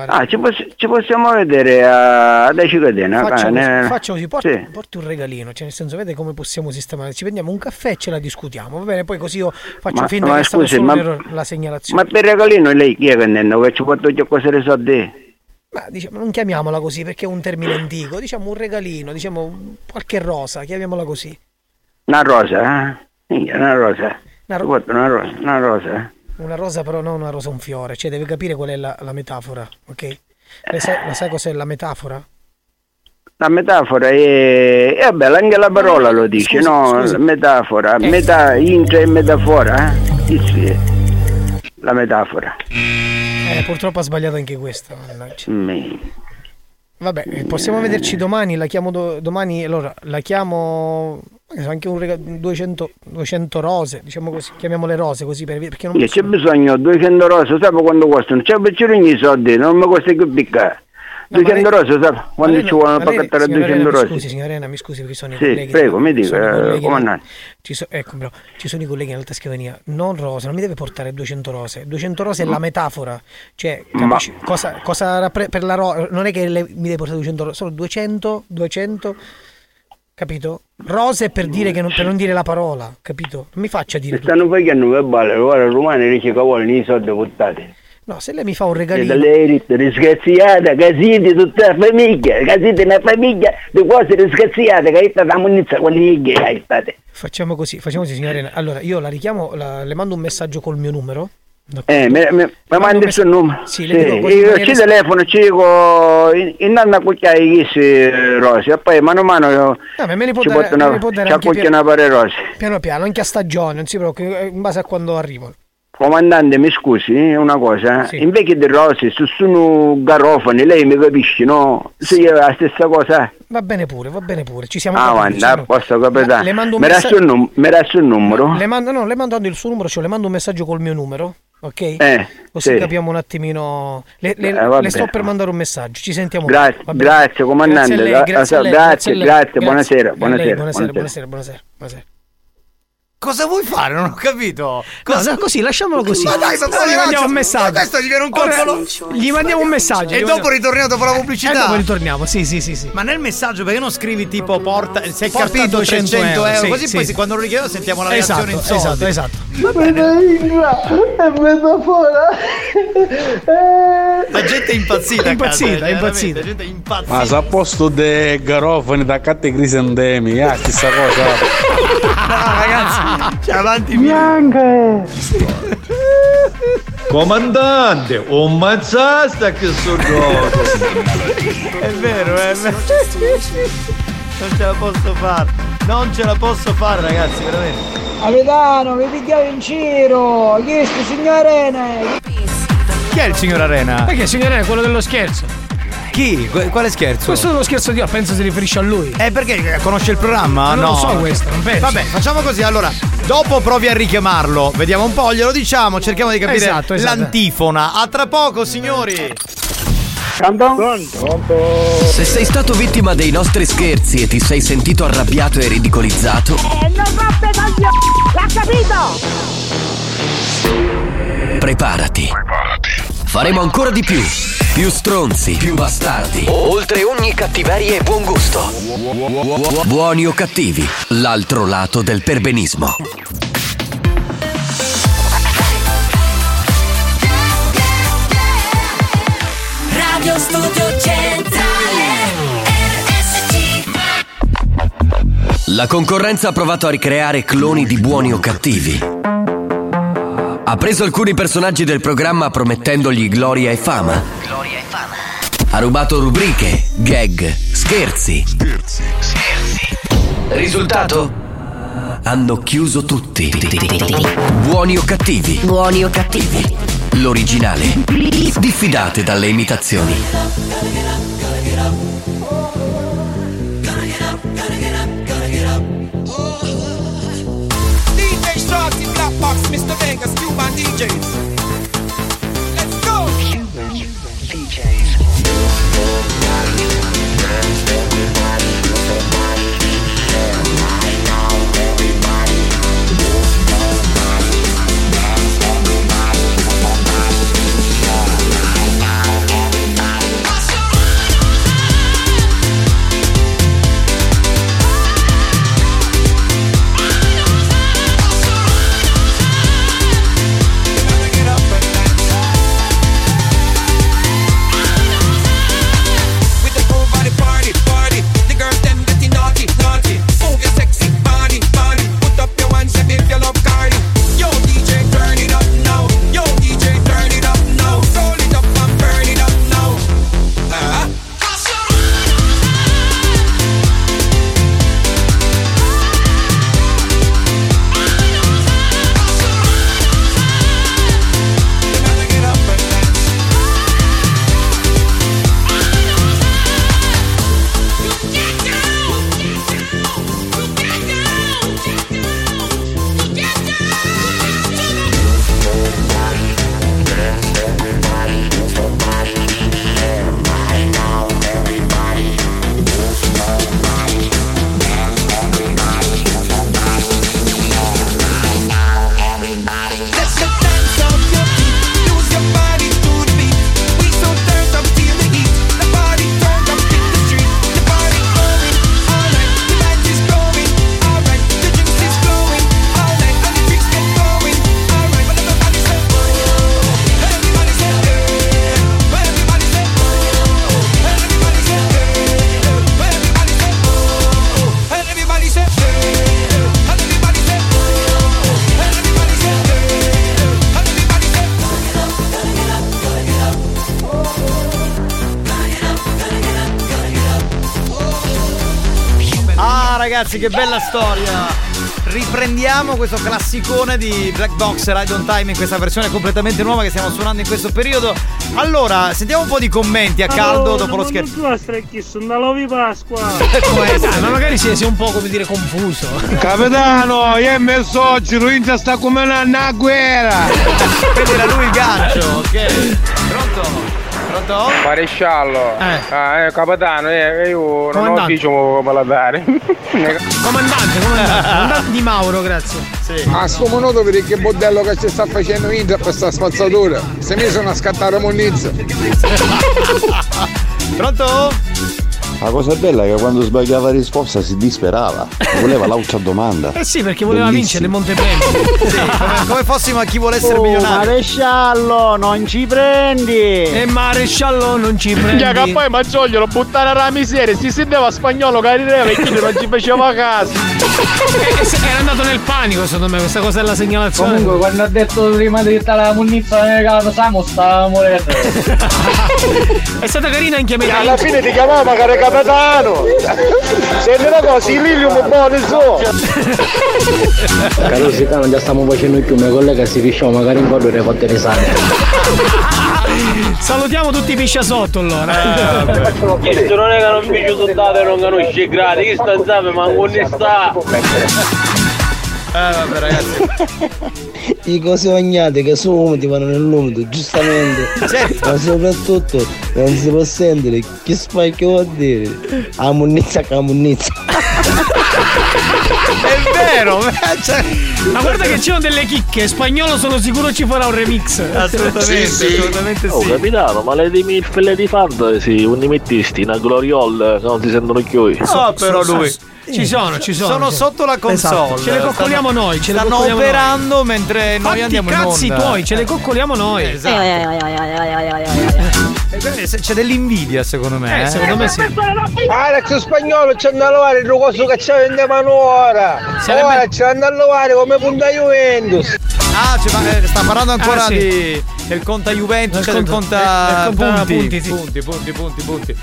Ah, ci, poss- ci possiamo vedere a, ad Acicatena. Faccio eh, così, ne- faccio così, porti, sì. porti un regalino, cioè nel senso, vede come possiamo sistemare. Ci prendiamo un caffè e ce la discutiamo, va bene? Poi così io faccio Ma- finta ma che scusi, ma- errore, la segnalazione. Ma per regalino lei chi è che ne che ci porta già cose le soldi? Ma diciamo, non chiamiamola così perché è un termine antico, diciamo un regalino, diciamo qualche rosa, chiamiamola così. Una rosa, eh? Una rosa. Una ro- una rosa, una rosa. Eh? Una rosa però non una rosa, un fiore, cioè deve capire qual è la, la metafora, ok? Lei sa, la sai cos'è la metafora? La metafora è... E vabbè, anche la parola lo dice, Scusi, no? scusi. Metafora, Eh. metà, intra e metafora, eh? Sì, sì. La metafora. Eh, purtroppo ha sbagliato anche questa. mannaggia. Vabbè, eh, possiamo vederci domani, la chiamo do- domani, allora la chiamo eh, anche un regalo 200, 200 rose, diciamo così, chiamiamole rose così per, perché non Io c'è bisogno, 200 rose, sai quando costano? C'è per i soldi, non mi costa più piccare. 200 rose, sai quando Ma lei ci vuole ma lei, pacchettare signora 200 Elena, mi rose? Scusi, signora Elena, mi scusi perché sono i Sì, colleghi. prego, mi dica, eh, comandante. Ci, so- ecco, però, ci sono i colleghi nell'alta scrivania, non rose, non mi deve portare 200 rose. 200 rose è la metafora, cioè, capisci, cosa, cosa per la ro- non è che le- mi deve portare 200 rose, solo 200, 200, capito? Rose per dire che non, per non dire la parola, capito? Non mi faccia dire stanno facendo che balle, i romani dice che vogliono i soldi buttati. No, se lei mi fa un regalino, dalle elite riscaziate, casiti tutta la famiglia, casiti una famiglia di cose riscaziate, che hai stata munizia con le facciamo così, facciamo così, signora Elena. Allora, io la richiamo, la- le mando un messaggio col mio numero. Eh, mi, mandi il suo numero? Sì, Sì, io ci telefono, ci dico, in, nanna cucchiai chi rose, e poi mano a mano io Ah, ma me ne può ci dare- porto me una, ne può dare ci anche piano- una pare rose. Piano piano, anche a stagione, non si preoccupi, eh, in base a quando arrivano. Comandante, mi scusi una cosa, Sì. invece di rose, se sono garofani, lei mi capisci, no? Se io la stessa cosa. Va bene pure, va bene pure, ci siamo Ah, guarda, posto capitano. Le mando un Mi messaggio- il, num- mi resta il numero? Le mando, no, le mando il suo numero, cioè le mando un messaggio col mio numero, ok? Eh, Così sì. capiamo un attimino. Le, le- Eh, le sto per mandare un messaggio, ci sentiamo. Grazie, grazie, comandante, Grazie grazie, grazie, buonasera, buonasera. buonasera, buonasera, buonasera. Cosa vuoi fare? Non ho capito. No, no, così, lasciamolo così. Ma dai, sono gli mandiamo un messaggio. Questo gli viene un Ora colpo. Gli mandiamo un messaggio. E dopo ritorniamo dopo la pubblicità. E dopo ritorniamo, sì, sì, sì, sì. Ma nel messaggio perché non scrivi tipo porta se hai Porta capito 200 300 euro, euro, sì, così sì, poi quando lo richiedo sentiamo la Esatto, reazione in soldi. esatto, esatto. È metafora. La gente è impazzita, È a casa, impazzita, è eh, impazzita. La gente è impazzita. Ma se a posto dei garofani da catte crisantemi, ah, chissà cosa. No, ragazzi, c'è avanti Comandante, un mazzasta che sto gioco. È vero, è vero. Non ce la posso fare. Non ce la posso fare, ragazzi, veramente. Capitano, mi picchiavo in giro! Chi è sto signorene? Chi è il signor Arena? Perché signore è quello dello scherzo? Chi? Qu- Quale scherzo? Questo è uno scherzo di io, penso si riferisce a lui. Eh, perché conosce il programma? Non no. lo so questo, non penso. Vabbè, facciamo così. Allora, dopo provi a richiamarlo. Vediamo un po', glielo diciamo, cerchiamo di capire Esatto, esatto. l'antifona. A tra poco, signori. Se sei stato vittima dei nostri scherzi e ti sei sentito arrabbiato e ridicolizzato, Eh, non roppe coglioni! L'ha capito! preparati. Faremo ancora di più. Più stronzi, più bastardi. Oltre ogni cattiveria e buon gusto. Buoni o cattivi, l'altro lato del perbenismo. Radio Studio Centrale RSC La concorrenza ha provato a ricreare cloni di buoni o cattivi. Ha preso alcuni personaggi del programma promettendogli gloria e fama. Ha rubato rubriche, gag, scherzi. Risultato? Hanno chiuso tutti. Buoni o cattivi? Buoni o cattivi? L'originale. Diffidate dalle imitazioni. My DJs. Storia. Riprendiamo questo classicone di Black Box Ride on Time in questa versione completamente nuova che stiamo suonando in questo periodo. Allora, sentiamo un po' di commenti a caldo dopo lo scherzo. Tu strecchis, una lovi Pasqua. Dai, ma magari si è un po' come dire confuso. Capitano, io ho messo oggi, Ruinza sta come una guerra. Quindi era lui il gancio, ok. Pronto? Maresciallo. Ah, eh, capitano, eh, io non ho ufficio come la dare. Comandante, comandante. Comandante di Mauro, grazie. Sì. A sto minuto vedi che bordello che ci sta facendo Inter per sta spazzatura. Se mi sono a scattare Monnizza. Pronto? La cosa bella è che quando sbagliava la risposta si disperava, voleva l'altra domanda. Eh sì, perché voleva vincere il Montepremi. Sì, come, come fossimo a chi vuole essere Oh, milionario. maresciallo, non ci prendi! E maresciallo non ci prendi. Già che poi Maggioglio lo buttare alla miseria, si senteva spagnolo che rideva e chi non ci faceva caso. Eh, se- Era andato nel panico, secondo me, questa cosa della segnalazione. Comunque, quando ha detto prima di stare la munnizza nel caso, Samo stava morendo. È stata carina anche a Alla fine ti chiamava magari capitano! Senti una cosa, il Lilium è buono il suo! Caro Sicano, già stiamo facendo più, mia collega si pisciò magari in quello le fotte risate. Salutiamo tutti i piscia sotto allora. Questo non è che non mi ci sono non conosce gradi, chi sta insieme ma non ne sta. Eh vabbè ragazzi. I cose bagnate che sono umidi vanno nell'umido, giustamente. Ma soprattutto non si può sentere che spacchio vuol dire. A munnizza che a munnizza. È vero, cioè, Ma guarda che c'erano delle chicche, spagnolo sono sicuro ci farà un remix. Assolutamente, assolutamente Oh capitano, ma le di Milf e le di Fantasy, un mettisti, una gloriol che non si sentono più. No, però lui. Ci sono, ci sono. Sono sì. sotto la console. Esatto. Ce le coccoliamo Stanno- noi, ce le stanno operando mentre noi Fatti andiamo in cazzi onda. tuoi, ce le coccoliamo noi. Esatto. Eh, C'è dell'invidia secondo me. Eh, secondo me sì. Alex spagnolo c'è da lavare il coso che ci vendiamo ora! Sarebbe- Ora c'è da lavare come punta Juventus! Ah, cioè, ma, eh, sta parlando ancora Ah, sì. di, del conta Juventus, Del cioè del conta- conta, del conta punti, punti, sì. punti, punti, punti, punti.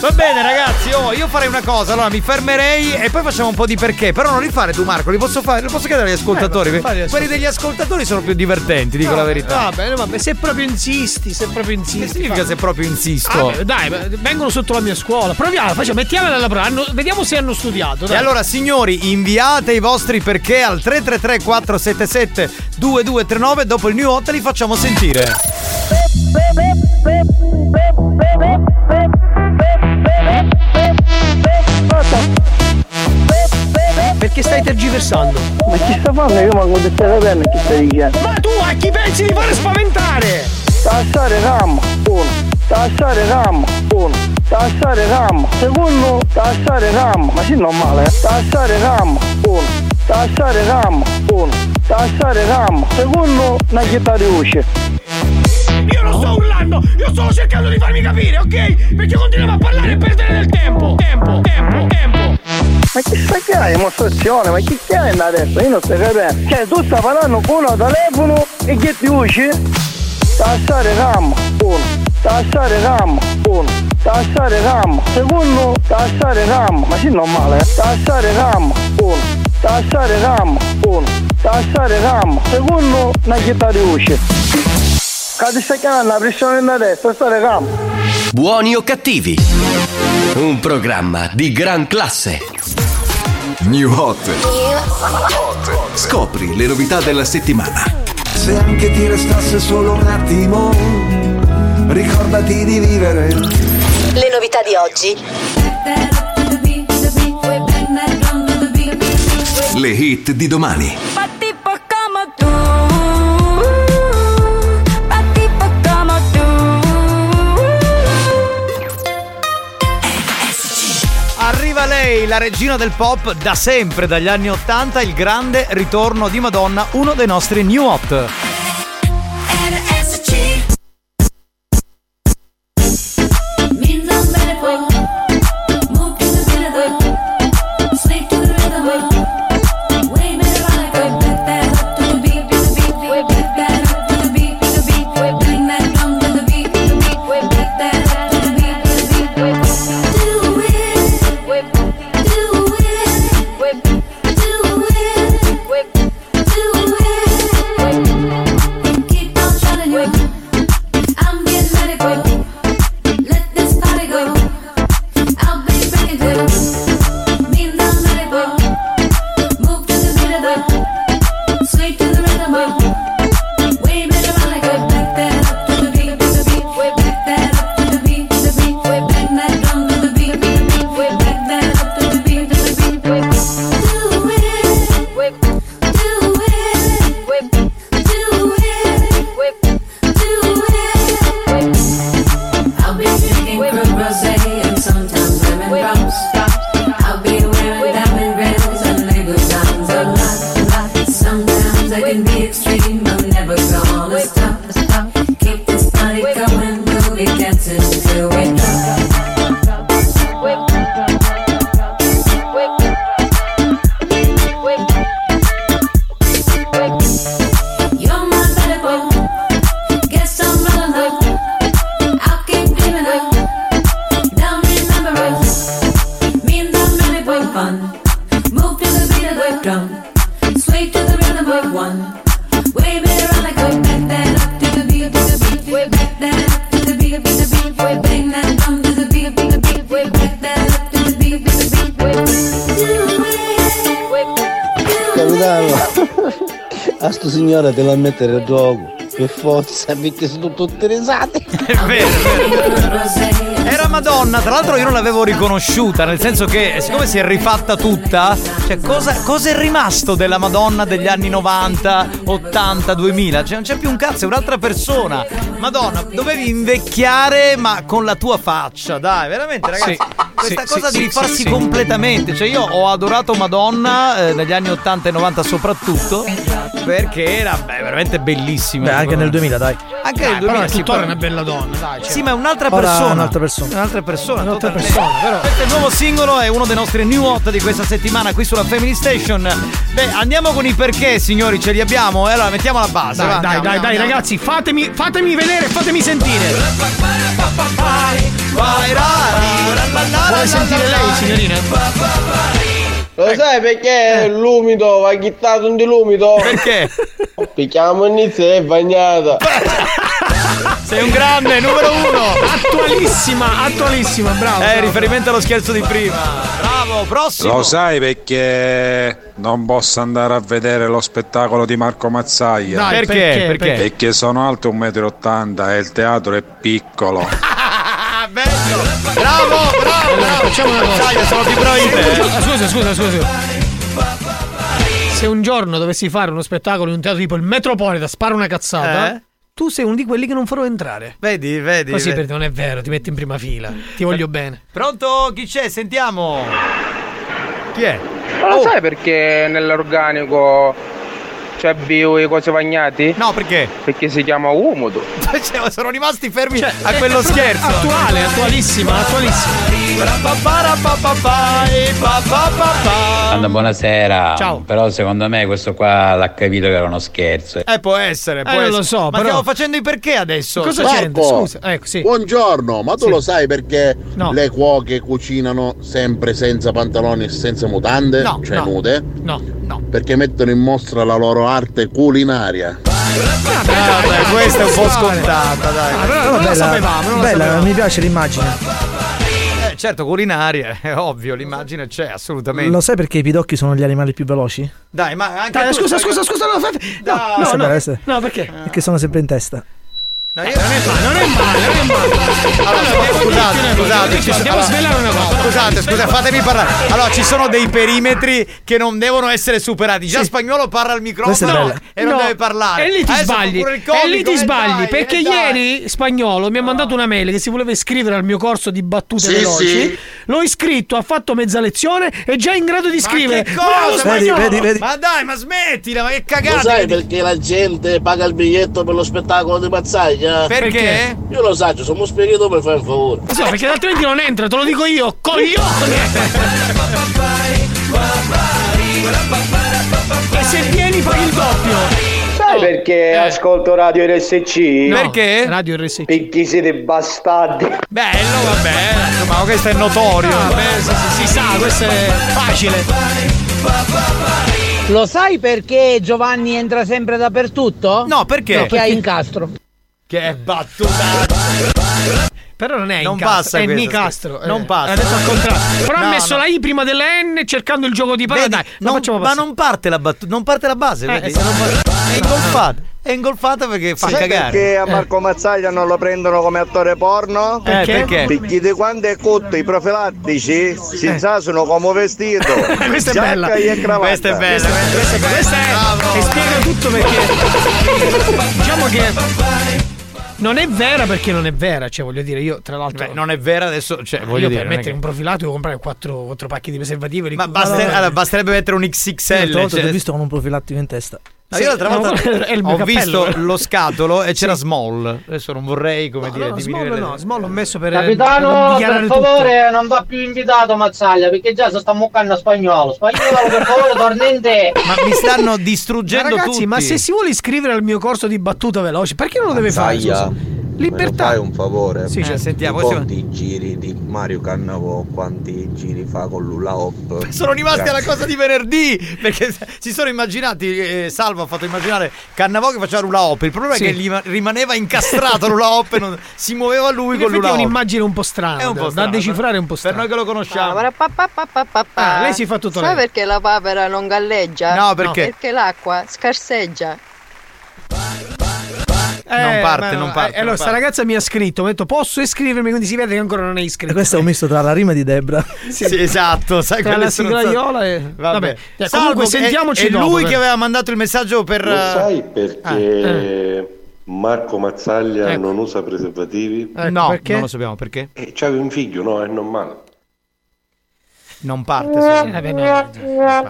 Va bene ragazzi, oh, io farei una cosa, allora mi fermerei e poi facciamo un po' di perché, però non li fare tu Marco, li posso fare, li posso chiedere agli ascoltatori, Eh, quelli degli ascoltatori sono più divertenti, dico No, la verità. Va bene, vabbè, se proprio insisti, se proprio insisti. Che significa fa- se proprio insisto? Ah, beh, dai, vengono sotto la mia scuola. Proviamo, facciamo, mettiamola alla prova. hanno- Vediamo se hanno studiato. E Dai. allora signori inviate i vostri perché al 333 477 2239 dopo il new hot li facciamo sentire. Perché stai tergiversando? Ma chi sta fanno? Io ma con te bene chi stai dicendo? Ma tu a chi pensi di fare spaventare? Tassare RAM, uno. Tassare RAM, uno. Tassare RAM, secondo. Tassare RAM, ma sì normale, eh? Tassare RAM, uno. Tassare RAM, uno. Tassare RAM, secondo. Una chitarra di voce. Io non sto urlando, io sto cercando di farmi capire, ok? Perché continuiamo a parlare e perdere del tempo. Tempo, tempo, tempo. Ma chi sta che hai dimostrazione? Ma chi hai adesso? Io non sto capendo. Cioè tu stai parlando con uno telefono e che ti usci? Tassare RAM, uno. Tassare RAM, uno. Tassare RAM, secondo. Tassare RAM, ma sì normale, eh? Tassare RAM, uno. Tassare RAM, uno. Tassare RAM, secondo. Una chitarra di. Che ti stai chiamando la pressione da destra, tassare RAM. Buoni o cattivi? Un programma di gran classe. New Hot. Scopri le novità della settimana. Se anche ti restasse solo un attimo, ricordati di vivere. Le novità di oggi. Le hit di domani. Lei, la regina del pop da sempre, dagli anni 80, il grande ritorno di Madonna, uno dei nostri new hot. A sto signore te la mettere il gioco. Per forza, perché sono tutte risate. È vero, è vero. Era Madonna, tra l'altro io non l'avevo riconosciuta, nel senso che siccome si è rifatta tutta, cioè cosa, cosa è rimasto della Madonna degli anni 90, 80, 2000? Cioè non c'è più un cazzo, è un'altra persona. Madonna, dovevi invecchiare ma con la tua faccia, dai, veramente ragazzi. Sì, Questa sì, cosa sì, di rifarsi sì, sì. completamente, cioè io ho adorato Madonna eh, negli anni 80 e 90 soprattutto, perché era beh, veramente bellissima. Beh, anche nel 2000, dai. Anche Dai, nel 2000 però sì, tuttora è però- una bella donna, dai. cioè. Sì, ma è un'altra Ora persona. un'altra persona. Un'altra persona. Un'altra persona, però. Questo è il nuovo singolo, è uno dei nostri new hot di questa settimana qui sulla Family Station. Beh, andiamo con i perché, signori, ce li abbiamo? E allora mettiamo la base. Dai, va, dai, andiamo, dai, dai, andiamo. ragazzi, fatemi, fatemi vedere, fatemi sentire. Vuole sentire lei, signorina? Lo sai perché l'umido va chittato un di l'umido? Perché? La monnezza è bagnata. Sei un grande, numero uno. Attualissima, attualissima, bravo. Eh, bravo. riferimento allo scherzo di prima. Bravo, prossimo. Lo sai perché non posso andare a vedere lo spettacolo di Marco Mazzaia? Dai, Perché? perché? Perché? Perché sono alto 1,80 m e il teatro è piccolo. Bello. Bravo, bravo. Allora, facciamo una cosa. Sai, sono fibroide. Scusa, scusa, scusa. Se un giorno dovessi fare uno spettacolo in un teatro tipo il Metropolitan, spara una cazzata. Eh? Tu sei uno di quelli che non farò entrare. Vedi, vedi. Così vedi. perché non è vero, ti metti in prima fila. Ti voglio bene. Pronto? Chi c'è? Sentiamo. Chi è? Ma lo sai perché nell'organico c'è bio e cose bagnati? No, perché? Perché si chiama umudo. Cioè, sono rimasti fermi Cioè, a quello scherzo. Attuale, attualissima, attualissima. Allora, buonasera. Ciao. Però secondo me questo qua l'ha capito che era uno scherzo. Eh, può essere, può Eh, non essere. lo so, Ma però- stiamo facendo i perché adesso? Cosa c'entra? Scusa, ecco, sì. Buongiorno, ma tu Sì. lo sai perché No. le cuoche cucinano sempre senza pantaloni e senza mutande? No, cioè no. nude? No, no. Perché mettono in mostra la loro arte culinaria. Ah, beh, questa è un po' scontata, dai. Ah, però non lo sapevamo, non lo bella, sapevamo. mi piace l'immagine. Eh, certo, culinaria, è ovvio, l'immagine c'è, assolutamente. Lo sai perché i pidocchi sono gli animali più veloci? Dai, ma anche Dai, tu scusa, scusa, scusa, no, Dai. no, no, bella, no, no, perché? Perché sono sempre in testa. No, io- Non è male, non è male, non è male. Allora, scusate, scusate, ci allora- svelare una cosa. Scusate, scusate, fatemi parlare. Allora, ci sono dei perimetri che non devono essere superati. Già spagnolo parla al microfono e non No, deve parlare. E lì ti Adesso sbagli. il e comico, lì ti eh, sbagli. dai, perché eh, dai. ieri spagnolo mi ha mandato una mail che si voleva iscrivere al mio corso di battute Sì, veloci. sì. L'ho iscritto, ha fatto mezza lezione, è già in grado di Ma scrivere. cosa? Vedi, vedi, vedi. Ma dai, ma smettila, ma che Lo cagata. sai perché la gente paga il biglietto per lo spettacolo di Mazzaglia? Perché? Io lo so, sono spiegato per fare un favore. Sì, perché altrimenti non entra, te lo dico io, coglione! e se vieni paghi il doppio. Sai perché ascolto Radio RSC? No, Perché? Radio RSC. Perché siete bastardi. Bello, vabbè, ma questo è notorio. Ah, beh, si, si- si sa, questo è facile. Lo sai perché Giovanni entra sempre dappertutto? No, perché? Perché ha incastro. Che battuta. Però non è Non incastro, passa è questa, Nicastro. scusa. Non Eh, passa. Ha detto al contrario. Però No, ha messo no. la I prima della N cercando il gioco di parole. Vedi, Dai, non- facciamo ma non parte la battuta, non parte la base, Eh, non È ingolfata. È ingolfata perché fa Sai cagare. perché a Marco Mazzaglia non lo prendono come attore porno? Eh, perché? Perché di quando è cotto i profilattici si sono come vestito. Questa è bella. e cravatta. Questa è bella. Questa, questa è. Bravo. E spiega tutto perché. diciamo che. Non è vera perché non è vera, cioè voglio dire, io tra l'altro. Beh, non è vera adesso, cioè, voglio io dire. per mettere che- un profilato devo comprare 4, pacchi di preservativi. Ma baster- allora, basterebbe mettere un Io XXL. l'altra volta cioè- ti ho visto con un profilattico in testa. No, io l'altra volta ho cappello. visto lo scatolo e c'era Small. Adesso non vorrei, come No, dire, no, Small le- no, Small l'ho messo per Capitano, per per favore, non va più invitato Mazzaglia perché già si sta muccando a spagnolo. Spagnolo, per favore, torna in te. Ma mi stanno Ma distruggendo ragazzi, tutti. ma se si vuole iscrivere al mio corso di battuta veloce, perché non lo deve fare? Scusa? Libertà. fai un favore? Sì, certo. sentiamo, Mi questo- conti i giri di Mario Cannavò, quanti giri fa con l'Ula Hop? Sono rimasti alla Grazie. cosa di venerdì perché si sono immaginati. eh, Salvo ha fatto immaginare Cannavò che faceva l'ula hop. Il problema Sì. è che gli rimaneva incastrato l'ula hop e non si muoveva lui In con l'ula è hop. un'immagine un po' strana, È un po' da strano, decifrare un po' Per strano. noi che lo conosciamo. Ah, lei si fa tutto Sai lei. perché la papera non galleggia? No, perché? Perché l'acqua scarseggia. Non parte, Eh, ma- non parte, eh, allora, sta ragazza mi ha scritto, mi ha detto posso iscrivermi, quindi si vede che ancora non è E iscritto. questo è un misto tra la rima di Debra. Sì, esatto, sai Tra quelle la sigraiola e- Vabbè, vabbè. Eh, Salvo comunque che- sentiamoci è, dopo, lui per- che aveva mandato il messaggio per Lo eh, sai perché Marco Mazzaglia Ecco. non usa preservativi? Ecco, no, perché? non lo sappiamo perché. E c'avevi un figlio, no? È normale. Non parte. Eh, vabbè, no.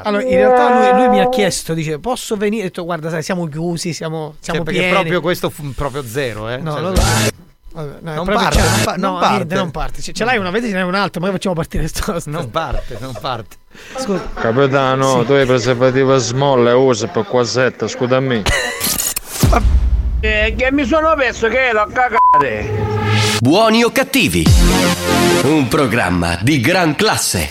Allora, in realtà lui, lui mi ha chiesto, dice, posso venire? Ho detto, guarda, sai, siamo chiusi, siamo, siamo Cioè, perché pieni. proprio questo fu proprio zero, eh. No, Cioè, no, Vabbè, no, Non parte, non pa- no, non parte. niente, non parte. Ce, ce l'hai una, vedi ce n'è un'altra, ma facciamo partire sto. sto- Non parte, non parte. Scusa. Capitano, tu hai preservativo small e usi per quasetta, scusami. Eh, che mi sono perso che l'ho cagate. Buoni o cattivi? Un programma di gran classe.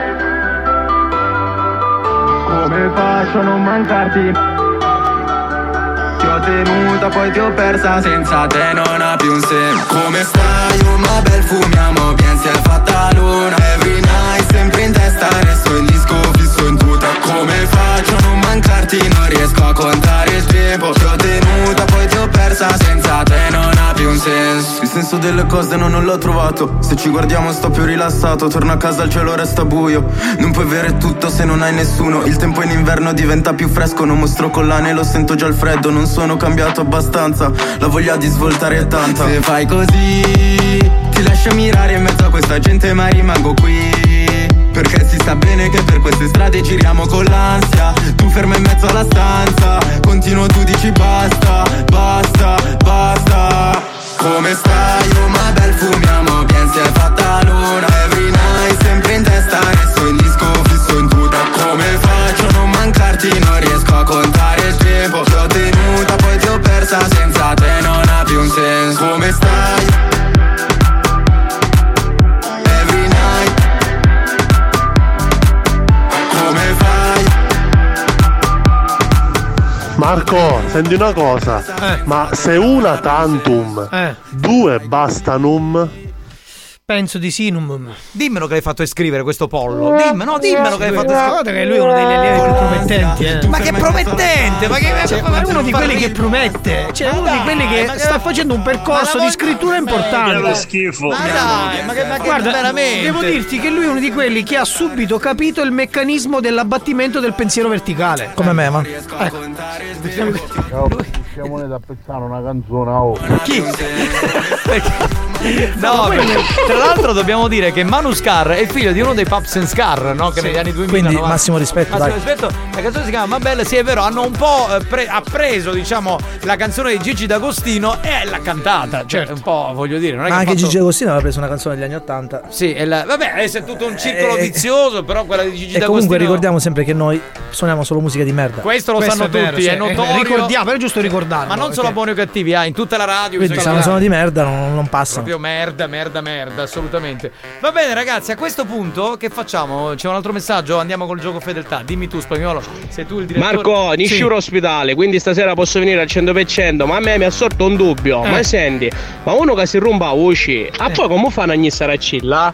Come faccio a non mancarti? Ti ho tenuta poi ti ho persa Senza te non ha più un senso Come stai? Oh ma bel fumiamo bien si è fatta luna Every night sempre in testa Resto in disco Come faccio a non mancarti? Non riesco a contare il tempo Ti ho tenuta poi ti ho persa Senza te non ha più un senso. Il senso delle cose no, non l'ho trovato. Se ci guardiamo sto più rilassato. Torno a casa il cielo resta buio. Non puoi avere tutto se non hai nessuno. Il tempo in inverno diventa più fresco. Non mostro collane, lo sento già il freddo. Non sono cambiato abbastanza. La voglia di svoltare è tanta. Se fai così Ti lascio mirare in mezzo a questa gente ma rimango qui Perché si sa bene che per queste strade giriamo con l'ansia Tu ferma in mezzo alla stanza Continuo tu dici basta, basta, basta Come stai? Oh ma bel fumiamo bien si è fatta luna Every night sempre in testa Resto in disco fisso in tuta Come faccio a non mancarti? Non riesco a contare il tempo Ti ho tenuta poi ti ho persa Marco, senti una cosa, ma se una tantum, Eh. due bastanum, Penso di sì, non... Dimmelo che hai fatto iscrivere questo pollo. Dimmelo, no, dimmelo che hai fatto iscrivere. Guarda che lui è uno degli allievi più promettenti. eh. Ma che promettente! Ma che Cioè, ma è uno di quelli che promette, cioè è uno di quelli che sta facendo un percorso di scrittura importante. Che schifo. Ma dai, ma che, ma che Guarda, veramente? devo dirti che lui è uno di quelli che ha subito capito il meccanismo dell'abbattimento del pensiero verticale. Come me, ma. Ciao, siamo da pezzare una canzone oh. Chi? No, tra l'altro dobbiamo dire che Manu Scar è il figlio di uno dei Pups and Scar, no? Che negli anni 2000 Quindi 90. massimo rispetto, Massimo dai. rispetto. La canzone si chiama Mabella, sì è vero, hanno un po' eh, pre- ha preso, diciamo, la canzone di Gigi D'Agostino e l'ha cantata. Cioè, un po', voglio dire, non è Ma che anche fatto- Gigi Agostino aveva preso una canzone degli anni Ottanta. Sì, è la- vabbè, adesso è tutto un circolo Eh, vizioso, però quella di Gigi E D'Agostino comunque ricordiamo sempre che noi suoniamo solo musica di merda. Questo lo Questo sanno è vero, tutti, sì, è eh, notorio. ricordiamo, però è giusto ricordarlo, Ma non solo perché- buoni o cattivi, ah, in tutta la radio Quindi se non sono di merda non, non passano. Proprio merda, merda, merda, assolutamente. Va bene, ragazzi, a questo punto che facciamo? C'è un altro messaggio? Andiamo col gioco fedeltà. Dimmi tu, spagnolo, sei tu il direttore. Marco, Sì. Nisciuro ospedale, quindi stasera posso venire al 100%, ma a me mi ha sorto un dubbio. Eh. Ma senti, ma uno che si rumba a voci, a poi come fanno ogni saracilla?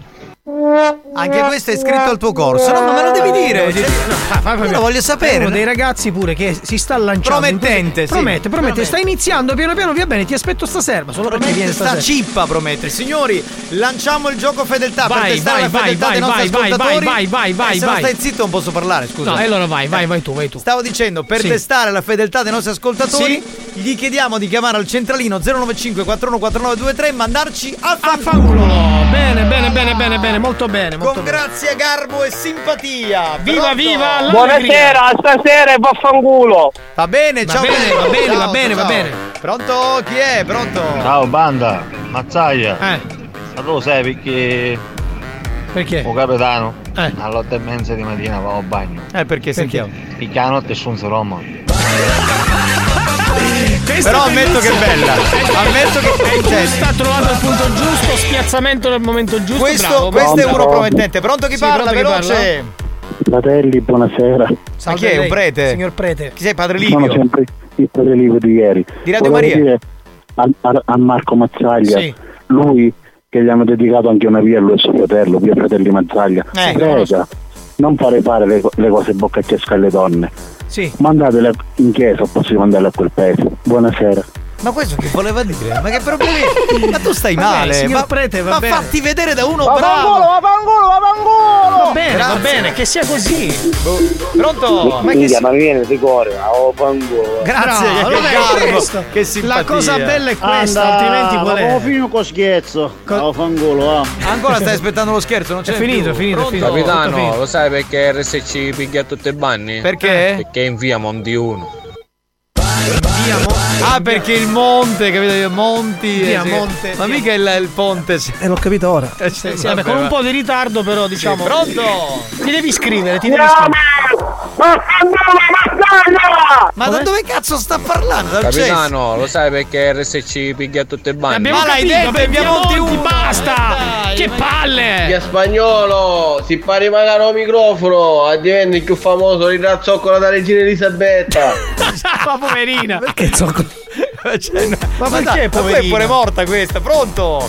Anche questo è iscritto al tuo corso. No, ma me lo devi dire. Io lo voglio sapere. Uno dei ragazzi pure che si sta lanciando. Promettente, questo- sì. Promette, promette. Promette. Sta iniziando piano piano, via bene, ti aspetto stasera. Solo perché viene Sta stasera. cippa promette. Signori, lanciamo il gioco fedeltà per Vai, testare vai, la fedeltà vai, dei nostri vai, vai, ascoltatori. vai, vai, vai, Eh, se vai. stai zitto non posso parlare, scusa. No, allora vai, vai, vai tu, vai tu. Stavo dicendo, per Sì. testare la fedeltà dei nostri ascoltatori, gli chiediamo di chiamare al centralino 095 414923 e mandarci a fanculo. Bene, bene, bene, bene, bene, molto bene. Molto Con grazia, garbo e simpatia. Viva, Pronto? viva, Buonasera, stasera e vaffanculo. Va bene, Va ciao. bene, bello. va bene, Ciao, va bene, ciao. va bene. Pronto? Chi è? Pronto? Ciao banda, Mazzaia. Eh. Ma tu lo sai perché. Perché? O capitano. Eh. Alle otto e mezza di mattina va al bagno. Eh, perché sentiamo. Perché la notte sono Roma. Però ammetto che è bella. Ammetto che è giusta, ha trovato il punto giusto, spiazzamento nel momento giusto. Questo, bravo, questo è bravo. uno promettente. Pronto chi Sì, parla? pronto chi Veloce. Fratelli, buonasera. Salve chi è? Un prete? Signor prete. Chi sei? Padre Sono Livio? sempre il padre Livio di ieri. Di Radio Volevo Maria. dire a, a- a Marco Mazzaglia, Sì. lui che gli hanno dedicato anche una via a lui e suo fratello, via Fratelli Mazzaglia. Eh, Prega, non fare fare le, le cose boccacesche alle donne. Sì. Mandatele in chiesa o posso mandarle a quel paese. Buonasera. Ma questo che voleva dire? Ma che problemi? Ma tu stai Vabbè, male. signor ma, prete, va ma bene. fatti vedere da uno Vaffanculo, bravo. vaffanculo, vaffanculo! Va bene, va Grazie. bene, che sia così. Pronto? Ma che si- ma mi viene di cuore, oh fanculo. Grazie, Bravo, che vabbè, garbo, che simpatia. La cosa bella è questa, altrimenti qual è? finito con scherzo. Oh fanculo, ah. Ancora stai aspettando lo scherzo? Non c'è È finito, più. è finito, è Pronto? Capitano, finito. lo sai perché RSC piglia tutti i banni? Perché? Perché in via Monti 1. Ah, perché il monte, capito? Io, Monti. Via sì. Monte, Ma via. mica il, il ponte. E Eh, l'ho capito ora. Eh, Sì, sì, vabbè, con un po' di ritardo, però diciamo. Pronto? Ti devi iscrivere, ti devi iscrivere. Ma da dove cazzo sta parlando? Dal? Capitano, lo sai perché RSC piglia i banni? Abbiamo Ma l'hai detto, per abbiamo Monti, basta! Dai, che palle! Via spagnolo, si pari magari un microfono, a diventi il più famoso il razzoccola da regina Elisabetta. Ma poverina! Perché zocco? Cioè, no. Ma dai, perché, ma poi è poverina? pure morta questa, pronto?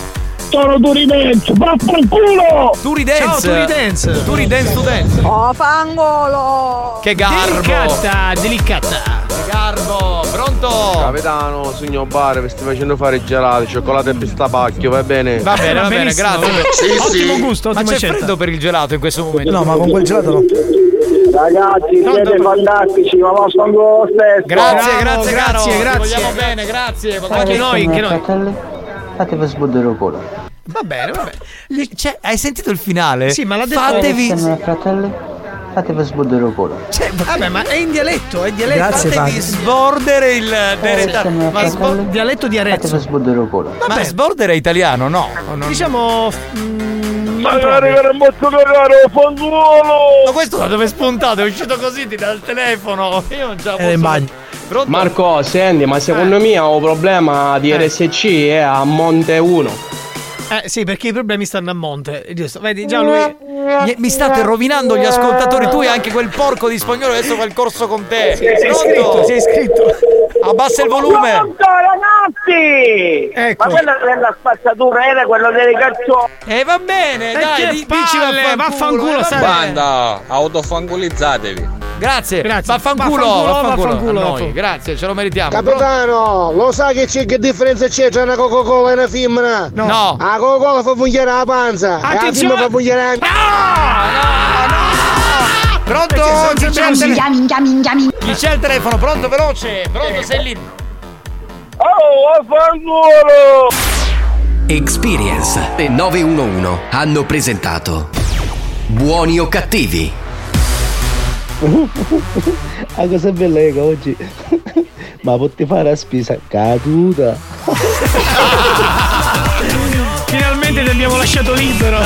Sono Turidenzo, vaffanculo! Turi Dance. Ciao, Turi Dance. Turi Dance to Dance. Oh, fangolo! Che garbo. Delicata, delicata. Che garbo. Pronto? Capitano, signor Bare, vi stai facendo fare i gelati, cioccolato e pistapacchio, va bene? Va bene, va bene, benissimo, grazie. va bene. Ottimo gusto, Ma ottima c'è scelta. freddo per il gelato in questo momento? No, ma con quel gelato no. Ragazzi, siete fantastici, ma vaffanculo lo stesso. Grazie, Bravo, grazie, grazie, caro. Ti grazie. Vogliamo bene, grazie. Anche noi, anche noi. Fratelli, fatevi sbuddere il culo. Va bene, va bene. Cioè, hai sentito il finale? Sì, ma l'ha detto- Fatevi. Fratelli, fatevi sbuddere il culo. Cioè, Vabbè, ma è in dialetto, è in dialetto. Grazie, fatevi Fabio. sbordere il. Insieme, Ma, sbo- Dialetto di fatevi Arezzo. sbuddere il culo. ma sbordere è italiano, no? Non- Diciamo. mm, non Magari un bozzo cagare, fanculo! Ma questo da dove è spuntato? È uscito così ti dà il telefono. Io non ce la Era posso. bagno. Pronto? Marco, senti, ma secondo me ho un problema di RSC è a Monte 1. Eh sì, perché i problemi stanno a monte. Giusto. Vedi, già lui. Mi, state rovinando gli ascoltatori. Tu e anche quel porco di spagnolo adesso fa il corso con te. Sei iscritto, Pronto? sei iscritto. Abbassa il volume. Pronto, ragazzi! Ecco. Ma quella della spazzatura era quello delle calzoni. E va bene, E dai, di- dici vaffanculo. vaffanculo, eh, sai. Banda, autofangolizzatevi. Grazie. Grazie. Vaffanculo, Vaffanculo, vaffanculo. vaffanculo, grazie, ce lo meritiamo. Capitano, lo sai che c'è che differenza c'è tra una Coca-Cola e una femmina? No. No. La Coca-Cola fa funzionare la panza, e la Attenzione! femmina fa funzionare Pronto? Chi c'è, tele- chi c'è al telefono? Pronto, veloce. Pronto, sei lì. Oh, vaffanculo! Experience e 911 hanno presentato Buoni o cattivi? La cosa bella è che oggi ma potti fare la spesa caduta. Finalmente ti abbiamo lasciato libero.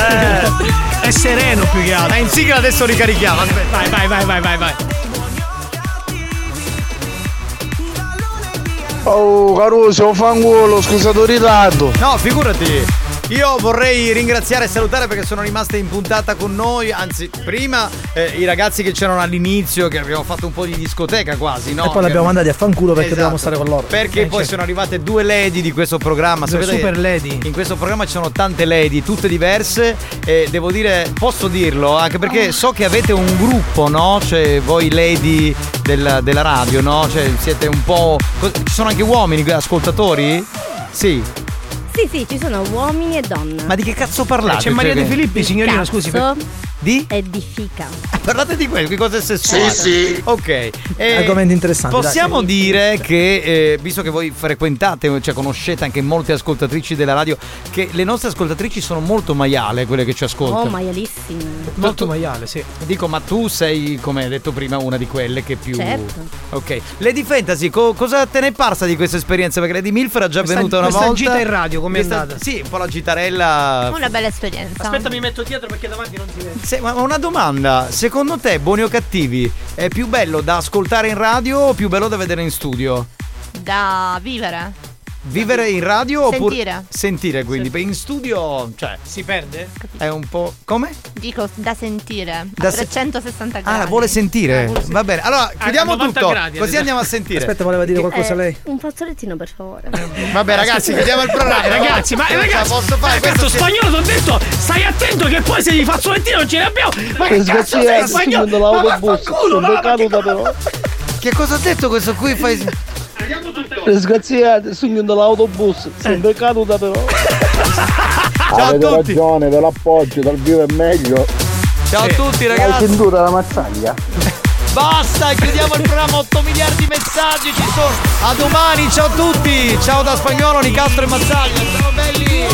È sereno più che altro. Ma in sigla adesso ricarichiamo. Aspetta. Vai, vai, vai, vai, vai, vai. Oh, Caruso, fanculo, scusato il ritardo. No, figurati. Io vorrei ringraziare e salutare perché sono rimaste in puntata con noi. Anzi, prima eh, i ragazzi che c'erano all'inizio, che abbiamo fatto un po' di discoteca quasi, no? E poi l'abbiamo mandati a fanculo perché Esatto. dovevamo stare con loro. Perché Eh, poi certo. sono arrivate due lady di questo programma. Due Sapete super lady. In questo programma ci sono tante lady, tutte diverse. E devo dire, posso dirlo, anche perché so che avete un gruppo, no? Cioè, voi lady del- della radio, no? Cioè, siete un po'. Ci sono anche uomini ascoltatori? Sì. Sì, sì, ci sono uomini e donne. Ma di che cazzo parlate? C'è Maria Cioè, De Filippi, Di signorina, scusi. cazzo Di? E di fica. Parlate di questo, di cose sessuali. Sì, sì. Ok. Eh, Argomenti interessanti, dai. Possiamo dire che, eh, visto che voi frequentate, cioè conoscete anche molte ascoltatrici della radio, che le nostre ascoltatrici sono molto maiale, quelle che ci ascoltano. Oh, maialissime. Molto maiale, sì. Dico, ma tu sei, come hai detto prima, una di quelle che più. Certo. Ok. Lady Fantasy, co- cosa te ne è parsa di questa esperienza? Perché Lady Milf era già Questa- venuta una questa volta. gita in radio, com'è Questa- andata? Sì, un po' la gitarella. Una bella esperienza. Aspetta, mi metto dietro perché davanti non si vede. Se- ma una domanda, secondo te, buoni o cattivi, è più bello da ascoltare in radio o più bello da vedere in studio? Da vivere. Vivere in radio oppure Sentire. sentire quindi in studio, cioè Si perde? è un po' come? Dico da sentire. Da a se- 360 gradi. Ah, la vuole sentire. Va bene. Allora, chiudiamo 90 tutto. gradi, così andiamo a sentire. Aspetta, voleva dire qualcosa Eh, lei? Un fazzolettino, per favore. Vabbè, ragazzi, chiudiamo il programma. Dai, ragazzi, ma la ragazzi, posso fare eh, questo cazzo si- spagnolo ti ho detto, stai attento che poi se gli fazzolettino non ce ne abbiamo. Ma che cazzo sei spagnolo? Ma vaffanculo, sempre ma- però. Che cosa ha detto questo qui? Fai... Sgazzia, seguendo l'autobus, sempre caduta però. Ciao a Avete tutti. ragione, ve l'appoggio, dal vivo è meglio. Ciao a tutti, Hai ragazzi. cintura la mazzaglia? Basta, chiudiamo il programma. 8 miliardi di messaggi ci sono. A domani, ciao a tutti. Ciao da spagnolo, Nicastro e Mazzaglia. Ciao belli.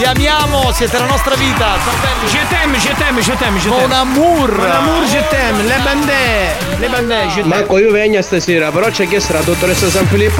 Vi amiamo, siete la nostra vita. Ciao belli. Je t'aime, je t'aime, je t'aime, je t'aime. Mon amour. Mon amour, je t'aime. Le bandè. Le bandè, je t'aime. Marco, io vengo stasera, però ha chiesto la dottoressa San Filippo